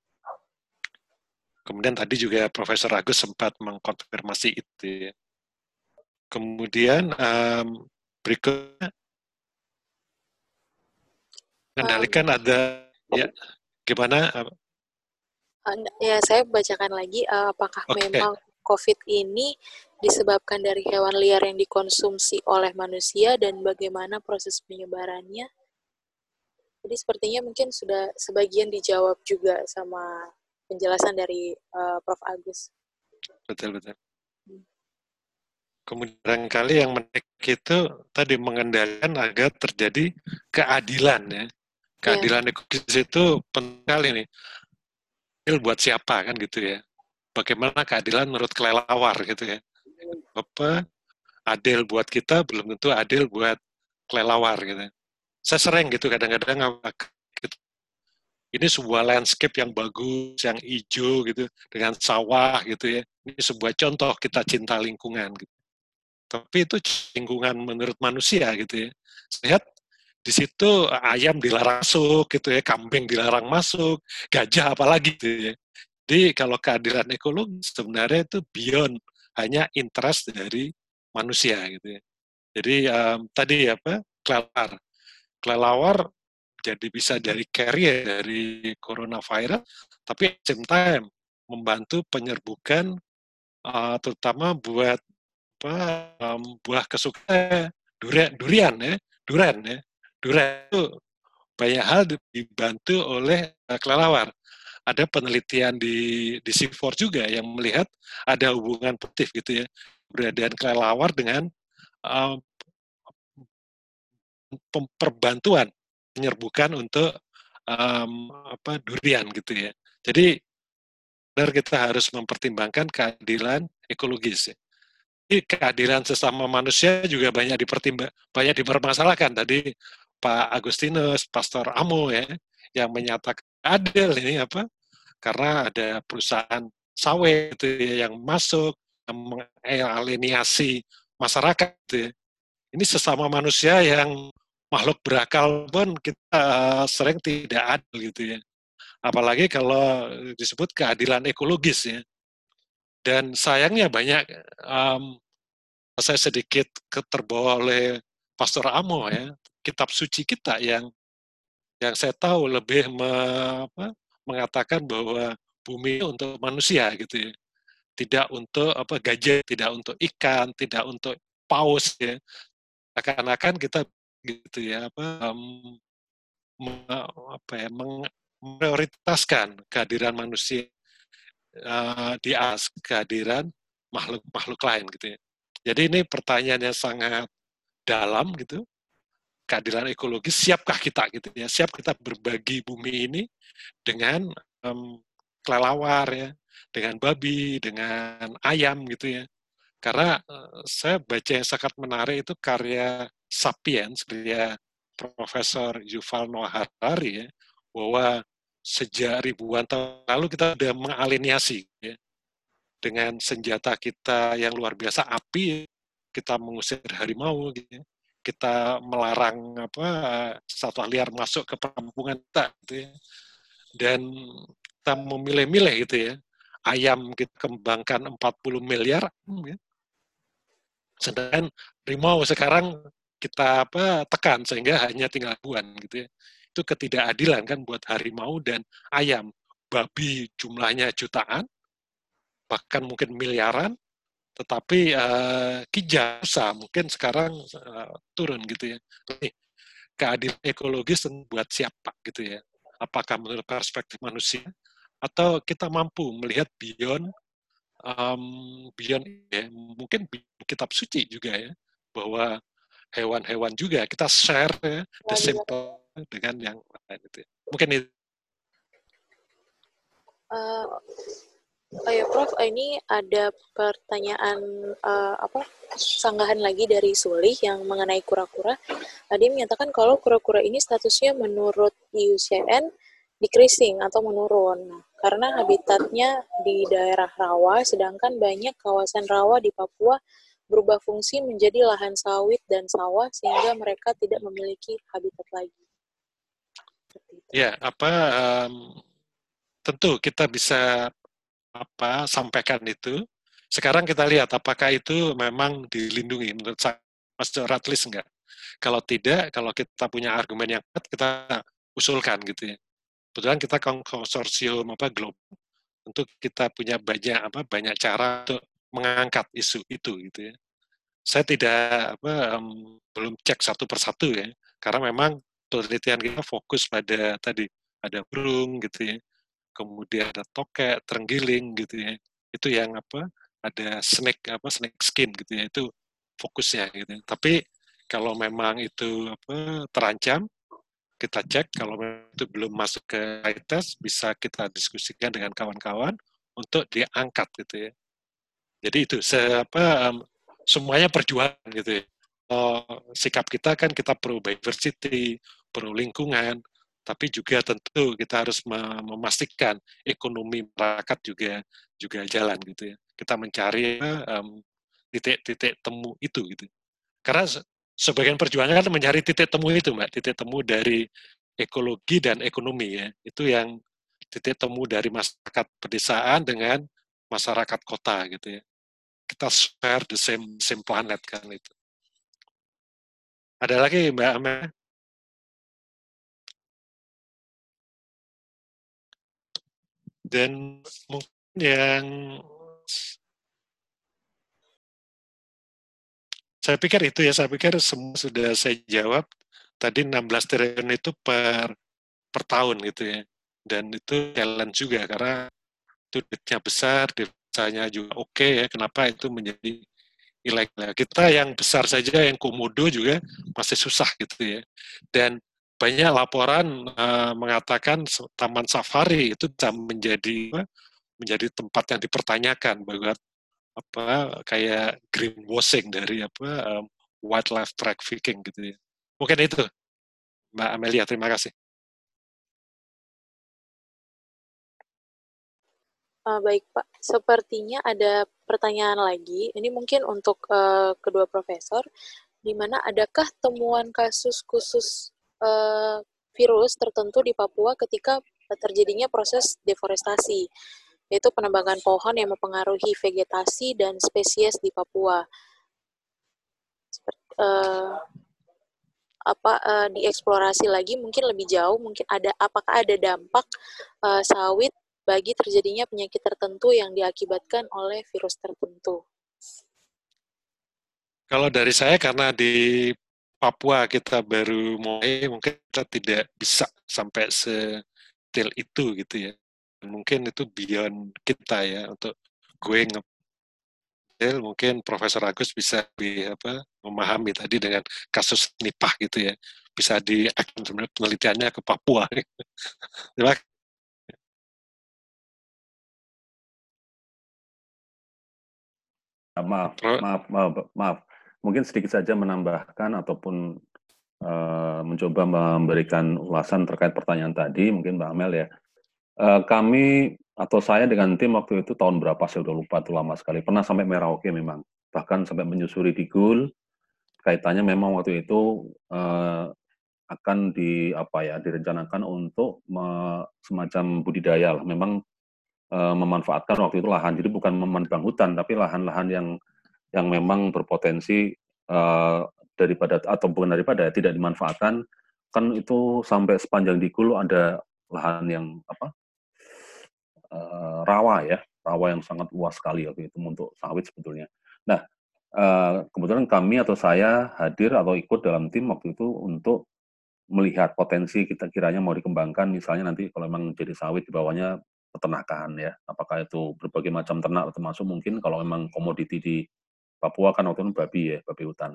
Kemudian tadi juga Profesor Agus sempat mengkonfirmasi itu ya. Kemudian um, berikutnya mengendalikan um, ada ya gimana? Ya saya bacakan lagi uh, apakah okay. memang COVID ini disebabkan dari hewan liar yang dikonsumsi oleh manusia dan bagaimana proses penyebarannya. Jadi sepertinya mungkin sudah sebagian dijawab juga sama penjelasan dari uh, Prof. Agus. Betul betul. Hmm. Kemudian kali yang menarik itu tadi mengendalikan agar terjadi keadilan ya. Keadilan yeah. ekologis itu penting kali nih. Adil buat siapa kan gitu ya bagaimana keadilan menurut kelelawar gitu ya. Apa adil buat kita belum tentu adil buat kelelawar gitu. Saya sering gitu kadang-kadang gitu. ini sebuah landscape yang bagus, yang hijau gitu, dengan sawah gitu ya. Ini sebuah contoh kita cinta lingkungan gitu. Tapi itu lingkungan menurut manusia gitu ya. Lihat di situ ayam dilarang masuk gitu ya, kambing dilarang masuk, gajah apalagi gitu ya. Jadi kalau keadilan ekologi sebenarnya itu beyond hanya interest dari manusia gitu ya. Jadi um, tadi apa kelelawar, kelelawar jadi bisa dari carrier dari coronavirus, tapi at same time membantu penyerbukan uh, terutama buat apa um, buah kesukaan durian, durian ya, durian ya, durian itu banyak hal dibantu oleh uh, kelelawar ada penelitian di di C4 juga yang melihat ada hubungan positif gitu ya keberadaan kelelawar dengan uh, perbantuan penyerbukan untuk um, apa durian gitu ya. Jadi benar kita harus mempertimbangkan keadilan ekologis. Ya. Jadi keadilan sesama manusia juga banyak dipertimbang banyak dipermasalahkan. Tadi Pak Agustinus, Pastor Amo ya, yang menyatakan adil ini apa karena ada perusahaan sawit itu ya, yang masuk yang mengaliniasi masyarakat gitu ya. ini sesama manusia yang makhluk berakal pun kita eh, sering tidak adil gitu ya. Apalagi kalau disebut keadilan ekologis ya. Dan sayangnya banyak um, saya sedikit terbawa oleh Pastor Amo ya kitab suci kita yang yang saya tahu lebih me, apa, mengatakan bahwa bumi untuk manusia gitu ya. Tidak untuk apa gajah, tidak untuk ikan, tidak untuk paus ya. Akan-akan kita gitu ya apa um, apa ya memprioritaskan kehadiran manusia uh, di atas kehadiran makhluk-makhluk lain gitu ya. Jadi ini pertanyaan yang sangat dalam gitu. Keadilan ekologis siapkah kita gitu ya? Siap kita berbagi bumi ini dengan um, kelelawar ya, dengan babi, dengan ayam gitu ya. Karena uh, saya baca yang sangat menarik itu karya Sapiens, karya Profesor Yuval Noah Harari ya, bahwa sejak ribuan tahun lalu kita sudah mengaliniasi ya, dengan senjata kita yang luar biasa api kita mengusir harimau gitu ya. Kita melarang apa satwa liar masuk ke perkampungan kita gitu ya. Dan kita memilih-milih gitu ya ayam kita kembangkan 40 miliar hmm, ya. sedangkan rimau sekarang kita apa tekan sehingga hanya tinggal ribuan gitu ya. Itu ketidakadilan kan buat harimau dan ayam. Babi jumlahnya jutaan bahkan mungkin miliaran tetapi uh, kijasa mungkin sekarang uh, turun gitu ya. Nih, keadilan ekologis buat siapa gitu ya apakah menurut perspektif manusia atau kita mampu melihat beyond um, beyond ya mungkin kitab suci juga ya bahwa hewan-hewan juga kita share ya, the simple dengan yang lain itu ya. mungkin itu uh, oh ya Prof ini ada pertanyaan uh, apa sanggahan lagi dari Sulih yang mengenai kura-kura Tadi menyatakan kalau kura-kura ini statusnya menurut IUCN decreasing atau menurun. Nah, karena habitatnya di daerah rawa, sedangkan banyak kawasan rawa di Papua berubah fungsi menjadi lahan sawit dan sawah sehingga mereka tidak memiliki habitat lagi. Ya, apa um, tentu kita bisa apa sampaikan itu. Sekarang kita lihat apakah itu memang dilindungi menurut Mas Ratlis enggak. Kalau tidak, kalau kita punya argumen yang kuat, kita usulkan gitu ya. Kebetulan kita konsorsium apa global, tentu kita punya banyak apa banyak cara untuk mengangkat isu itu gitu ya. Saya tidak apa um, belum cek satu persatu ya, karena memang penelitian kita fokus pada tadi ada burung gitu ya, kemudian ada tokek, terenggiling gitu ya, itu yang apa ada snake apa snake skin gitu ya, itu fokusnya gitu. Tapi kalau memang itu apa terancam, kita cek kalau itu belum masuk ke test bisa kita diskusikan dengan kawan-kawan untuk diangkat gitu ya. Jadi itu apa um, semuanya perjuangan gitu ya. Oh, sikap kita kan kita pro biodiversity, pro lingkungan, tapi juga tentu kita harus memastikan ekonomi masyarakat juga juga jalan gitu ya. Kita mencari titik-titik um, temu itu gitu. Karena sebagian perjuangan kan mencari titik temu itu, Mbak, titik temu dari ekologi dan ekonomi ya. Itu yang titik temu dari masyarakat pedesaan dengan masyarakat kota gitu ya kita share the same same planet kan itu. Ada lagi Mbak Ame? Dan mungkin yang saya pikir itu ya, saya pikir semua sudah saya jawab. Tadi 16 triliun itu per per tahun gitu ya. Dan itu challenge juga karena itu duitnya besar, desanya juga oke okay ya, kenapa itu menjadi ilegal. Kita yang besar saja, yang komodo juga masih susah gitu ya. Dan banyak laporan uh, mengatakan taman safari itu bisa menjadi menjadi tempat yang dipertanyakan bahwa apa kayak greenwashing dari apa um, wildlife trafficking gitu ya. Mungkin itu Mbak Amelia, terima kasih. Uh, baik Pak, sepertinya ada pertanyaan lagi. Ini mungkin untuk uh, kedua profesor, di mana adakah temuan kasus khusus uh, virus tertentu di Papua ketika terjadinya proses deforestasi, yaitu penebangan pohon yang mempengaruhi vegetasi dan spesies di Papua. Seperti, uh, apa uh, dieksplorasi lagi mungkin lebih jauh mungkin ada apakah ada dampak uh, sawit bagi terjadinya penyakit tertentu yang diakibatkan oleh virus tertentu. Kalau dari saya karena di Papua kita baru mulai, mungkin kita tidak bisa sampai setil itu gitu ya. Mungkin itu beyond kita ya untuk gue nge mungkin Profesor Agus bisa lebih apa memahami tadi dengan kasus nipah gitu ya bisa di penelitiannya ke Papua. [laughs] Terima Maaf, maaf, maaf, maaf. Mungkin sedikit saja menambahkan ataupun uh, mencoba memberikan ulasan terkait pertanyaan tadi, mungkin Mbak Amel ya. Uh, kami atau saya dengan tim waktu itu tahun berapa saya udah lupa tuh lama sekali. Pernah sampai Merauke memang, bahkan sampai menyusuri di Gul. Kaitannya memang waktu itu uh, akan di apa ya direncanakan untuk me, semacam budidaya lah. Memang memanfaatkan waktu itu lahan. Jadi bukan menebang hutan, tapi lahan-lahan yang yang memang berpotensi uh, daripada atau bukan daripada tidak dimanfaatkan kan itu sampai sepanjang di Gulu ada lahan yang apa uh, rawa ya rawa yang sangat luas sekali waktu itu untuk sawit sebetulnya. Nah uh, kebetulan kami atau saya hadir atau ikut dalam tim waktu itu untuk melihat potensi kita kiranya mau dikembangkan misalnya nanti kalau memang jadi sawit di bawahnya peternakan ya. Apakah itu berbagai macam ternak termasuk mungkin kalau memang komoditi di Papua kan waktu itu babi ya, babi hutan.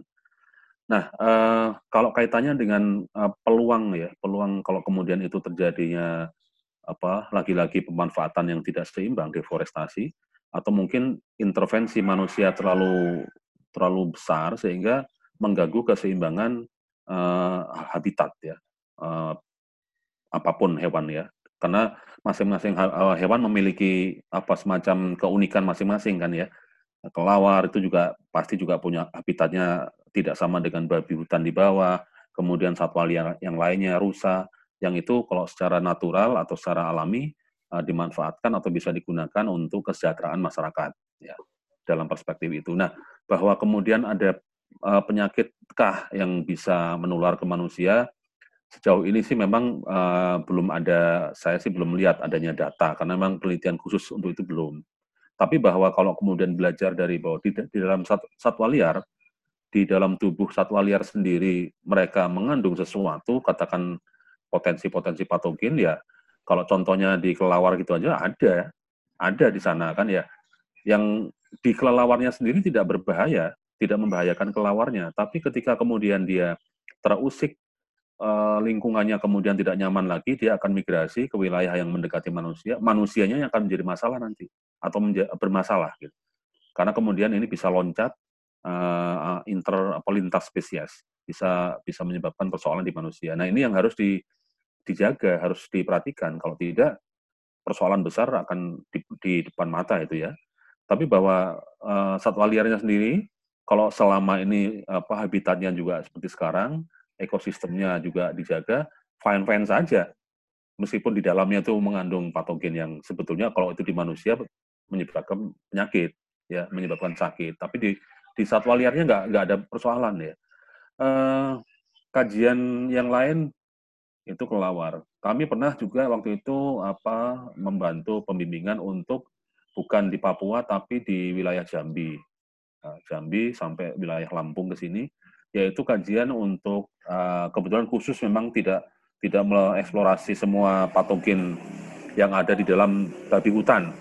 Nah, eh, kalau kaitannya dengan eh, peluang ya, peluang kalau kemudian itu terjadinya apa lagi-lagi pemanfaatan yang tidak seimbang deforestasi atau mungkin intervensi manusia terlalu terlalu besar sehingga mengganggu keseimbangan eh, habitat ya eh, apa pun hewan ya karena masing-masing hewan memiliki apa semacam keunikan masing-masing kan ya. Kelawar itu juga pasti juga punya habitatnya tidak sama dengan babi hutan di bawah, kemudian satwa liar yang lainnya rusa yang itu kalau secara natural atau secara alami uh, dimanfaatkan atau bisa digunakan untuk kesejahteraan masyarakat ya dalam perspektif itu. Nah, bahwa kemudian ada uh, penyakitkah yang bisa menular ke manusia sejauh ini sih memang uh, belum ada saya sih belum melihat adanya data karena memang penelitian khusus untuk itu belum. Tapi bahwa kalau kemudian belajar dari bahwa di, di dalam satwa liar di dalam tubuh satwa liar sendiri mereka mengandung sesuatu, katakan potensi-potensi patogen ya, kalau contohnya di kelelawar gitu aja ada, ada di sana kan ya. Yang di kelelawarnya sendiri tidak berbahaya, tidak membahayakan kelelawarnya, tapi ketika kemudian dia terusik eh, lingkungannya kemudian tidak nyaman lagi, dia akan migrasi ke wilayah yang mendekati manusia, manusianya yang akan menjadi masalah nanti atau bermasalah gitu. Karena kemudian ini bisa loncat uh, inter apa spesies bisa bisa menyebabkan persoalan di manusia. Nah ini yang harus di, dijaga, harus diperhatikan. Kalau tidak persoalan besar akan di, di depan mata itu ya. Tapi bahwa uh, satwa liarnya sendiri, kalau selama ini apa habitatnya juga seperti sekarang, ekosistemnya juga dijaga, fine fine saja. Meskipun di dalamnya itu mengandung patogen yang sebetulnya kalau itu di manusia menyebabkan penyakit, ya menyebabkan sakit. Tapi di di satwa liarnya nggak nggak ada persoalan ya. Uh, kajian yang lain itu kelawar. Kami pernah juga waktu itu apa membantu pembimbingan untuk bukan di Papua tapi di wilayah Jambi. Nah, Jambi sampai wilayah Lampung ke sini yaitu kajian untuk uh, kebetulan khusus memang tidak tidak mengeksplorasi semua patogen yang ada di dalam babi hutan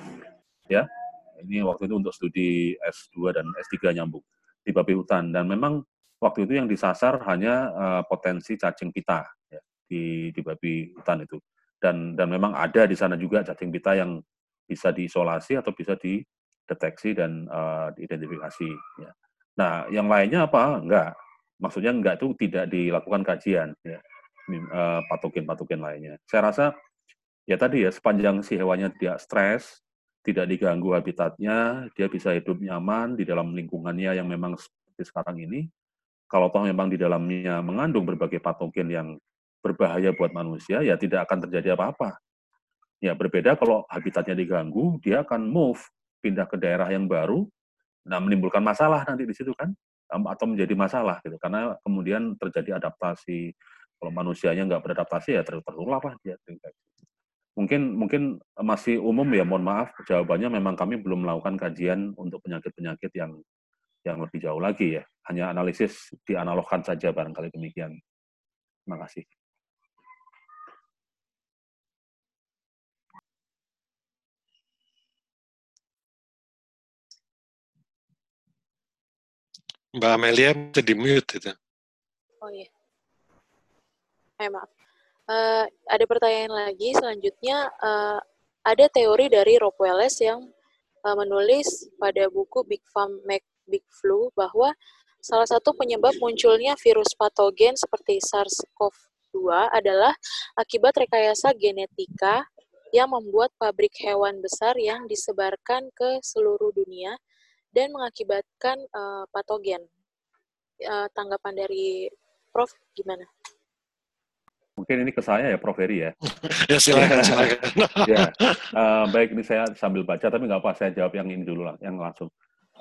ya ini waktu itu untuk studi S2 dan S3 nyambung di babi hutan. Dan memang waktu itu yang disasar hanya uh, potensi cacing pita ya, di, di babi hutan itu. Dan, dan memang ada di sana juga cacing pita yang bisa diisolasi atau bisa dideteksi dan uh, diidentifikasi. Ya. Nah, yang lainnya apa? Enggak. Maksudnya enggak itu tidak dilakukan kajian ya eh, patogen-patogen lainnya. Saya rasa ya tadi ya sepanjang si hewannya tidak stres, tidak diganggu habitatnya, dia bisa hidup nyaman di dalam lingkungannya yang memang seperti sekarang ini. Kalau toh memang di dalamnya mengandung berbagai patogen yang berbahaya buat manusia, ya tidak akan terjadi apa-apa. Ya berbeda kalau habitatnya diganggu, dia akan move, pindah ke daerah yang baru, nah menimbulkan masalah nanti di situ kan, atau menjadi masalah gitu, karena kemudian terjadi adaptasi. Kalau manusianya nggak beradaptasi ya tertular lah dia mungkin mungkin masih umum ya mohon maaf jawabannya memang kami belum melakukan kajian untuk penyakit-penyakit yang yang lebih jauh lagi ya hanya analisis dianalogkan saja barangkali demikian terima kasih Mbak Amelia bisa di mute itu. Oh iya. Eh maaf. Uh, ada pertanyaan lagi selanjutnya uh, ada teori dari Rob Wallace yang uh, menulis pada buku Big Farm Make Big Flu bahwa salah satu penyebab munculnya virus patogen seperti SARS-CoV-2 adalah akibat rekayasa genetika yang membuat pabrik hewan besar yang disebarkan ke seluruh dunia dan mengakibatkan uh, patogen. Uh, tanggapan dari Prof gimana? Mungkin ini ke saya ya, Prof. Heri ya. [laughs] ya silakan, [laughs] silakan. ya, uh, baik ini saya sambil baca, tapi nggak apa, saya jawab yang ini dulu lah, yang langsung.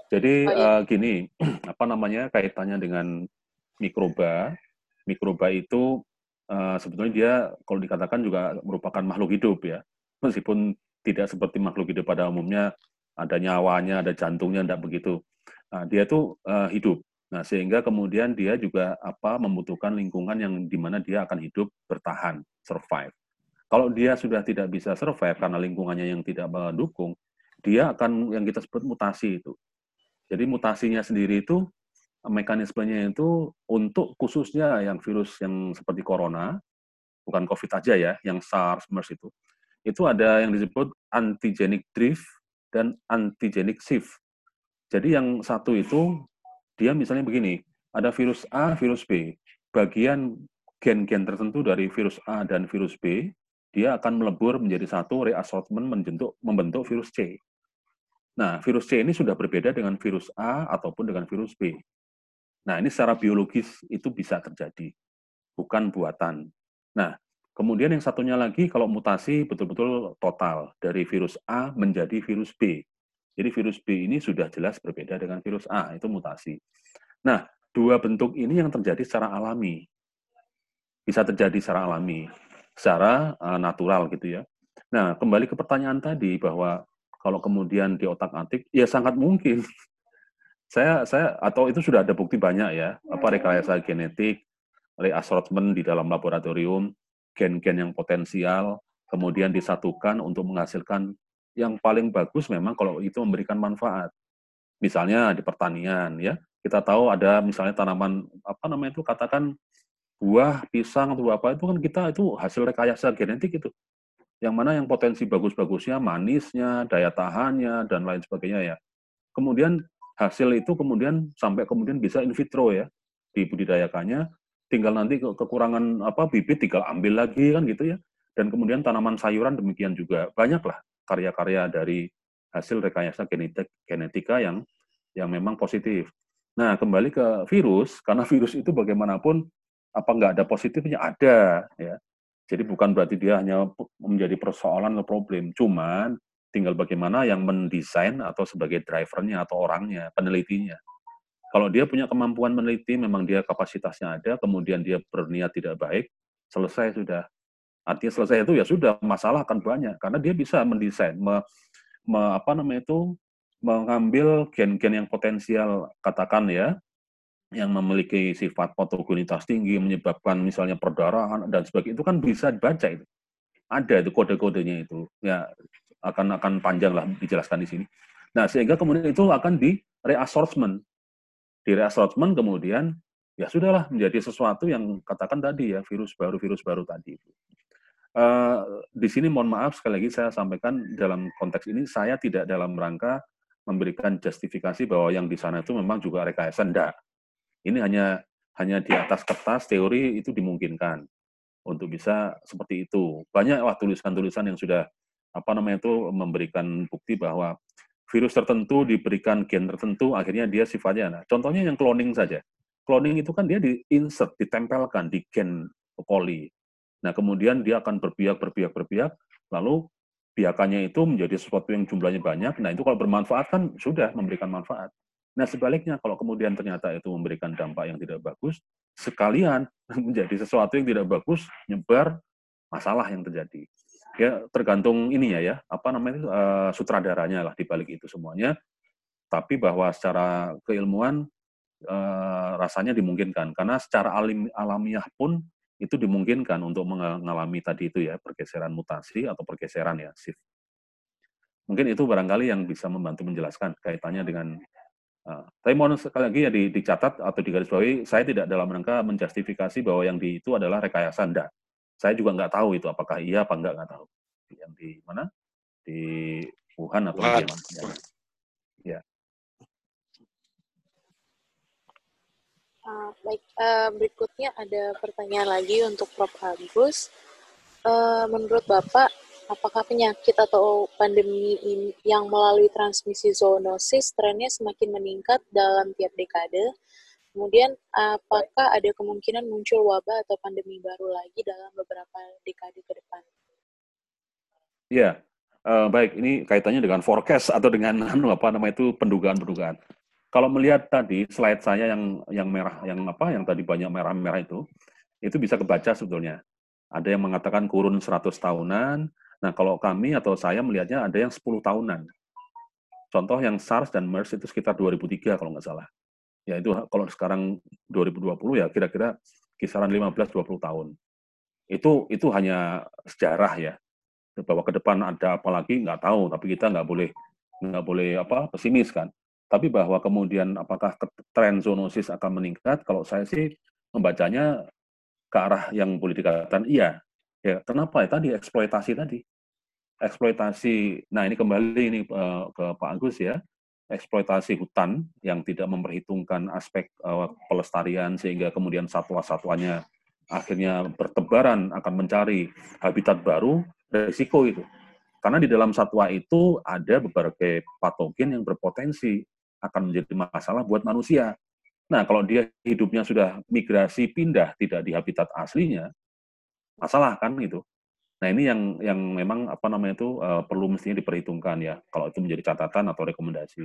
Jadi oh, iya. uh, gini, [clears throat] apa namanya kaitannya dengan mikroba. Mikroba itu uh, sebetulnya dia kalau dikatakan juga merupakan makhluk hidup ya, meskipun tidak seperti makhluk hidup pada umumnya ada nyawanya, ada jantungnya, tidak begitu. Nah, dia itu uh, hidup. Nah, sehingga kemudian dia juga apa membutuhkan lingkungan yang di mana dia akan hidup bertahan, survive. Kalau dia sudah tidak bisa survive karena lingkungannya yang tidak mendukung, dia akan yang kita sebut mutasi itu. Jadi mutasinya sendiri itu mekanismenya itu untuk khususnya yang virus yang seperti corona, bukan COVID aja ya, yang SARS, MERS itu, itu ada yang disebut antigenic drift dan antigenic shift. Jadi yang satu itu dia misalnya begini, ada virus A, virus B. Bagian gen-gen tertentu dari virus A dan virus B, dia akan melebur menjadi satu reassortment membentuk, membentuk virus C. Nah, virus C ini sudah berbeda dengan virus A ataupun dengan virus B. Nah, ini secara biologis itu bisa terjadi, bukan buatan. Nah, Kemudian yang satunya lagi kalau mutasi betul-betul total dari virus A menjadi virus B. Jadi virus B ini sudah jelas berbeda dengan virus A, itu mutasi. Nah, dua bentuk ini yang terjadi secara alami. Bisa terjadi secara alami, secara uh, natural gitu ya. Nah, kembali ke pertanyaan tadi bahwa kalau kemudian di otak-atik, ya sangat mungkin. [laughs] saya saya atau itu sudah ada bukti banyak ya, apa rekayasa genetik, reassortment di dalam laboratorium, gen-gen yang potensial, kemudian disatukan untuk menghasilkan yang paling bagus memang kalau itu memberikan manfaat. Misalnya di pertanian ya, kita tahu ada misalnya tanaman apa namanya itu katakan buah, pisang atau apa itu kan kita itu hasil rekayasa genetik itu. Yang mana yang potensi bagus-bagusnya, manisnya, daya tahannya dan lain sebagainya ya. Kemudian hasil itu kemudian sampai kemudian bisa in vitro ya dibudidayakannya tinggal nanti kekurangan apa bibit tinggal ambil lagi kan gitu ya. Dan kemudian tanaman sayuran demikian juga banyaklah karya-karya dari hasil rekayasa genetik genetika yang yang memang positif. Nah kembali ke virus karena virus itu bagaimanapun apa nggak ada positifnya ada ya. Jadi bukan berarti dia hanya menjadi persoalan atau problem, cuman tinggal bagaimana yang mendesain atau sebagai drivernya atau orangnya, penelitinya. Kalau dia punya kemampuan meneliti, memang dia kapasitasnya ada, kemudian dia berniat tidak baik, selesai sudah. Artinya selesai itu ya sudah, masalah akan banyak karena dia bisa mendesain, me, me, apa namanya itu, mengambil gen-gen yang potensial, katakan ya, yang memiliki sifat patogenitas tinggi, menyebabkan misalnya perdarahan dan sebagainya, itu kan bisa dibaca itu. Ada itu kode-kodenya itu. Ya akan akan panjang lah dijelaskan di sini. Nah, sehingga kemudian itu akan di reassortment di reassortment kemudian ya sudahlah menjadi sesuatu yang katakan tadi ya virus baru virus baru tadi. Uh, di sini mohon maaf sekali lagi saya sampaikan dalam konteks ini saya tidak dalam rangka memberikan justifikasi bahwa yang di sana itu memang juga rekayasa enggak. Ini hanya hanya di atas kertas teori itu dimungkinkan untuk bisa seperti itu. Banyak wah tulisan-tulisan yang sudah apa namanya itu memberikan bukti bahwa virus tertentu diberikan gen tertentu, akhirnya dia sifatnya. Nah, contohnya yang cloning saja. Cloning itu kan dia di insert, ditempelkan di gen coli. Nah, kemudian dia akan berbiak, berbiak, berbiak, lalu biakannya itu menjadi sesuatu yang jumlahnya banyak. Nah, itu kalau bermanfaat kan sudah memberikan manfaat. Nah, sebaliknya kalau kemudian ternyata itu memberikan dampak yang tidak bagus, sekalian [laughs] menjadi sesuatu yang tidak bagus, nyebar masalah yang terjadi ya tergantung ininya ya apa namanya uh, sutradaranya lah di balik itu semuanya tapi bahwa secara keilmuan uh, rasanya dimungkinkan karena secara alim, alamiah pun itu dimungkinkan untuk mengalami tadi itu ya pergeseran mutasi atau pergeseran ya shift. Mungkin itu barangkali yang bisa membantu menjelaskan kaitannya dengan uh, tapi mohon sekali lagi ya di, dicatat atau digarisbawahi saya tidak dalam rangka menjustifikasi bahwa yang di itu adalah rekayasa enggak saya juga nggak tahu itu apakah iya apa enggak nggak tahu. Yang di mana? Di Wuhan atau di mana? Ya. Uh, baik, uh, berikutnya ada pertanyaan lagi untuk Prof. Agus. Uh, menurut Bapak, apakah penyakit atau pandemi ini yang melalui transmisi zoonosis trennya semakin meningkat dalam tiap dekade? Kemudian, apakah ada kemungkinan muncul wabah atau pandemi baru lagi dalam beberapa dekade ke depan? Ya, uh, baik. Ini kaitannya dengan forecast atau dengan [laughs] anu, apa nama itu pendugaan-pendugaan. Kalau melihat tadi slide saya yang yang merah, yang apa, yang tadi banyak merah-merah itu, itu bisa kebaca sebetulnya. Ada yang mengatakan kurun 100 tahunan. Nah, kalau kami atau saya melihatnya ada yang 10 tahunan. Contoh yang SARS dan MERS itu sekitar 2003 kalau nggak salah ya itu kalau sekarang 2020 ya kira-kira kisaran 15-20 tahun. Itu itu hanya sejarah ya. Bahwa ke depan ada apa lagi nggak tahu, tapi kita nggak boleh nggak boleh apa pesimis kan. Tapi bahwa kemudian apakah tren zoonosis akan meningkat? Kalau saya sih membacanya ke arah yang boleh dikatakan iya. Ya kenapa ya tadi eksploitasi tadi eksploitasi. Nah ini kembali ini uh, ke Pak Agus ya eksploitasi hutan yang tidak memperhitungkan aspek uh, pelestarian sehingga kemudian satwa-satwanya akhirnya bertebaran akan mencari habitat baru, resiko itu. Karena di dalam satwa itu ada beberapa patogen yang berpotensi akan menjadi masalah buat manusia. Nah, kalau dia hidupnya sudah migrasi pindah tidak di habitat aslinya, masalah kan itu. Nah ini yang yang memang apa namanya itu uh, perlu mestinya diperhitungkan ya kalau itu menjadi catatan atau rekomendasi.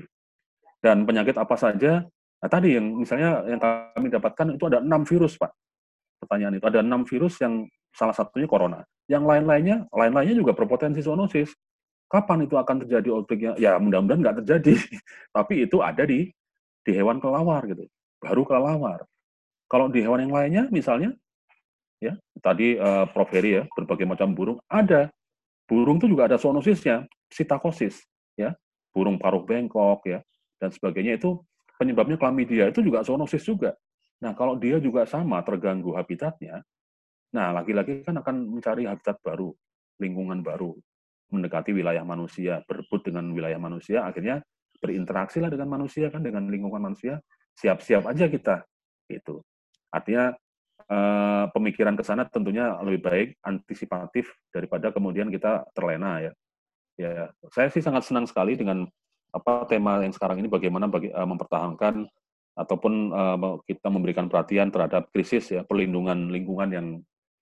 Dan penyakit apa saja? Nah, tadi yang misalnya yang kami dapatkan itu ada enam virus pak. Pertanyaan itu ada enam virus yang salah satunya corona. Yang lain-lainnya lain-lainnya juga berpotensi zoonosis. Kapan itu akan terjadi outbreaknya? Ya mudah-mudahan nggak terjadi. [laughs] Tapi itu ada di di hewan kelawar gitu. Baru kelawar. Kalau di hewan yang lainnya misalnya ya tadi uh, Prof Heri ya berbagai macam burung ada burung itu juga ada zoonosisnya sitakosis ya burung paruh bengkok ya dan sebagainya itu penyebabnya klamidia itu juga zoonosis juga nah kalau dia juga sama terganggu habitatnya nah lagi-lagi kan akan mencari habitat baru lingkungan baru mendekati wilayah manusia berebut dengan wilayah manusia akhirnya berinteraksi lah dengan manusia kan dengan lingkungan manusia siap-siap aja kita itu artinya uh, pemikiran ke sana tentunya lebih baik antisipatif daripada kemudian kita terlena ya. Ya, saya sih sangat senang sekali dengan apa tema yang sekarang ini bagaimana bagi uh, mempertahankan ataupun uh, kita memberikan perhatian terhadap krisis ya perlindungan lingkungan yang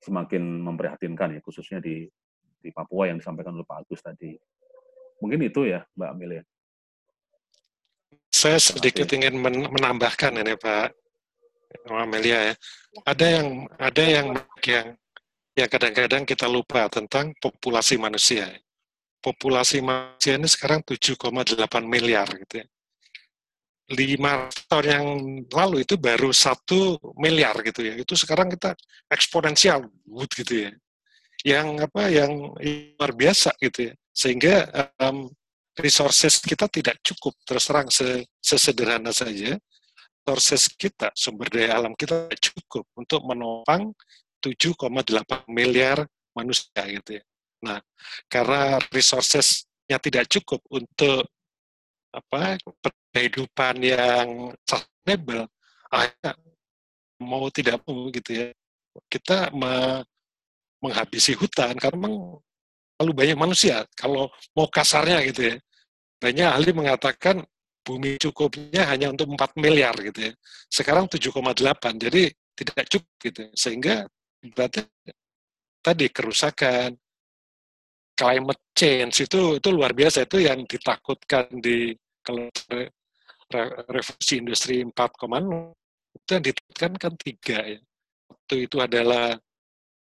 semakin memprihatinkan ya khususnya di di Papua yang disampaikan oleh Pak Agus tadi. Mungkin itu ya Mbak Amelia. Saya sedikit ingin menambahkan ini Pak Amelia ya. Ada yang ada yang yang yang kadang-kadang kita lupa tentang populasi manusia. Populasi manusia ini sekarang 7,8 miliar gitu ya. Lima tahun yang lalu itu baru satu miliar gitu ya. Itu sekarang kita eksponensial gitu ya. Yang apa yang luar biasa gitu ya. Sehingga um, resources kita tidak cukup terus terang sesederhana saja resources kita, sumber daya alam kita cukup untuk menopang 7,8 miliar manusia gitu ya. Nah, karena resourcesnya tidak cukup untuk apa kehidupan yang sustainable, akhirnya mau tidak mau gitu ya, kita menghabisi hutan karena memang terlalu banyak manusia. Kalau mau kasarnya gitu ya, banyak ahli mengatakan bumi cukupnya hanya untuk 4 miliar gitu ya. Sekarang 7,8, jadi tidak cukup gitu. Sehingga berarti tadi kerusakan, climate change itu itu luar biasa itu yang ditakutkan di kalau revolusi industri 4,0 itu yang ditakutkan kan tiga ya. Itu itu adalah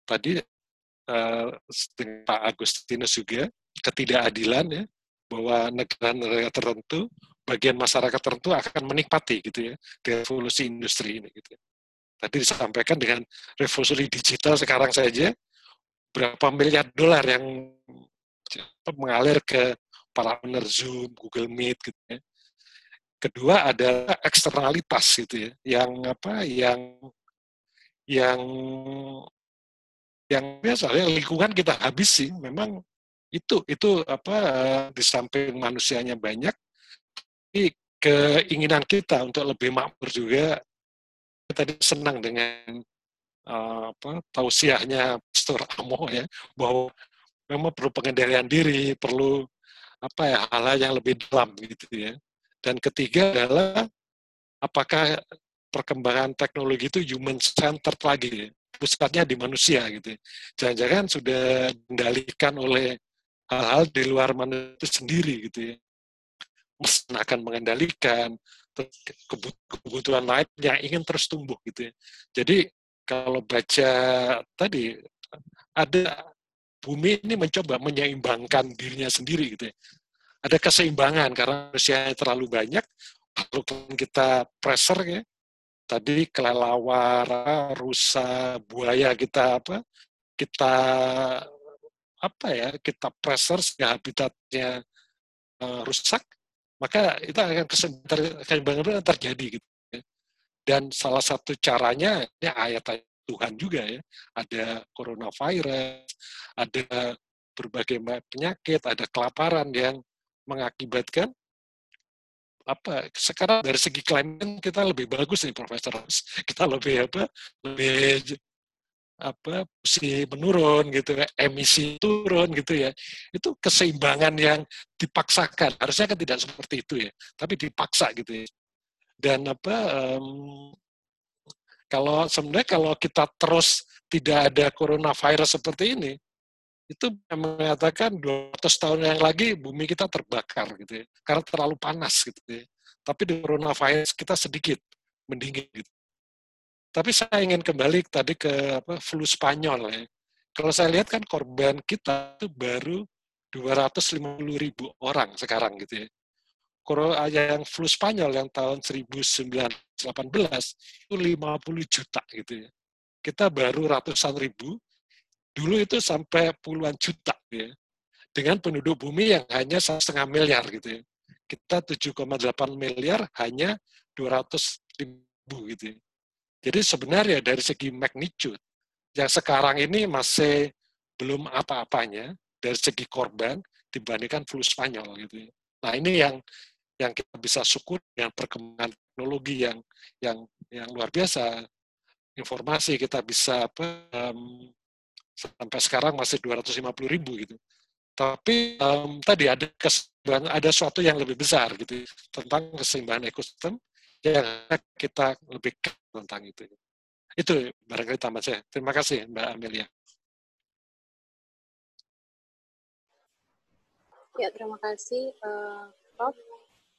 tadi uh, Pak Agustinus juga ketidakadilan ya bahwa negara-negara tertentu bagian masyarakat tertentu akan menikmati gitu ya revolusi industri ini gitu. Ya. Tadi disampaikan dengan revolusi digital sekarang saja berapa miliar dolar yang mengalir ke para owner Zoom, Google Meet gitu ya. Kedua adalah eksternalitas gitu ya, yang apa yang yang yang biasa ya lingkungan kita habis sih memang itu itu apa di samping manusianya banyak tapi keinginan kita untuk lebih makmur juga tadi senang dengan uh, apa tausiahnya Pastor Amo ya bahwa memang perlu pengendalian diri, perlu apa ya hal-hal yang lebih dalam gitu ya. Dan ketiga adalah apakah perkembangan teknologi itu human centered lagi ya? Pusatnya di manusia gitu. Jangan-jangan sudah dikendalikan oleh hal-hal di luar manusia itu sendiri gitu ya mesin akan mengendalikan kebutuhan lain yang ingin terus tumbuh gitu ya. Jadi kalau baca tadi ada bumi ini mencoba menyeimbangkan dirinya sendiri gitu ya. Ada keseimbangan karena manusia terlalu banyak, walaupun kita pressure ya, tadi kelelawar, rusa, buaya kita apa, kita apa ya, kita pressure sehingga habitatnya uh, rusak, maka itu akan keseimbangan terjadi gitu. Ya. Dan salah satu caranya ini ayat Tuhan juga ya, ada coronavirus, ada berbagai penyakit, ada kelaparan yang mengakibatkan apa sekarang dari segi climate kita lebih bagus nih Profesor kita lebih apa lebih apa si menurun gitu ya, emisi turun gitu ya. Itu keseimbangan yang dipaksakan. Harusnya kan tidak seperti itu ya, tapi dipaksa gitu ya. Dan apa um, kalau sebenarnya kalau kita terus tidak ada coronavirus seperti ini, itu mengatakan 200 tahun yang lagi bumi kita terbakar gitu ya, karena terlalu panas gitu ya. Tapi di coronavirus kita sedikit mendingin gitu. Tapi saya ingin kembali tadi ke apa, flu Spanyol ya. Kalau saya lihat kan korban kita itu baru 250 ribu orang sekarang gitu ya. Kalau yang flu Spanyol yang tahun 1918 itu 50 juta gitu ya. Kita baru ratusan ribu, dulu itu sampai puluhan juta ya. Dengan penduduk bumi yang hanya setengah miliar gitu ya. Kita 7,8 miliar hanya 200 ribu gitu ya. Jadi sebenarnya dari segi magnitude, yang sekarang ini masih belum apa-apanya dari segi korban dibandingkan flu Spanyol gitu. Ya. Nah ini yang yang kita bisa syukur dengan perkembangan teknologi yang yang yang luar biasa. Informasi kita bisa apa, um, sampai sekarang masih 250 ribu gitu. Tapi um, tadi ada keseimbangan, ada sesuatu yang lebih besar gitu tentang keseimbangan ekosistem yang kita lebih tentang itu. Itu barangkali tambah saya. Terima kasih Mbak Amelia. Ya, terima kasih uh, Prof.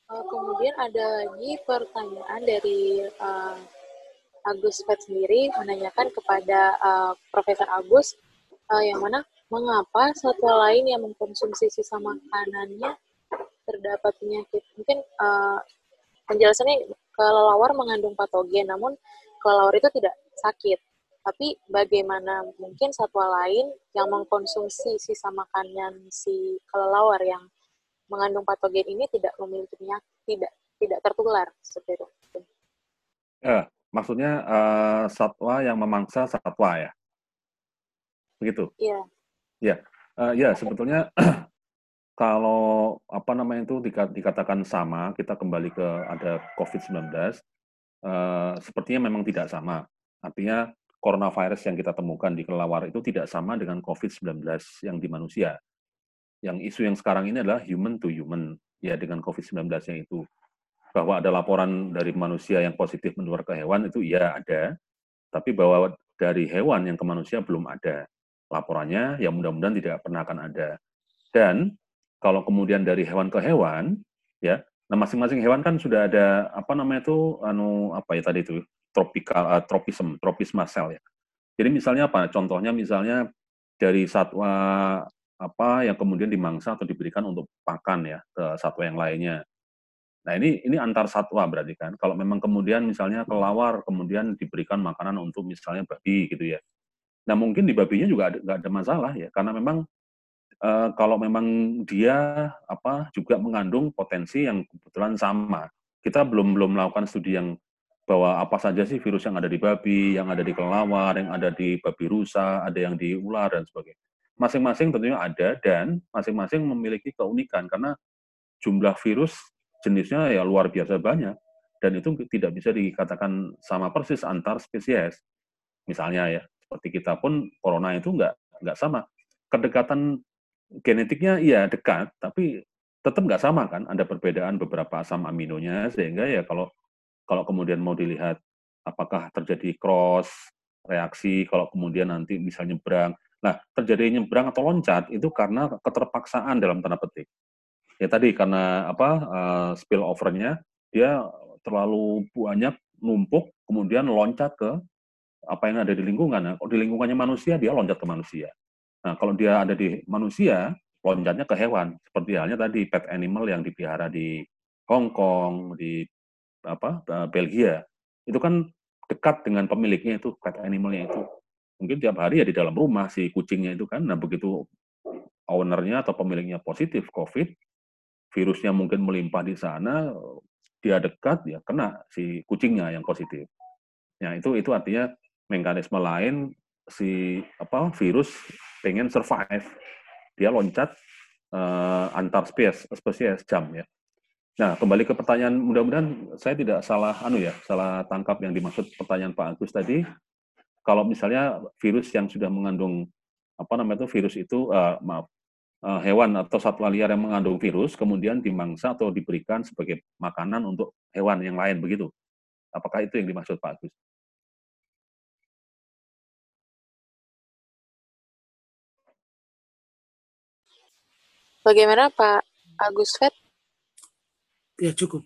Uh, kemudian ada lagi pertanyaan dari uh, Agus Fed sendiri menanyakan kepada uh, Profesor Agus uh, yang mana mengapa satwa lain yang mengkonsumsi sisa makanannya terdapat penyakit. Mungkin uh, penjelasannya kelelawar mengandung patogen, namun kelelawar itu tidak sakit. Tapi bagaimana mungkin satwa lain yang mengkonsumsi sisa makanan si kelelawar yang mengandung patogen ini tidak memiliki penyakit, tidak tidak tertular seperti itu. Ya, maksudnya uh, satwa yang memangsa satwa ya, begitu? Iya. Ya, uh, ya sebetulnya [clears throat] kalau apa namanya itu dikatakan sama, kita kembali ke ada COVID-19, uh, sepertinya memang tidak sama. Artinya coronavirus yang kita temukan di kelelawar itu tidak sama dengan COVID-19 yang di manusia. Yang isu yang sekarang ini adalah human to human, ya dengan COVID-19 yang itu. Bahwa ada laporan dari manusia yang positif menular ke hewan, itu iya ada. Tapi bahwa dari hewan yang ke manusia belum ada. Laporannya, ya mudah-mudahan tidak pernah akan ada. Dan kalau kemudian dari hewan ke hewan, ya, nah masing-masing hewan kan sudah ada apa namanya itu, anu apa ya tadi itu tropical uh, tropism, tropisma cell ya. Jadi misalnya apa? Contohnya misalnya dari satwa apa yang kemudian dimangsa atau diberikan untuk pakan ya ke satwa yang lainnya. Nah ini ini antar satwa berarti kan. Kalau memang kemudian misalnya kelawar kemudian diberikan makanan untuk misalnya babi gitu ya. Nah mungkin di babinya juga nggak ada masalah ya karena memang uh, kalau memang dia apa juga mengandung potensi yang kebetulan sama. Kita belum belum melakukan studi yang bahwa apa saja sih virus yang ada di babi, yang ada di kelelawar, yang ada di babi rusa, ada yang di ular dan sebagainya. Masing-masing tentunya ada dan masing-masing memiliki keunikan karena jumlah virus jenisnya ya luar biasa banyak dan itu tidak bisa dikatakan sama persis antar spesies. Misalnya ya, seperti kita pun corona itu nggak nggak sama. Kedekatan genetiknya iya dekat, tapi tetap nggak sama kan, ada perbedaan beberapa asam aminonya, sehingga ya kalau kalau kemudian mau dilihat apakah terjadi cross reaksi, kalau kemudian nanti bisa nyebrang. Nah, terjadi nyebrang atau loncat itu karena keterpaksaan dalam tanda petik. Ya tadi karena apa uh, spill overnya dia terlalu banyak numpuk, kemudian loncat ke apa yang ada di lingkungan. Nah, kalau di lingkungannya manusia, dia loncat ke manusia. Nah, kalau dia ada di manusia, loncatnya ke hewan. Seperti halnya tadi pet animal yang dipelihara di Hong Kong, di apa Belgia. Itu kan dekat dengan pemiliknya itu pet animalnya itu. Mungkin tiap hari ya di dalam rumah si kucingnya itu kan. Nah, begitu ownernya atau pemiliknya positif COVID, virusnya mungkin melimpah di sana, dia dekat ya kena si kucingnya yang positif. Nah, itu itu artinya mekanisme lain si apa virus pengen survive. Dia loncat uh, antar spesies spesies jam ya. Nah kembali ke pertanyaan mudah-mudahan saya tidak salah anu ya salah tangkap yang dimaksud pertanyaan Pak Agus tadi. Kalau misalnya virus yang sudah mengandung apa namanya itu virus itu uh, maaf Eh, hewan atau satwa liar yang mengandung virus kemudian dimangsa atau diberikan sebagai makanan untuk hewan yang lain begitu. Apakah itu yang dimaksud Pak Agus? Bagaimana Pak Agus Fed? Ya cukup,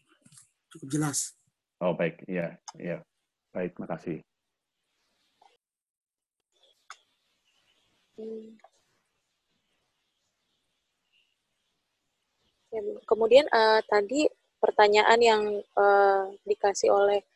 cukup jelas. Oh baik, ya, ya, baik, terima kasih. Hmm. Ya, kemudian uh, tadi pertanyaan yang uh, dikasih oleh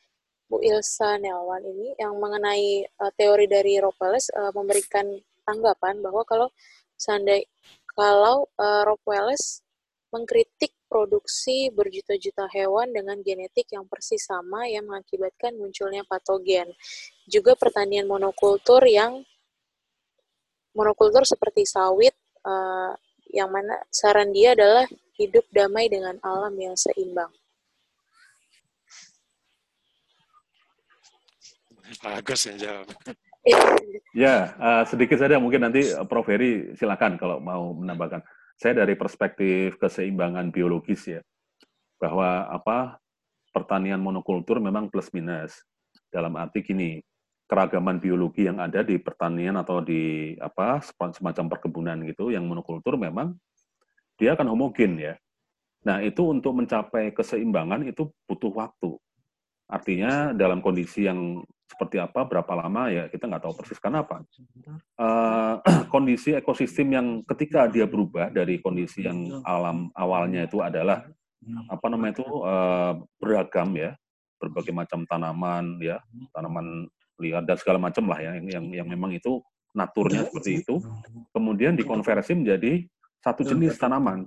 Bu Ilsa Nelwan ini yang mengenai uh, teori dari Rockwells uh, memberikan tanggapan bahwa kalau seandainya kalau uh, Rockwells mengkritik produksi berjuta-juta hewan dengan genetik yang persis sama yang mengakibatkan munculnya patogen. Juga pertanian monokultur yang monokultur seperti sawit uh, yang mana saran dia adalah hidup damai dengan alam yang seimbang. Bagus ya jawab. ya, uh, sedikit saja mungkin nanti Prof. Heri silakan kalau mau menambahkan saya dari perspektif keseimbangan biologis ya, bahwa apa pertanian monokultur memang plus minus. Dalam arti gini, keragaman biologi yang ada di pertanian atau di apa semacam perkebunan gitu yang monokultur memang dia akan homogen ya. Nah, itu untuk mencapai keseimbangan itu butuh waktu. Artinya dalam kondisi yang seperti apa, berapa lama ya kita nggak tahu persis karena apa. Uh, [clears throat] kondisi ekosistem yang ketika dia berubah dari kondisi yang alam awalnya itu adalah apa namanya itu uh, beragam ya, berbagai macam tanaman ya, tanaman liar dan segala macam lah ya yang yang, yang memang itu naturnya seperti itu. Kemudian dikonversi menjadi satu jenis tanaman.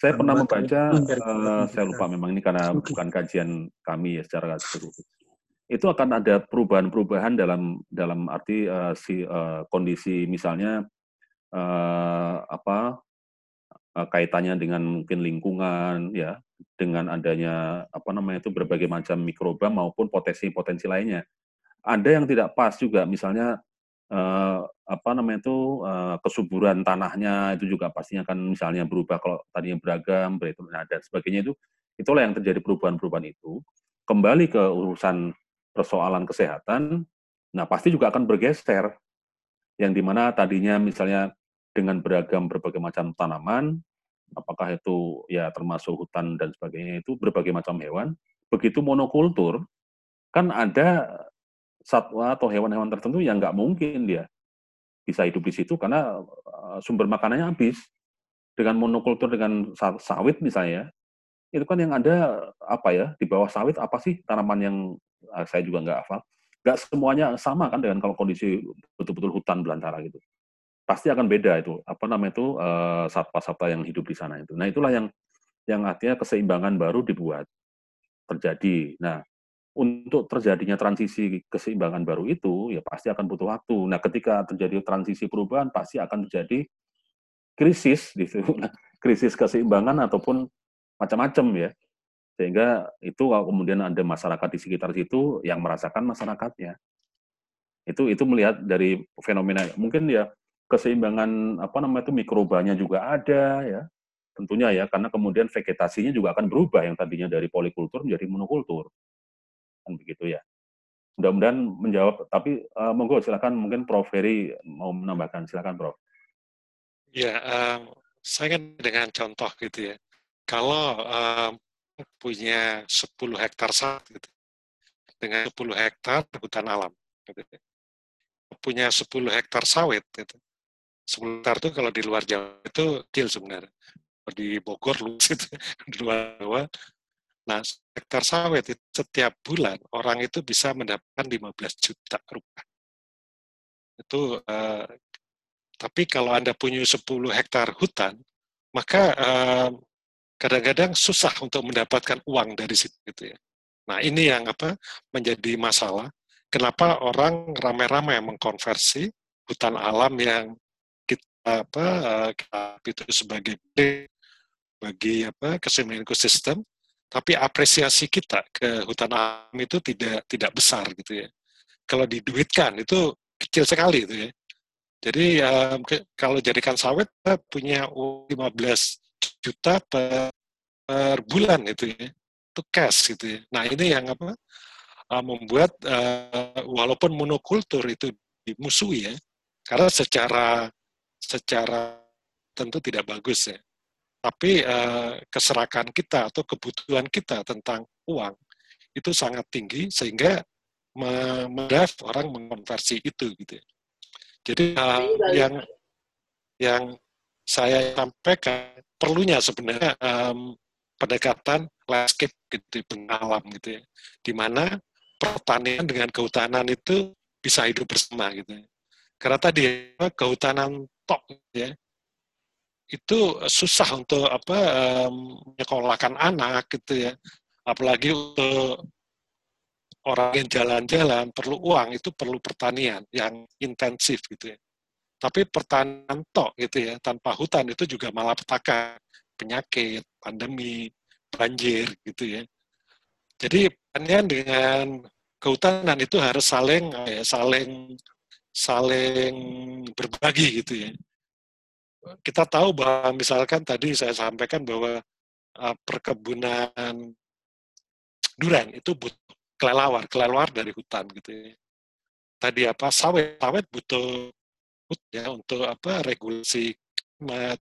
Saya pernah membaca, uh, saya lupa memang ini karena bukan kajian kami ya secara spesifik itu akan ada perubahan-perubahan dalam dalam arti uh, si uh, kondisi misalnya uh, apa uh, kaitannya dengan mungkin lingkungan ya dengan adanya apa namanya itu berbagai macam mikroba maupun potensi-potensi lainnya. Ada yang tidak pas juga misalnya uh, apa namanya itu uh, kesuburan tanahnya itu juga pastinya akan misalnya berubah kalau tadinya beragam beritu nah, dan sebagainya itu itulah yang terjadi perubahan-perubahan itu kembali ke urusan persoalan kesehatan, nah pasti juga akan bergeser. Yang di mana tadinya misalnya dengan beragam berbagai macam tanaman, apakah itu ya termasuk hutan dan sebagainya itu berbagai macam hewan, begitu monokultur, kan ada satwa atau hewan-hewan tertentu yang nggak mungkin dia bisa hidup di situ karena eh, sumber makanannya habis. Dengan monokultur dengan sawit misalnya, itu kan yang ada apa ya di bawah sawit apa sih tanaman yang Ah, saya juga nggak hafal. Nggak semuanya sama kan dengan kalau kondisi betul-betul hutan belantara gitu. Pasti akan beda itu, apa namanya itu, uh, satwa-satwa yang hidup di sana itu. Nah itulah yang yang artinya keseimbangan baru dibuat, terjadi. Nah, untuk terjadinya transisi keseimbangan baru itu, ya pasti akan butuh waktu. Nah, ketika terjadi transisi perubahan, pasti akan terjadi krisis, [laughs] gitu. krisis keseimbangan ataupun macam-macam ya. Sehingga itu kalau kemudian ada masyarakat di sekitar situ yang merasakan masyarakatnya. Itu itu melihat dari fenomena mungkin ya keseimbangan apa namanya itu mikrobanya juga ada ya. Tentunya ya karena kemudian vegetasinya juga akan berubah yang tadinya dari polikultur menjadi monokultur. Kan begitu ya. Mudah-mudahan menjawab tapi uh, monggo silakan mungkin Prof Ferry mau menambahkan silakan Prof. Ya, um, saya kan dengan contoh gitu ya. Kalau um, punya 10 hektar sawit gitu. dengan 10 hektar hutan alam gitu. punya 10 hektar sawit gitu. 10 hektar itu kalau di luar Jawa itu kecil sebenarnya di Bogor luas itu [laughs] di luar Jawa nah hektar sawit itu setiap bulan orang itu bisa mendapatkan 15 juta rupiah itu uh, tapi kalau anda punya 10 hektar hutan maka uh, kadang-kadang susah untuk mendapatkan uang dari situ gitu ya. Nah ini yang apa menjadi masalah. Kenapa orang ramai-ramai mengkonversi hutan alam yang kita apa kita itu sebagai bagi apa keseimbangan ekosistem, tapi apresiasi kita ke hutan alam itu tidak tidak besar gitu ya. Kalau diduitkan itu kecil sekali itu ya. Jadi um, kalau jadikan sawit kita punya 15 juta per, per bulan itu ya itu cash gitu ya nah ini yang apa uh, membuat uh, walaupun monokultur itu dimusuhi ya karena secara secara tentu tidak bagus ya. Tapi uh, keserakan kita atau kebutuhan kita tentang uang itu sangat tinggi sehingga mendrive orang mengkonversi itu gitu. Ya. Jadi uh, yang yang saya sampaikan perlunya sebenarnya um, pendekatan landscape gitu, pengalam gitu ya, di mana pertanian dengan kehutanan itu bisa hidup bersama gitu. Ya. Karena tadi kehutanan tok gitu ya, itu susah untuk apa menyekolahkan anak gitu ya. Apalagi untuk orang yang jalan-jalan perlu uang itu perlu pertanian yang intensif gitu ya. Tapi pertanian tok gitu ya tanpa hutan itu juga malah petaka penyakit pandemi banjir gitu ya. Jadi pertanian dengan kehutanan itu harus saling ya, saling saling berbagi gitu ya kita tahu bahwa misalkan tadi saya sampaikan bahwa uh, perkebunan durian itu butuh kelelawar, kelelawar dari hutan gitu ya. Tadi apa sawit, sawit butuh ya untuk apa regulasi klimat,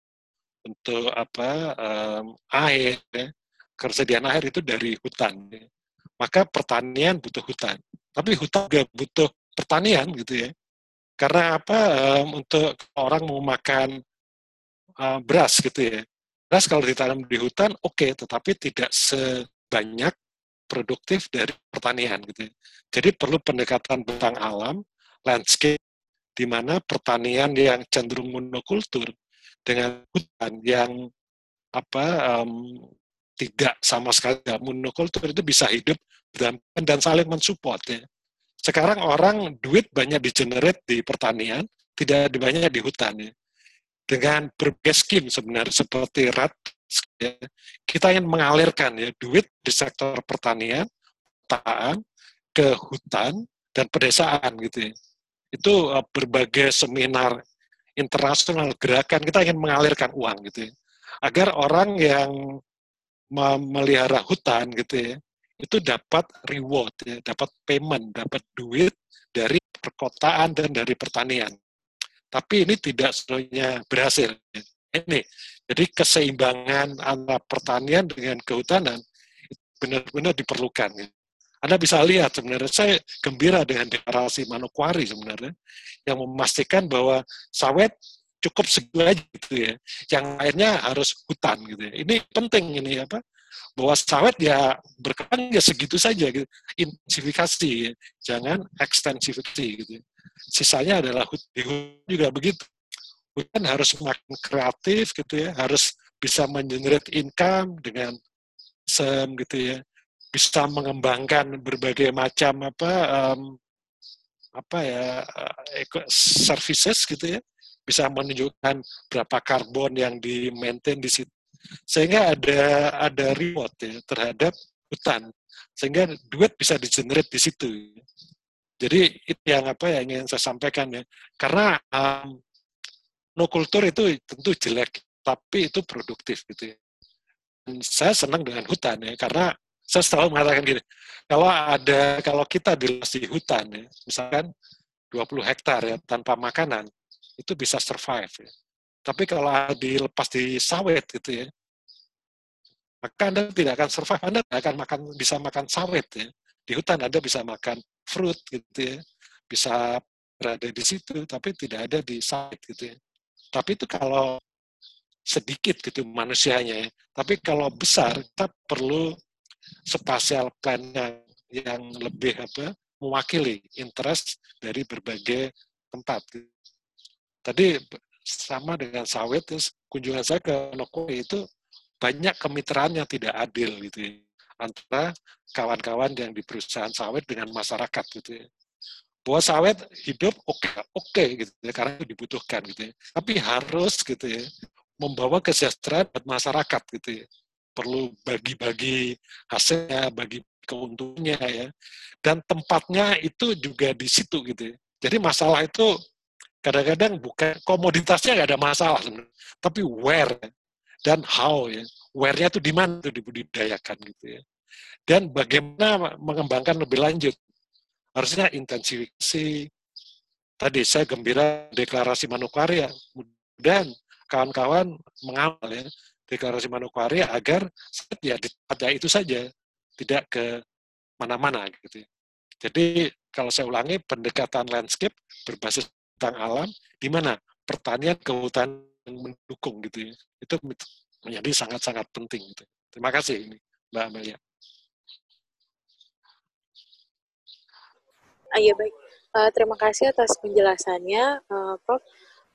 untuk apa um, air, ya. ketersediaan air itu dari hutan. Ya. Maka pertanian butuh hutan, tapi hutan juga butuh pertanian gitu ya. Karena apa um, untuk orang mau makan uh, beras gitu ya. Beras kalau ditanam di hutan oke, okay, tetapi tidak sebanyak produktif dari pertanian gitu. Ya. Jadi perlu pendekatan bentang alam, landscape, di mana pertanian yang cenderung monokultur dengan hutan yang apa um, tidak sama sekali monokultur itu bisa hidup dan, dan saling mensupport ya. Sekarang orang duit banyak di generate di pertanian, tidak banyak di hutan ya dengan berbagai skim sebenarnya seperti RAT, ya, kita ingin mengalirkan ya duit di sektor pertanian, petaan, ke hutan dan pedesaan gitu ya. Itu uh, berbagai seminar internasional gerakan kita ingin mengalirkan uang gitu ya. Agar orang yang memelihara hutan gitu ya, itu dapat reward ya, dapat payment, dapat duit dari perkotaan dan dari pertanian. Tapi ini tidak seluruhnya berhasil. Ini, jadi keseimbangan antara pertanian dengan kehutanan benar-benar diperlukan. Anda bisa lihat sebenarnya saya gembira dengan deklarasi Manokwari sebenarnya yang memastikan bahwa sawit cukup segitu aja gitu ya. Yang lainnya harus hutan gitu ya. Ini penting ini apa? Bahwa sawit ya berkembang ya segitu saja gitu. Intensifikasi ya. Jangan ekstensifikasi gitu ya sisanya adalah hutan juga begitu. Hutan harus semakin kreatif gitu ya, harus bisa mengenerate income dengan sem gitu ya, bisa mengembangkan berbagai macam apa um, apa ya uh, services gitu ya, bisa menunjukkan berapa karbon yang di maintain di situ, sehingga ada ada reward ya terhadap hutan, sehingga duit bisa di generate di situ. Jadi itu yang apa yang ingin saya sampaikan ya. Karena um, no kultur itu tentu jelek, tapi itu produktif gitu ya. Dan saya senang dengan hutan ya, karena saya selalu mengatakan gini, kalau ada kalau kita di hutan ya, misalkan 20 hektar ya tanpa makanan, itu bisa survive ya. Tapi kalau dilepas di sawit gitu ya, maka Anda tidak akan survive, Anda tidak akan makan bisa makan sawit ya. Di hutan Anda bisa makan fruit gitu ya. Bisa berada di situ tapi tidak ada di site gitu ya. Tapi itu kalau sedikit gitu manusianya ya. Tapi kalau besar kita perlu spasial plan yang lebih apa mewakili interest dari berbagai tempat. Tadi sama dengan sawit kunjungan saya ke Nokowi itu banyak kemitraan yang tidak adil gitu ya antara kawan-kawan yang di perusahaan sawit dengan masyarakat gitu ya. Bahwa sawit hidup oke okay, oke okay, gitu ya, karena itu dibutuhkan gitu ya. Tapi harus gitu ya membawa kesejahteraan buat masyarakat gitu ya. Perlu bagi-bagi hasilnya, bagi keuntungannya ya. Dan tempatnya itu juga di situ gitu ya. Jadi masalah itu kadang-kadang bukan komoditasnya nggak ada masalah tapi where dan how ya where-nya itu di mana itu dibudidayakan gitu ya. Dan bagaimana mengembangkan lebih lanjut. Harusnya intensifikasi. Tadi saya gembira deklarasi Manokwari ya. Dan kawan-kawan mengamal ya deklarasi Manokwari agar ya di itu saja, tidak ke mana-mana gitu. Ya. Jadi kalau saya ulangi pendekatan landscape berbasis tentang alam di mana pertanian kehutanan mendukung gitu ya. Itu menjadi sangat-sangat penting gitu. Terima kasih ini Mbak Amelia. Ah, iya baik. Uh, terima kasih atas penjelasannya, uh, Prof.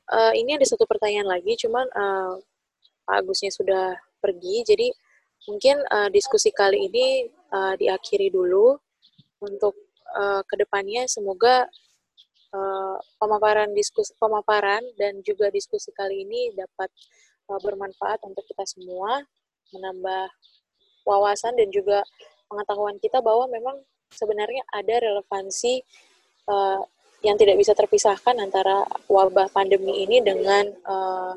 Uh, ini ada satu pertanyaan lagi, cuman uh, Pak Agusnya sudah pergi, jadi mungkin uh, diskusi kali ini uh, diakhiri dulu untuk uh, ke depannya semoga uh, pemaparan diskusi pemaparan dan juga diskusi kali ini dapat uh, bermanfaat untuk kita semua, menambah wawasan dan juga pengetahuan kita bahwa memang sebenarnya ada relevansi uh, yang tidak bisa terpisahkan antara wabah pandemi ini dengan uh,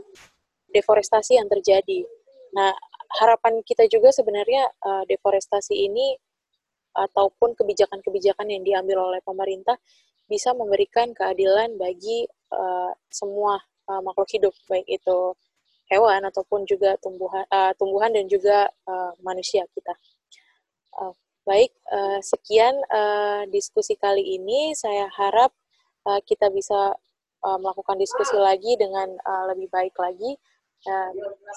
deforestasi yang terjadi. Nah, harapan kita juga sebenarnya uh, deforestasi ini ataupun kebijakan-kebijakan yang diambil oleh pemerintah bisa memberikan keadilan bagi uh, semua uh, makhluk hidup, baik itu hewan ataupun juga tumbuhan, uh, tumbuhan dan juga uh, manusia kita. Uh, Baik, uh, sekian uh, diskusi kali ini. Saya harap uh, kita bisa melakukan diskusi lagi dengan lebih baik lagi.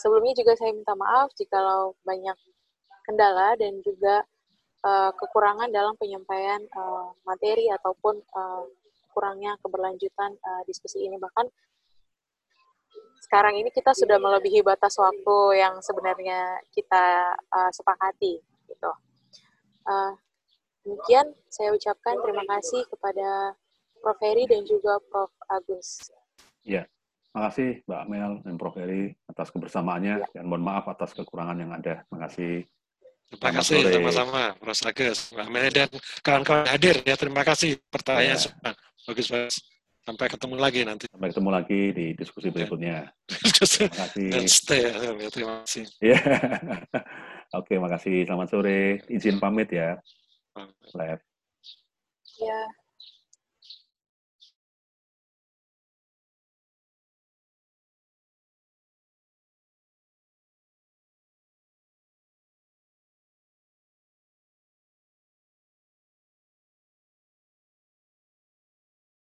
Sebelumnya juga saya minta maaf jika banyak kendala dan juga kekurangan dalam penyampaian materi ataupun kurangnya keberlanjutan diskusi ini. Bahkan sekarang ini kita sudah melebihi batas waktu yang sebenarnya kita sepakati. Uh, demikian saya ucapkan terima kasih kepada Prof. Heri dan juga Prof. Agus. Ya, terima kasih Mbak Amel dan Prof. Heri atas kebersamaannya ya. dan mohon maaf atas kekurangan yang ada. Terima kasih. Terima kasih sama-sama Prof. Agus, Mbak Amel dan kawan-kawan hadir ya. Terima kasih pertanyaan ya. semua. Bagus, bagus. Sampai ketemu lagi nanti. Sampai ketemu lagi di diskusi berikutnya. [laughs] terima kasih. Dan stay. Ya, terima kasih. Ya. [laughs] Oke, makasih. Selamat sore. Izin pamit ya. Lab. Ya.